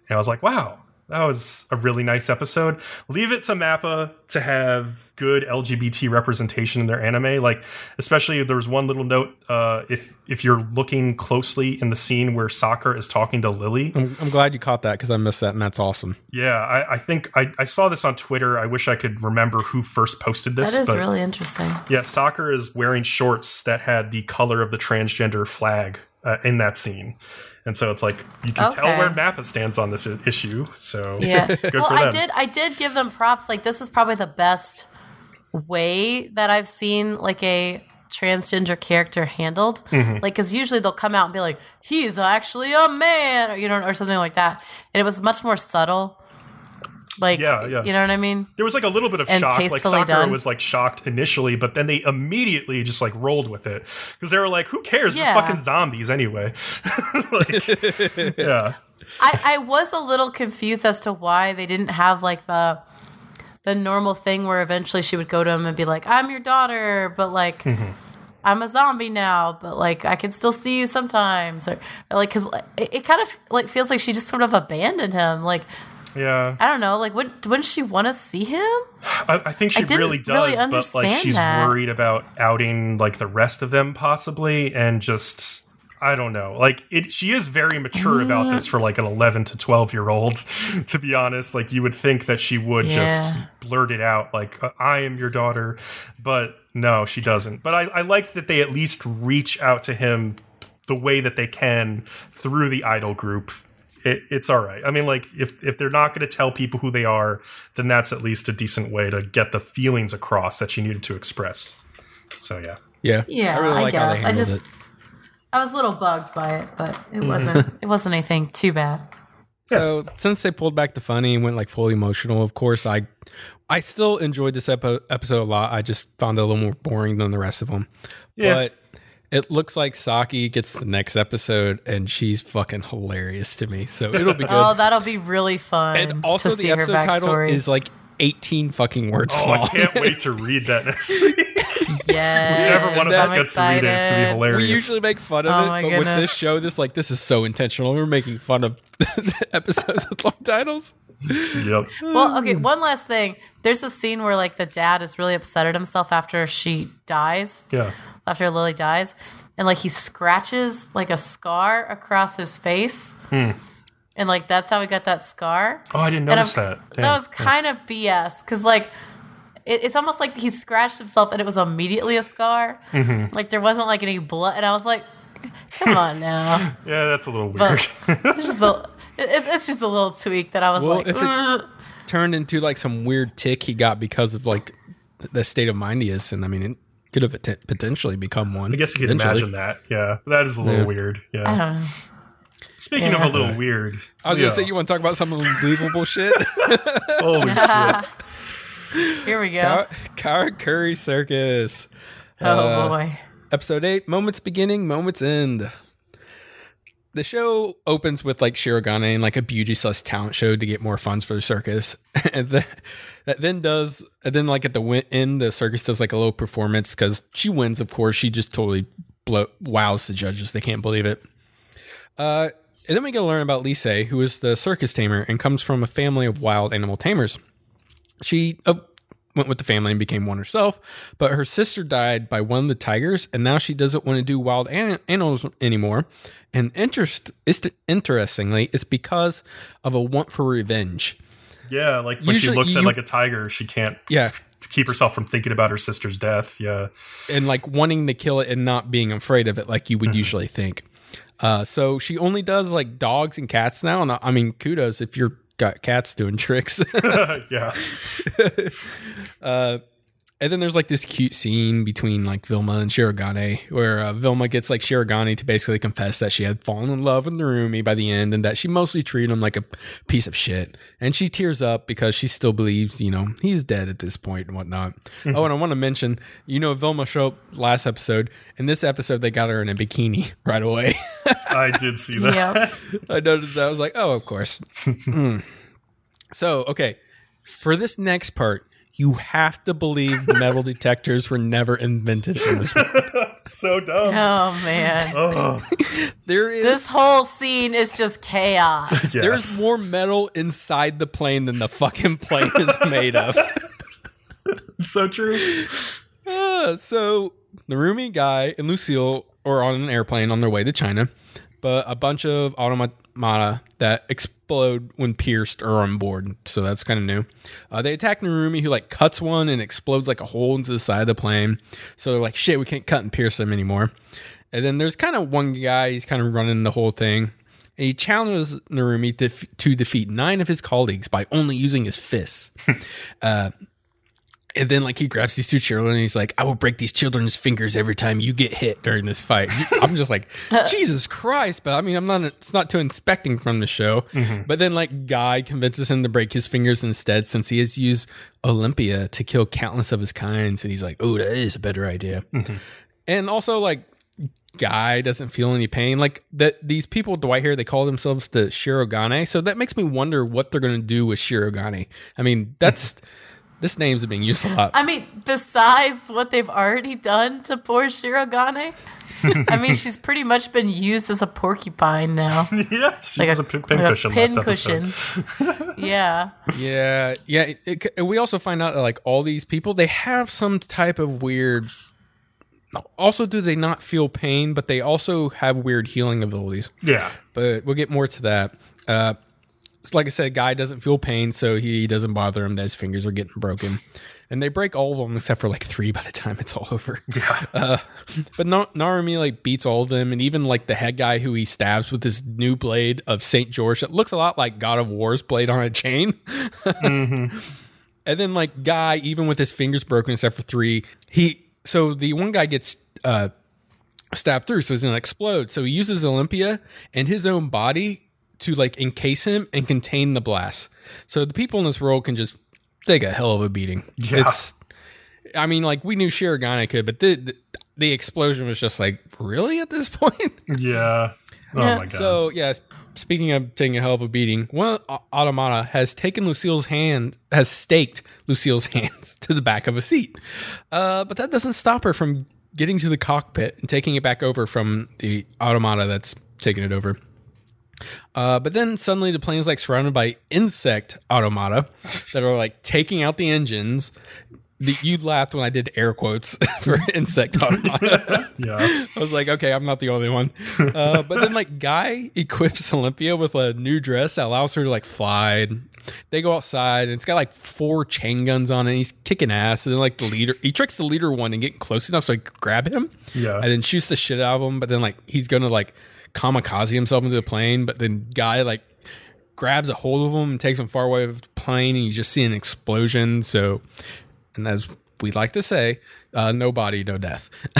Speaker 1: And I was like, wow, that was a really nice episode. Leave it to Mappa to have good LGBT representation in their anime. Like, especially there's one little note uh, if if you're looking closely in the scene where Soccer is talking to Lily.
Speaker 2: I'm, I'm glad you caught that because I missed that, and that's awesome.
Speaker 1: Yeah, I, I think I, I saw this on Twitter. I wish I could remember who first posted this.
Speaker 3: That is
Speaker 1: but
Speaker 3: really interesting.
Speaker 1: yeah, Soccer is wearing shorts that had the color of the transgender flag uh, in that scene, and so it's like you can tell where Mappa stands on this issue. So
Speaker 3: Yeah.
Speaker 1: good
Speaker 3: well,
Speaker 1: for
Speaker 3: I did. I did give them props. Like this is probably the best way that I've seen like a transgender character handled.
Speaker 1: Mm-hmm.
Speaker 3: Like, because usually they'll come out and be like, "He's actually a man," or you know, or something like that. And it was much more subtle. Like,
Speaker 1: Yeah, yeah.
Speaker 3: you know what I mean?
Speaker 1: There was like a little bit of
Speaker 3: And
Speaker 1: shock. Like Sakura
Speaker 3: done.
Speaker 1: was like shocked initially, but then they immediately just like rolled with it because they were like, "Who cares?
Speaker 3: Yeah.
Speaker 1: We're fucking zombies anyway." like, yeah,
Speaker 3: I, I was a little confused as to why they didn't have like the the normal thing where eventually she would go to him and be like, "I'm your daughter," but like mm-hmm. I'm a zombie now, but like I can still see you sometimes, or, or like because it, it kind of like feels like she just sort of abandoned him. Like
Speaker 1: yeah.
Speaker 3: I don't know, like wouldn't wouldn't she want to see him?
Speaker 1: I, I think she
Speaker 3: I
Speaker 1: really does,
Speaker 3: really
Speaker 1: but like she's
Speaker 3: that.
Speaker 1: worried about outing like the rest of them possibly, and just I don't know. Like it, she is very mature about
Speaker 3: Mm.
Speaker 1: this for like an eleven to twelve year old. To be honest, like you would think that she would just blurt it out, like "Uh, "I am your daughter," but no, she doesn't. But I, I like that they at least reach out to him the way that they can through the idol group. It, it's all right. I mean, like if if they're not going to tell people who they are, then that's at least a decent way to get the feelings across that she needed to express. So yeah,
Speaker 2: Yeah,
Speaker 3: Yeah,
Speaker 2: I really
Speaker 3: I
Speaker 2: like how they
Speaker 3: guess. I just-
Speaker 2: it.
Speaker 3: I was a little bugged by it, but it mm. wasn't it wasn't anything too bad.
Speaker 2: So since they pulled back the funny and went like fully emotional, of course I, I still enjoyed this epi- episode a lot. I just found it a little more boring than the rest of them.
Speaker 1: Yeah.
Speaker 2: But it looks like Saki gets the next episode, and she's fucking hilarious to me. So it'll be oh, good.
Speaker 3: Oh, that'll be really fun.
Speaker 2: and also
Speaker 3: to
Speaker 2: the
Speaker 3: see
Speaker 2: episode title is like eighteen fucking words
Speaker 1: oh,
Speaker 2: small.
Speaker 1: I can't wait to read that next week.
Speaker 3: Yeah,
Speaker 1: Whichever one of us gets to read it, it's gonna be hilarious.
Speaker 2: We usually make fun of
Speaker 3: Oh
Speaker 2: it,
Speaker 3: my
Speaker 2: but with this show, this like this is so intentional. We're making fun of episodes with long titles.
Speaker 1: Yep.
Speaker 3: Well, okay. One last thing. There's a scene where like the dad is really upset at himself after she dies,
Speaker 1: Yeah.
Speaker 3: after Lily dies, and like he scratches like a scar across his face, and like that's how he got that scar.
Speaker 1: Oh, I didn't notice
Speaker 3: I'm-
Speaker 1: that.
Speaker 3: That was kind of BS because like it, it's almost like he scratched himself and it was immediately a scar.
Speaker 1: Mm-hmm.
Speaker 3: Like there wasn't like any blood, and I was like, "Come on now."
Speaker 1: Yeah, that's a little weird.
Speaker 3: Just a, it's, it's just a little tweak that I was
Speaker 2: Well,
Speaker 3: like,
Speaker 2: if it- Turned into like some weird tick he got because of like the state of mind he is, and I mean, it could have pot- potentially become one.
Speaker 1: I guess you could imagine that. Yeah, that is a little
Speaker 2: Yeah.
Speaker 1: weird.
Speaker 3: I
Speaker 1: Yeah.
Speaker 3: don't know.
Speaker 1: Speaking
Speaker 3: Yeah.
Speaker 1: of a little weird,
Speaker 2: I was
Speaker 1: Leo.
Speaker 2: gonna say you want to talk about some unbelievable shit.
Speaker 1: Holy shit!
Speaker 3: Here we go.
Speaker 2: Car- Karakuri Circus.
Speaker 3: oh
Speaker 2: Uh,
Speaker 3: boy.
Speaker 2: Episode 8 Moments Beginning, Moments End. The show opens with like Shirogane and like a beauty slash talent show to get more funds for the circus. and then, that then does, and then like at the win- end, the circus does like a little performance because she wins, of course. She just totally blow- wows the judges. They can't believe it. Uh, and then we get to learn about Lise, who is the circus tamer and comes from a family of wild animal tamers. She uh, went with the family and became one herself, but her sister died by one of the tigers, and now she doesn't want to do wild an- animals anymore. And interest, is interestingly, it's because of a want for revenge.
Speaker 1: Yeah, like when
Speaker 2: Usually
Speaker 1: she looks at like a tiger, she can't
Speaker 2: Yeah,
Speaker 1: keep herself from thinking about her sister's death. Yeah.
Speaker 2: and like wanting to kill it and not being afraid of it, like you would mm-hmm. usually think. Uh, so she only does like dogs and cats now, and uh, I mean, kudos if you're got cats doing tricks.
Speaker 1: yeah.
Speaker 2: Uh, And then there's like this cute scene between like Vilma and Shirogane where uh, Vilma gets like Shirogane to basically confess that she had fallen in love with Narumi by the end and that she mostly treated him like a piece of shit. And she tears up because she still believes, you know, he's dead at this point and whatnot. Oh, and I want to mention, you know, Vilma showed up last episode. In this episode, they got her in a bikini right away.
Speaker 1: I did see that.
Speaker 3: Yeah.
Speaker 2: I noticed that. I was like, oh, of course. Hmm. So, okay. For this next part, you have to believe metal detectors were never invented in this world.
Speaker 1: so dumb.
Speaker 3: Oh man.
Speaker 1: Oh,
Speaker 2: There is
Speaker 3: This whole scene is just chaos.
Speaker 1: yes.
Speaker 2: there's more metal inside the plane than the fucking plane is made of.
Speaker 1: so true.
Speaker 2: Uh, so Narumi guy and Lucille are on an airplane on their way to China, but a bunch of automata that explode when pierced are on board. So that's kind of new. Uh, they attack Narumi, who like cuts one and explodes like a hole into the side of the plane. So they're like, shit, we can't cut and pierce them anymore. And then there's kind of one guy, he's kind of running the whole thing. And he challenges Narumi to, to defeat nine of his colleagues by only using his fists. And then like he grabs these two children and he's like, I will break these children's fingers every time you get hit during this fight. I'm just like, Jesus Christ. But I mean, I'm not, it's not too inspecting from the show. Mm-hmm. But then like Guy convinces him to break his fingers instead since he has used Olympia to kill countless of his kinds. And he's like, oh, that is a better idea. Mm-hmm. And also like Guy doesn't feel any pain. Like that these people Dwight here, they call themselves the Shirogane. So that makes me wonder what they're gonna do with Shirogane. I mean, that's this name's being used a lot.
Speaker 3: I mean, besides what they've already done to poor Shirogane, I mean, she's pretty much been used as a porcupine now.
Speaker 1: yeah, she
Speaker 3: Like
Speaker 1: was
Speaker 3: a,
Speaker 1: a, pin, pin
Speaker 3: like a
Speaker 1: cushion.
Speaker 3: pin
Speaker 1: last
Speaker 3: cushion. yeah.
Speaker 2: Yeah, yeah. It, it- and we also find out that like all these people, they have some type of weird. Also, do they not feel pain? But they also have weird healing abilities.
Speaker 1: Yeah,
Speaker 2: But we'll get more to that. Uh, so like I said, guy doesn't feel pain, so he doesn't bother him that his fingers are getting broken. And they break all of them except for like three by the time it's all over.
Speaker 1: yeah.
Speaker 2: Uh, but Na- Narumi like beats all of them, and even like the head guy who he stabs with his new blade of Saint George that looks a lot like God of War's blade on a chain. And then like guy, even with his fingers broken except for three, he so the one guy gets uh stabbed through, so he's gonna explode. So he uses Olympia and his own body to like encase him and contain the blast. So the people in this world can just take a hell of a beating.
Speaker 1: Yeah.
Speaker 2: It's I mean, like we knew Shirogane could, but the, the the explosion was just like really at this point.
Speaker 1: yeah. Oh
Speaker 3: Yeah.
Speaker 1: my god.
Speaker 2: So yeah, speaking of taking a hell of a beating, one automata has taken Lucille's hand, has staked Lucille's hands to the back of a seat, uh, but that doesn't stop her from getting to the cockpit and taking it back over from the automata that's taking it over. Uh, but then suddenly the plane is like surrounded by insect automata that are like taking out the engines. The, you laughed when I did air quotes for insect automata.
Speaker 1: yeah.
Speaker 2: I was like, okay, I'm not the only one. Uh, but then, like, Guy equips Olympia with a new dress that allows her to like fly. They go outside, and it's got like four chain guns on it. And he's kicking ass, and then like the leader, he tricks the leader one and getting close enough so I grab him.
Speaker 1: Yeah.
Speaker 2: and then shoots the shit out of him. But then like he's gonna like kamikaze himself into the plane. But then Guy like grabs a hold of him and takes him far away of the plane, and you just see an explosion. So, and as we like to say, uh, no body, no death.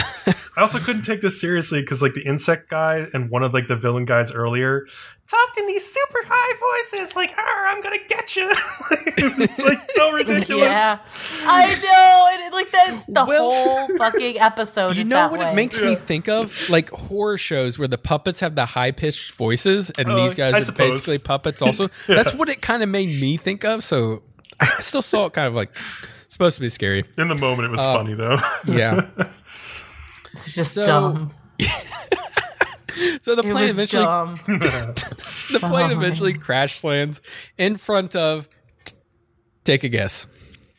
Speaker 1: I also couldn't take this seriously because like the insect guy and one of like the villain guys earlier talked in these super high voices like, I'm gonna get you." it's like so ridiculous.
Speaker 3: Yeah. I know. And it, like, that's the
Speaker 2: Well-
Speaker 3: whole fucking episode.
Speaker 2: You
Speaker 3: is
Speaker 2: know
Speaker 3: that
Speaker 2: what
Speaker 3: way.
Speaker 2: it makes me think of? Like horror shows where the puppets have the high pitched voices, and
Speaker 1: Oh,
Speaker 2: these guys
Speaker 1: I
Speaker 2: are
Speaker 1: suppose.
Speaker 2: basically puppets. Also, that's what it kind of made me think of. So I still saw it kind of like supposed to be scary.
Speaker 1: In the moment, it was
Speaker 2: Uh,
Speaker 1: funny though.
Speaker 2: Yeah.
Speaker 3: It's just
Speaker 2: So-
Speaker 3: dumb.
Speaker 2: So the
Speaker 3: It
Speaker 2: plane eventually
Speaker 3: dumb.
Speaker 2: the plane eventually crash lands in front of. Take a guess.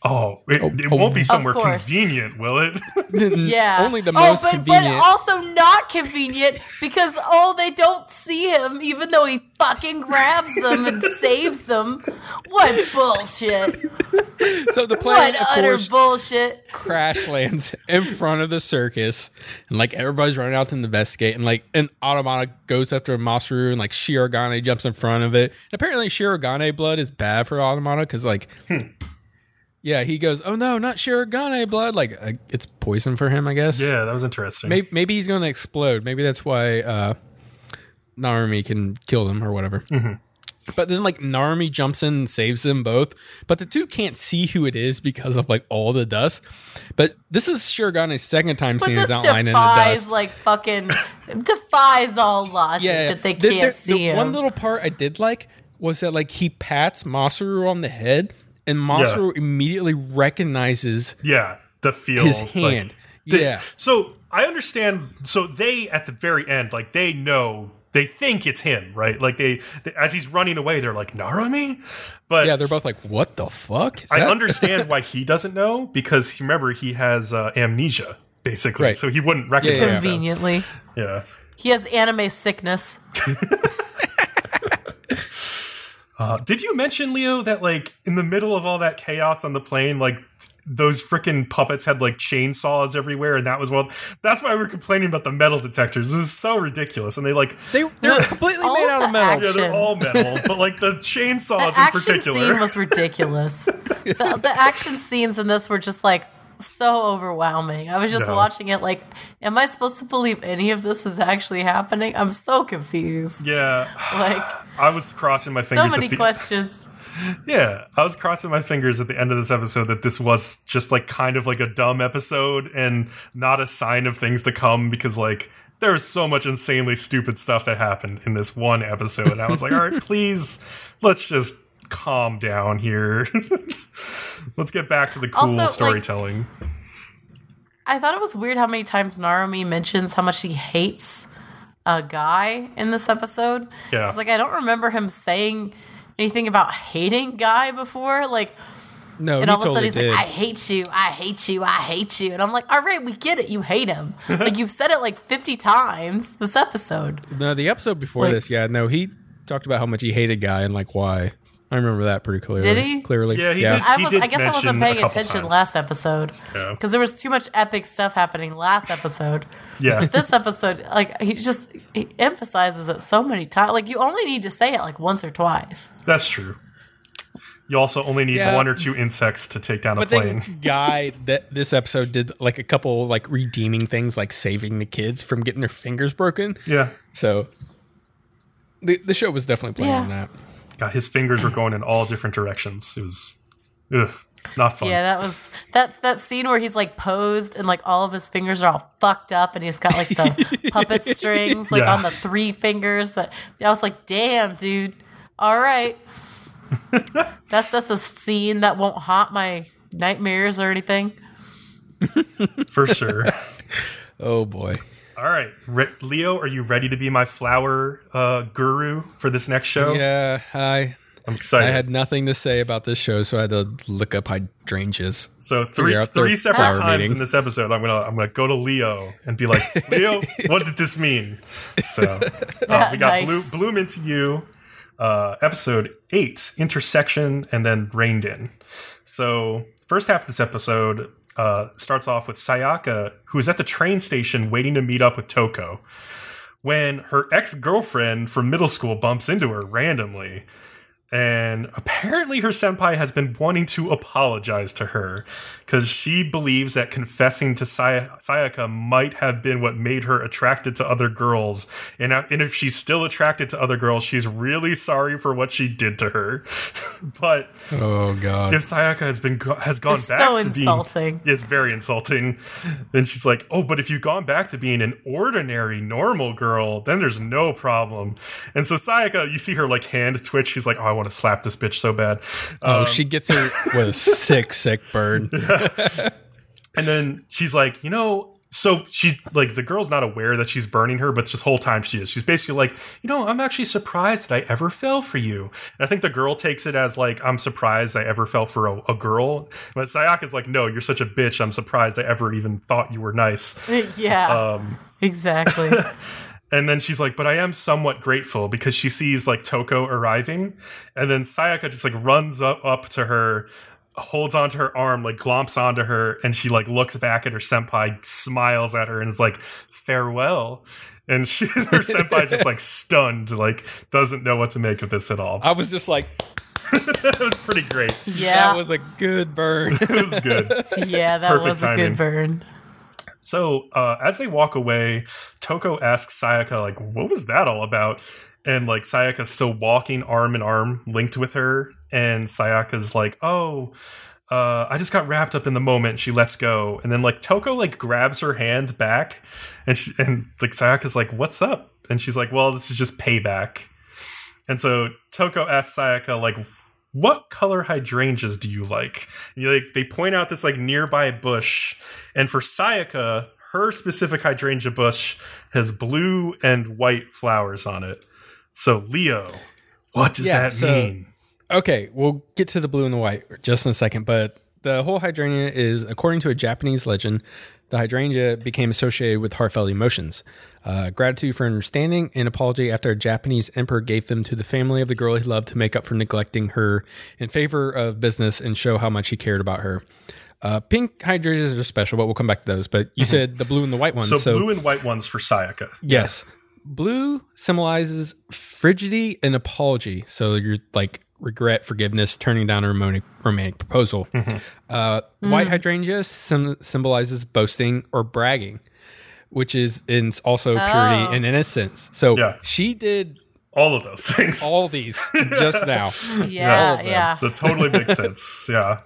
Speaker 1: Oh, it, oh, it
Speaker 2: oh.
Speaker 1: won't be oh.
Speaker 3: somewhere
Speaker 1: convenient, will it?
Speaker 3: Yeah.
Speaker 2: Only the
Speaker 3: oh,
Speaker 2: most
Speaker 3: but,
Speaker 2: convenient.
Speaker 3: But also not convenient because, oh, they don't see him even though he fucking grabs them and saves them. What bullshit.
Speaker 2: So the plane,
Speaker 3: What
Speaker 2: of
Speaker 3: utter
Speaker 2: course,
Speaker 3: bullshit.
Speaker 2: crash lands in front of the circus, and like everybody's running out to investigate, and like an automata goes after Masaru, and like Shirogane jumps in front of it. And apparently, Shirogane blood is bad for automata because like. Hmm. Yeah, he goes, "Oh no, not Shirogane blood! Like uh, it's poison for him, I guess."
Speaker 1: yeah, that was interesting.
Speaker 2: maybe, maybe he's going to explode. Maybe that's why uh, Narumi can kill them or whatever. But then, like Narumi jumps in and saves them both, but the two can't see who it is because of like all the dust. But this is Shirogane's second time
Speaker 3: But
Speaker 2: seeing his outline in the
Speaker 3: defies,
Speaker 2: dust.
Speaker 3: like, fucking, defies all logic that they
Speaker 2: The-
Speaker 3: can't
Speaker 2: the- the
Speaker 3: see him.
Speaker 2: One little part I did like was that like he pats Masaru on the head, and Masaru immediately recognizes
Speaker 1: yeah, the feel
Speaker 2: his
Speaker 1: like-
Speaker 2: hand.
Speaker 1: the-
Speaker 2: yeah.
Speaker 1: So I understand. So they at the very end, like they know. They think it's him, right? Like they, they as he's running away, they're like Narumi, but
Speaker 2: Yeah, they're both like, "What the fuck?" Is
Speaker 1: I
Speaker 2: that-"
Speaker 1: understand why he doesn't know because remember he has uh, amnesia basically,
Speaker 2: Right.
Speaker 1: so he wouldn't recognize
Speaker 2: yeah, yeah.
Speaker 1: them.
Speaker 3: Conveniently.
Speaker 1: Yeah.
Speaker 3: He has anime sickness.
Speaker 1: Uh, did you mention Leo that like in the middle of all that chaos on the plane, like those freaking puppets had like chainsaws everywhere, and that was well. That's why we were complaining about the metal detectors. It was so ridiculous, and they like
Speaker 2: They they're completely made out of
Speaker 3: the
Speaker 2: metal.
Speaker 1: yeah, they're all metal, but like the chainsaws
Speaker 3: The
Speaker 1: in
Speaker 3: action
Speaker 1: particular.
Speaker 3: scene was ridiculous. the, the action scenes in this were just like so overwhelming. I was just
Speaker 1: No.
Speaker 3: watching it like, am I supposed to believe any of this is actually happening? I'm so confused.
Speaker 1: yeah,
Speaker 3: Like
Speaker 1: I was crossing my fingers.
Speaker 3: so many
Speaker 1: the,
Speaker 3: questions.
Speaker 1: Yeah, I was crossing my fingers at the end of this episode that this was just like kind of like a dumb episode and not a sign of things to come because like there was so much insanely stupid stuff that happened in this one episode. And I was like, all right, please, let's just calm down here. let's get back to the cool
Speaker 3: Also, like-
Speaker 1: storytelling.
Speaker 3: I thought it was weird how many times Narumi mentions how much he hates a guy in this episode.
Speaker 1: Yeah.
Speaker 3: It's like I don't remember him saying anything about hating guy before. Like
Speaker 2: No,
Speaker 3: and all of a sudden
Speaker 2: totally
Speaker 3: he's
Speaker 2: did.
Speaker 3: like, I hate you, I hate you, I hate you. And I'm like, all right, we get it. You hate him. like you've said it like 50 times this episode.
Speaker 2: no, the episode before
Speaker 3: Like-
Speaker 2: this, yeah, no, he talked about how much he hated guy and like why. I remember that pretty clearly.
Speaker 3: Did he?
Speaker 2: Clearly,
Speaker 1: Yeah, he
Speaker 2: yeah.
Speaker 1: did.
Speaker 3: I
Speaker 1: He
Speaker 3: was
Speaker 1: did
Speaker 3: I guess I wasn't paying attention
Speaker 1: times.
Speaker 3: last episode.
Speaker 1: Yeah.
Speaker 3: Because there was too much epic stuff happening last episode.
Speaker 1: Yeah.
Speaker 3: But This episode, like he just he emphasizes it so many times. Like you only need to say it like once or twice.
Speaker 1: That's true. You also only need
Speaker 2: Yeah.
Speaker 1: one or two insects to take down a plane.
Speaker 2: then Guy that this episode did like a couple like redeeming things like saving the kids from getting their fingers broken.
Speaker 1: yeah.
Speaker 2: So the the show was definitely playing
Speaker 3: Yeah.
Speaker 2: on that.
Speaker 1: God, his fingers were going in all different directions. It was ugh, not fun.
Speaker 3: Yeah, that was that that scene where he's like posed and like all of his fingers are all fucked up and he's got like the puppet strings like
Speaker 1: Yeah.
Speaker 3: on the three fingers. That I was like, damn, dude. All right. that's that's a scene that won't haunt my nightmares or anything.
Speaker 1: for sure.
Speaker 2: Oh boy.
Speaker 1: All right, Re- Leo, are you ready to be my flower uh, guru for this next show?
Speaker 2: Yeah, I
Speaker 1: I'm excited.
Speaker 2: I had nothing to say about this show, so I had to look up hydrangeas.
Speaker 1: so three
Speaker 2: figure out their
Speaker 1: three separate times
Speaker 2: meaning.
Speaker 1: in this episode, I'm gonna I'm gonna go to Leo and be like, Leo, what did this mean? So uh, we got
Speaker 3: Nice.
Speaker 1: Blue, Bloom into you, uh, episode eight, intersection, and then reined in. So first half of this episode uh, starts off with Sayaka, who is at the train station waiting to meet up with Toko. when her ex girlfriend from middle school bumps into her randomly. And apparently, her senpai has been wanting to apologize to her because she believes that confessing to Say- Sayaka might have been what made her attracted to other girls. And, and if she's still attracted to other girls, she's really sorry for what she did to her. but
Speaker 2: Oh god.
Speaker 1: if Sayaka has been has gone
Speaker 3: It's
Speaker 1: back
Speaker 3: so
Speaker 1: to
Speaker 3: insulting.
Speaker 1: being it's very insulting. Then she's like, "Oh, but if you've gone back to being an ordinary normal girl, then there's no problem." And so Sayaka, you see her like hand twitch. She's like, "Oh, I want to slap this bitch so bad."
Speaker 2: oh,
Speaker 1: Um,
Speaker 2: she gets her with a sick, sick burn.
Speaker 1: and then she's like, "You know." So she like the girl's not aware that she's burning her, but this whole time she is. She's basically like, you know, I'm actually surprised that I ever fell for you. And I think the girl takes it as like, I'm surprised I ever fell for a, a girl. But Sayaka's like, no, you're such a bitch. I'm surprised I ever even thought you were nice.
Speaker 3: yeah,
Speaker 1: Um,
Speaker 3: exactly.
Speaker 1: And then she's like, but I am somewhat grateful because she sees like Toko arriving. And then Sayaka just like runs up, up to her, holds onto her arm, like glomps onto her, and she like looks back at her senpai, smiles at her, and is like, farewell. And she, her senpai just like stunned, like doesn't know what to make of this at all.
Speaker 2: I was just like,
Speaker 1: that was pretty great.
Speaker 3: Yeah,
Speaker 2: that was a good burn.
Speaker 1: It was good.
Speaker 3: yeah, that
Speaker 1: perfect
Speaker 3: was a
Speaker 1: timing.
Speaker 3: good burn.
Speaker 1: So uh, as they walk away, Toko asks Sayaka, like, what was that all about? And like Sayaka's still walking arm in arm, linked with her, and Sayaka's like, oh, uh, I just got wrapped up in the moment. She lets go, and then like Toko like grabs her hand back, and she, and like Sayaka's like, what's up? And she's like, well, this is just payback. And so Toko asks Sayaka like, what color hydrangeas do you like? And you like they point out this like nearby bush, and for Sayaka, her specific hydrangea bush has blue and white flowers on it. So Leo, what does
Speaker 2: Yeah,
Speaker 1: that
Speaker 2: so-
Speaker 1: mean?
Speaker 2: Okay, we'll get to the blue and the white just in a second, but the whole hydrangea is, according to a Japanese legend, the hydrangea became associated with heartfelt emotions, uh, gratitude for understanding, and apology after a Japanese emperor gave them to the family of the girl he loved to make up for neglecting her in favor of business and show how much he cared about her. Uh, pink hydrangeas are special, but we'll come back to those. But you said the blue and the white ones.
Speaker 1: So,
Speaker 2: So,
Speaker 1: blue and white ones for Sayaka.
Speaker 2: yes, blue symbolizes frigidity and apology. So you're like regret, forgiveness, turning down a romantic, romantic proposal. Uh, the White hydrangea sym- symbolizes boasting or bragging, which is in also purity
Speaker 3: Oh.
Speaker 2: and innocence. So
Speaker 1: Yeah.
Speaker 2: she did
Speaker 1: All of those things.
Speaker 2: all these just now.
Speaker 3: Yeah,
Speaker 2: of
Speaker 3: yeah.
Speaker 1: that totally makes sense. Yeah.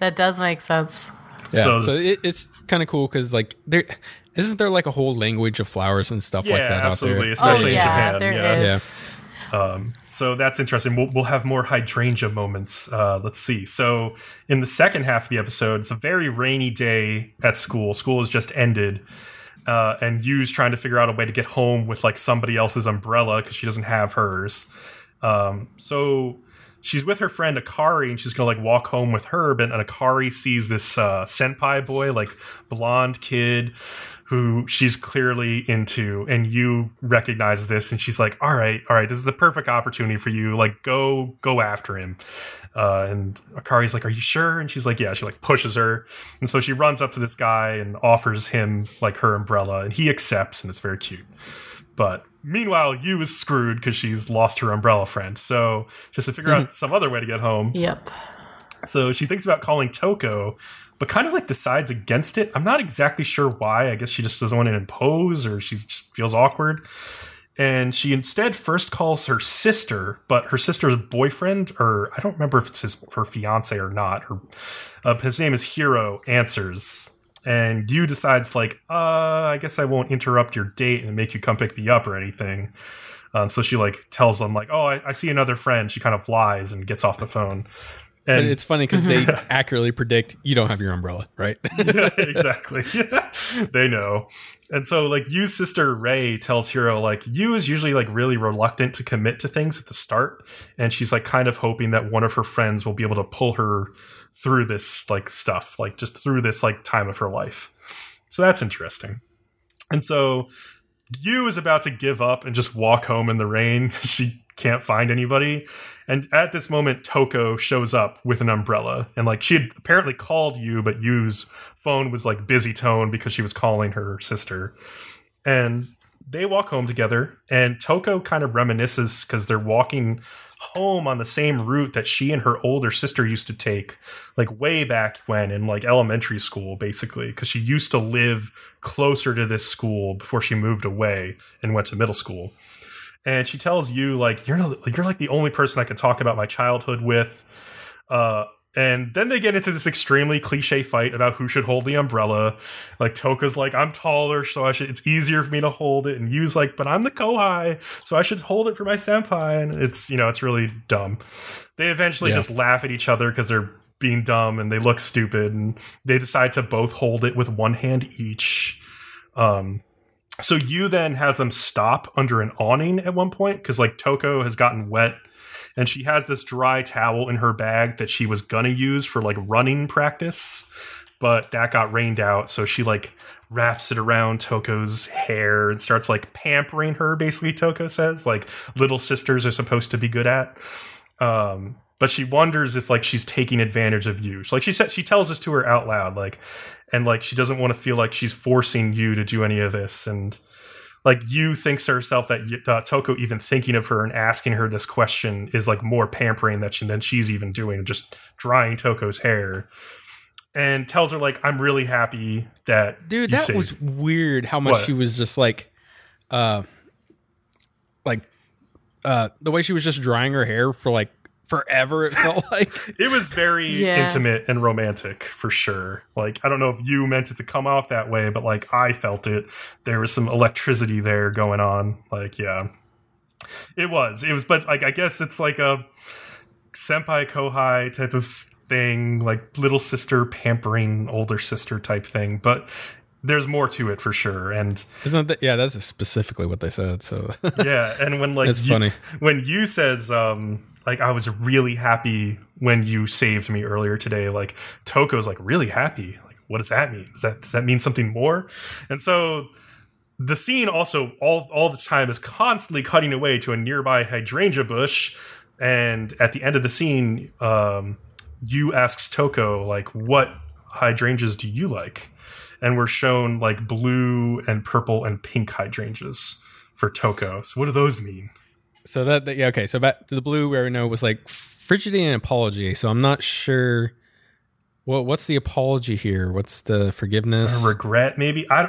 Speaker 3: That does make sense.
Speaker 2: Yeah,
Speaker 1: So
Speaker 2: so, it, it's kind of cool because like there isn't there like a whole language of flowers and stuff like
Speaker 1: Yeah,
Speaker 2: that
Speaker 1: absolutely.
Speaker 2: out there,
Speaker 1: Especially
Speaker 3: oh
Speaker 1: in
Speaker 3: yeah,
Speaker 1: Japan.
Speaker 3: there
Speaker 1: yeah.
Speaker 3: is.
Speaker 1: So that's interesting. We'll, we'll have more hydrangea moments. Uh, let's see. So in the second half of the episode, it's a very rainy day at school. School has just ended. Uh, and Yu's trying to figure out a way to get home with like somebody else's umbrella because she doesn't have hers. Um, so she's with her friend Akari and she's gonna like walk home with her, and Akari sees this uh, senpai boy, like blonde kid, who she's clearly into, and you recognize this, and she's like, "All right, all right, this is the perfect opportunity for you. Like, go, go after him." Uh, and Akari's like, "Are you sure?" And she's like, "Yeah." She like pushes her, and so she runs up to this guy and offers him like her umbrella, and he accepts, and it's very cute. But meanwhile, Yu is screwed because she's lost her umbrella friend. So just to figure out some other way to get home,
Speaker 3: Yep.
Speaker 1: so she thinks about calling Toko, but kind of like decides against it. I'm not exactly sure why. I guess she just doesn't want to impose or she just feels awkward. And she instead first calls her sister, but her sister's boyfriend, or I don't remember if it's his her fiance or not. Her, uh, his name is Hiro. Answers, and Yu decides like, uh, I guess I won't interrupt your date and make you come pick me up or anything. Uh, so she like tells them like, oh, I, I see another friend. She kind of lies and gets off the phone.
Speaker 2: But
Speaker 1: And
Speaker 2: it's funny because they accurately predict you don't have your umbrella, right?
Speaker 1: yeah, exactly. they know. And so like Yu's sister Rei tells Hiro like Yu is usually like really reluctant to commit to things at the start and she's like kind of hoping that one of her friends will be able to pull her through this like stuff, like just through this like time of her life. So that's interesting. And so Yu is about to give up and just walk home in the rain. she can't find anybody. And at this moment, Toko shows up with an umbrella. And like she had apparently called Yu, but Yu's phone was like busy tone because she was calling her sister. And they walk home together. And Toko kind of reminisces because they're walking home on the same route that she and her older sister used to take like way back when in like elementary school basically because she used to live closer to this school before she moved away and went to middle school and she tells you like you're you're like the only person I can talk about my childhood with. Uh, and then they get into this extremely cliche fight about who should hold the umbrella. Like Toko's like, I'm taller, so I should. It's easier for me to hold it, and Yu's like, but I'm the kohai, so I should hold it for my senpai. And it's you know it's really dumb. They eventually
Speaker 2: Yeah.
Speaker 1: just laugh at each other because they're being dumb and they look stupid, and they decide to both hold it with one hand each. Um, so Yu then has them stop under an awning at one point because like Toko has gotten wet and she has this dry towel in her bag that she was gonna use for like running practice, but that got rained out. So she like wraps it around Toko's hair and starts like pampering her. Basically, Toko says like little sisters are supposed to be good at. Um, but she wonders if like she's taking advantage of you. Like she said, she tells this to her out loud, like, and like she doesn't want to feel like she's forcing you to do any of this, and like Yu thinks to herself that uh, Toko even thinking of her and asking her this question is like more pampering that she, than she's even doing, just drying Toko's hair, and tells her like I'm really happy that
Speaker 2: Dude, that
Speaker 1: saved
Speaker 2: was weird how much
Speaker 1: What?
Speaker 2: she was just like uh like uh the way she was just drying her hair for like forever it felt like.
Speaker 1: It was very
Speaker 3: Yeah.
Speaker 1: intimate and romantic for sure. Like I don't know if you meant it to come off that way, but like I felt it. There was some electricity there going on. Like yeah. It was. It was but like I guess it's like a senpai kohai type of thing, like little sister pampering older sister type thing, but there's more to it for sure and
Speaker 2: Isn't that yeah, that's specifically what they said. So
Speaker 1: yeah, and when like
Speaker 2: it's
Speaker 1: you-
Speaker 2: funny.
Speaker 1: when Yu says um like I was really happy when you saved me earlier today, like Toko's like really happy. Like what does that mean? Does that does that mean something more? And so the scene also all all this time is constantly cutting away to a nearby hydrangea bush, and at the end of the scene, um, Yu asks Toko like what hydrangeas do you like? And we're shown like blue and purple and pink hydrangeas for Toko. So what do those mean?
Speaker 2: So that, that- yeah okay. So back to the blue where we know was like frigidity and apology. So I'm not sure. What what's the apology here? What's the forgiveness?
Speaker 1: Regret, maybe. I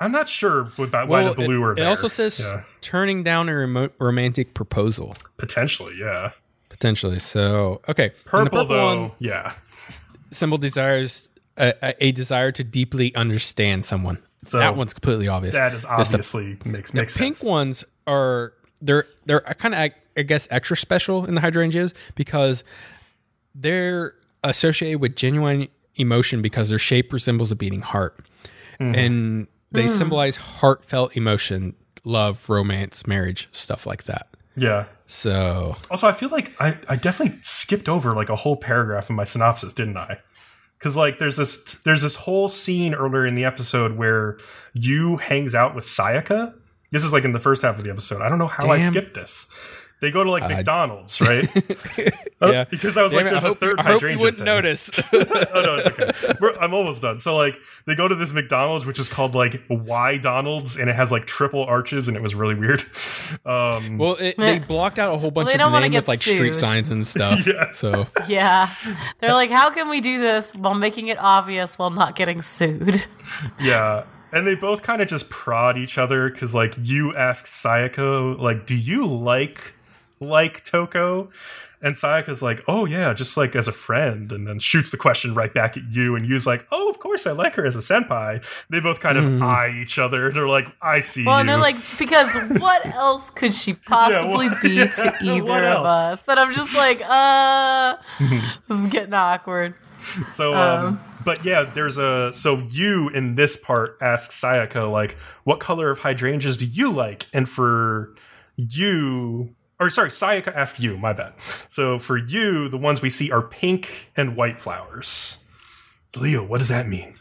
Speaker 1: I'm not sure about why
Speaker 2: Well,
Speaker 1: the blue
Speaker 2: it, it
Speaker 1: there.
Speaker 2: also says
Speaker 1: Yeah.
Speaker 2: turning down a remote romantic proposal
Speaker 1: potentially, yeah.
Speaker 2: potentially. So okay, the
Speaker 1: Purple, though,
Speaker 2: one
Speaker 1: yeah.
Speaker 2: symbol desires a, a, a desire to deeply understand someone.
Speaker 1: So
Speaker 2: that one's completely obvious.
Speaker 1: That is
Speaker 2: It's the-
Speaker 1: obviously makes
Speaker 2: the
Speaker 1: makes
Speaker 2: pink ones are they're they're kind of I guess extra special in the hydrangeas because they're associated with genuine emotion because their shape resembles a beating heart,
Speaker 1: Mhm.
Speaker 2: and they symbolize heartfelt emotion, love, romance, marriage, stuff like that.
Speaker 1: Yeah.
Speaker 2: So
Speaker 1: Also, I feel like I, I definitely skipped over like a whole paragraph in my synopsis, didn't I? Because like there's this there's this whole scene earlier in the episode where Yu hangs out with Sayaka. This is like in the first half of the episode. I don't know how I skipped this. They go to like
Speaker 2: Uh,
Speaker 1: McDonald's, right? Oh,
Speaker 2: yeah,
Speaker 1: because I was
Speaker 2: Damn
Speaker 1: like,
Speaker 2: it,
Speaker 1: there's
Speaker 2: I
Speaker 1: a
Speaker 2: hope you-
Speaker 1: third
Speaker 2: I hope you wouldn't
Speaker 1: thing.
Speaker 2: notice.
Speaker 1: oh no, it's okay. We're, I'm almost done. So like they go to this McDonald's, which is called like Y Donald's, and it has like triple arches, and it was really weird. Um,
Speaker 2: well, it, they blocked out a whole bunch
Speaker 3: they
Speaker 2: of
Speaker 3: don't
Speaker 2: the
Speaker 3: wanna
Speaker 2: name
Speaker 3: get
Speaker 2: with like street signs and stuff.
Speaker 1: Yeah.
Speaker 2: So
Speaker 3: Yeah. They're like, how can we do this while making it obvious while not getting sued?
Speaker 1: Yeah. And they both kind of just prod each other because, like, you ask Sayaka, like, do you like like Toko? And Sayaka's like, oh yeah, just like as a friend, and then shoots the question right back at you, and Yu's like, oh, of course I like her as a senpai. They both kind of eye each other. They're like, I see
Speaker 3: Well,
Speaker 1: you.
Speaker 3: and they're like, because what else could she possibly
Speaker 1: what-
Speaker 3: be to
Speaker 1: yeah,
Speaker 3: either of us? And I'm just like, uh, this is getting awkward.
Speaker 1: So, um, but yeah, there's a so you in this part ask Sayaka like, what color of hydrangeas do you like? And for you, or sorry, Sayaka asked you. My bad. So for you, the ones we see are pink and white flowers. Leo, what does that mean?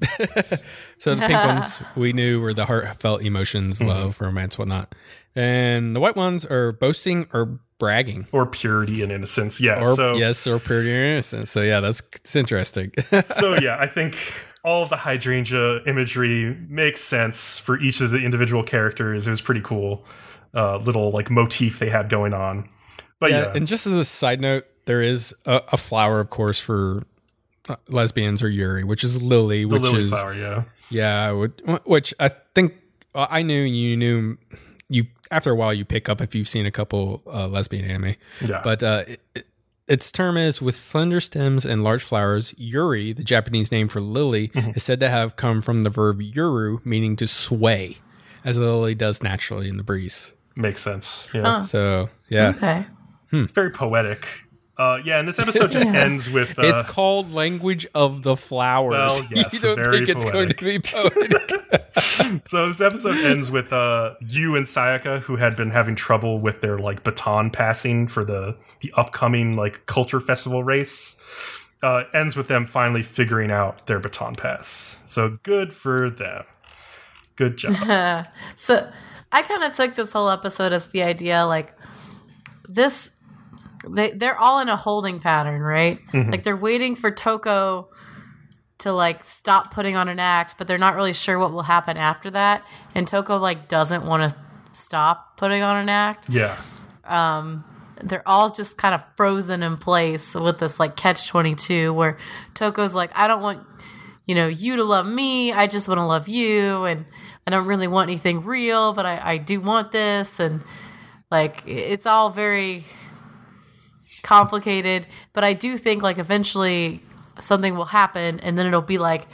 Speaker 2: So the pink ones we knew were the heartfelt emotions,
Speaker 1: Mm-hmm.
Speaker 2: love, romance, whatnot, and the white ones are boasting or bragging,
Speaker 1: Or purity and innocence. Yeah.
Speaker 2: or
Speaker 1: so
Speaker 2: yes, or purity and innocence. So yeah, that's it's interesting.
Speaker 1: so yeah, I think all of the hydrangea imagery makes sense for each of the individual characters. It was pretty cool. Uh, little like motif they had going on. But yeah,
Speaker 2: and just as a side note, there is a, a flower, of course, for uh, lesbians or Yuri, which is lily,
Speaker 1: the
Speaker 2: which
Speaker 1: lily
Speaker 2: is
Speaker 1: flower, yeah.
Speaker 2: yeah, would- which I think uh, I knew you knew you after a while you pick up if you've seen a couple uh, lesbian anime.
Speaker 1: Yeah.
Speaker 2: But uh, it, it- its term is with slender stems and large flowers. Yuri, the Japanese name for lily,
Speaker 1: Mm-hmm.
Speaker 2: is said to have come from the verb yuru, meaning to sway, as a lily does naturally in the breeze.
Speaker 1: Makes sense. Yeah.
Speaker 2: So yeah,
Speaker 3: Okay.
Speaker 1: Very poetic. Uh, yeah, and this episode just ends with uh,
Speaker 2: it's called language of the flowers.
Speaker 1: Well, yes,
Speaker 2: you don't
Speaker 1: very
Speaker 2: think it's going to be poetic?
Speaker 1: so this episode ends with uh, you and Sayaka, who had been having trouble with their like baton passing for the the upcoming like culture festival race. Uh, ends with them finally figuring out their baton pass. So good for them. Good job.
Speaker 3: So I kind of took this whole episode as the idea like this they they're all in a holding pattern, right? Mm-hmm. Like they're waiting for Toko to like stop putting on an act, but they're not really sure what will happen after that. And Toko like doesn't want to stop putting on an act.
Speaker 1: yeah.
Speaker 3: Um, they're all just kind of frozen in place with this like catch 22 where Toko's like I don't want you know you to love me, I just want to love you and I don't really want anything real, but I I do want this and like it's all very complicated, but I do think like eventually something will happen and then it'll be like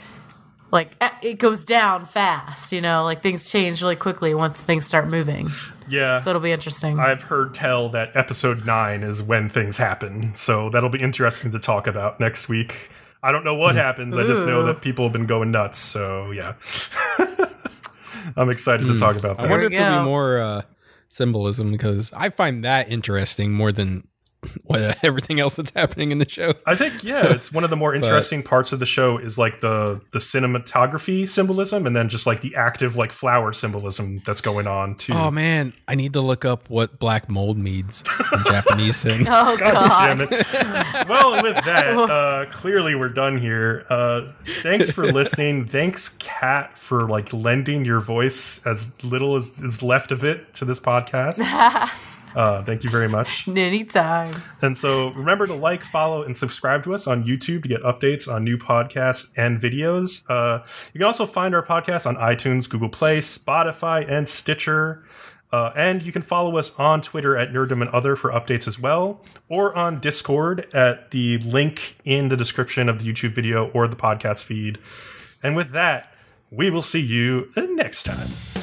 Speaker 3: like eh, it goes down fast, you know, like things change really quickly once things start moving.
Speaker 1: Yeah.
Speaker 3: So it'll be interesting.
Speaker 1: I've heard tell that episode nine is when things happen. So that'll be interesting to talk about next week. I don't know what happens. I just know that people have been going nuts. So yeah. I'm excited to talk about that.
Speaker 2: I
Speaker 1: that.
Speaker 2: wonder if there'll be more uh, symbolism because I find that interesting more than what uh, everything else that's happening in the show.
Speaker 1: I think yeah, it's one of the more interesting parts of the show is like the the cinematography symbolism, and then just like the active like flower symbolism that's going on too.
Speaker 2: Oh man, I need to look up what black mold means in Japanese thing.
Speaker 3: Oh
Speaker 1: God
Speaker 3: god.
Speaker 1: damn it. Well, with that, uh, clearly we're done here. Uh, thanks for listening. Thanks, Kat, for like lending your voice as little as is left of it to this podcast. Uh, thank you very much.
Speaker 3: Anytime.
Speaker 1: And so remember to like, follow, and subscribe to us on YouTube to get updates on new podcasts and videos. Uh, you can also find our podcast on iTunes, Google Play, Spotify, and Stitcher. Uh, and you can follow us on Twitter at Nerdum and Other for updates as well, or on Discord at the link in the description of the YouTube video or the podcast feed. And with that, we will see you next time.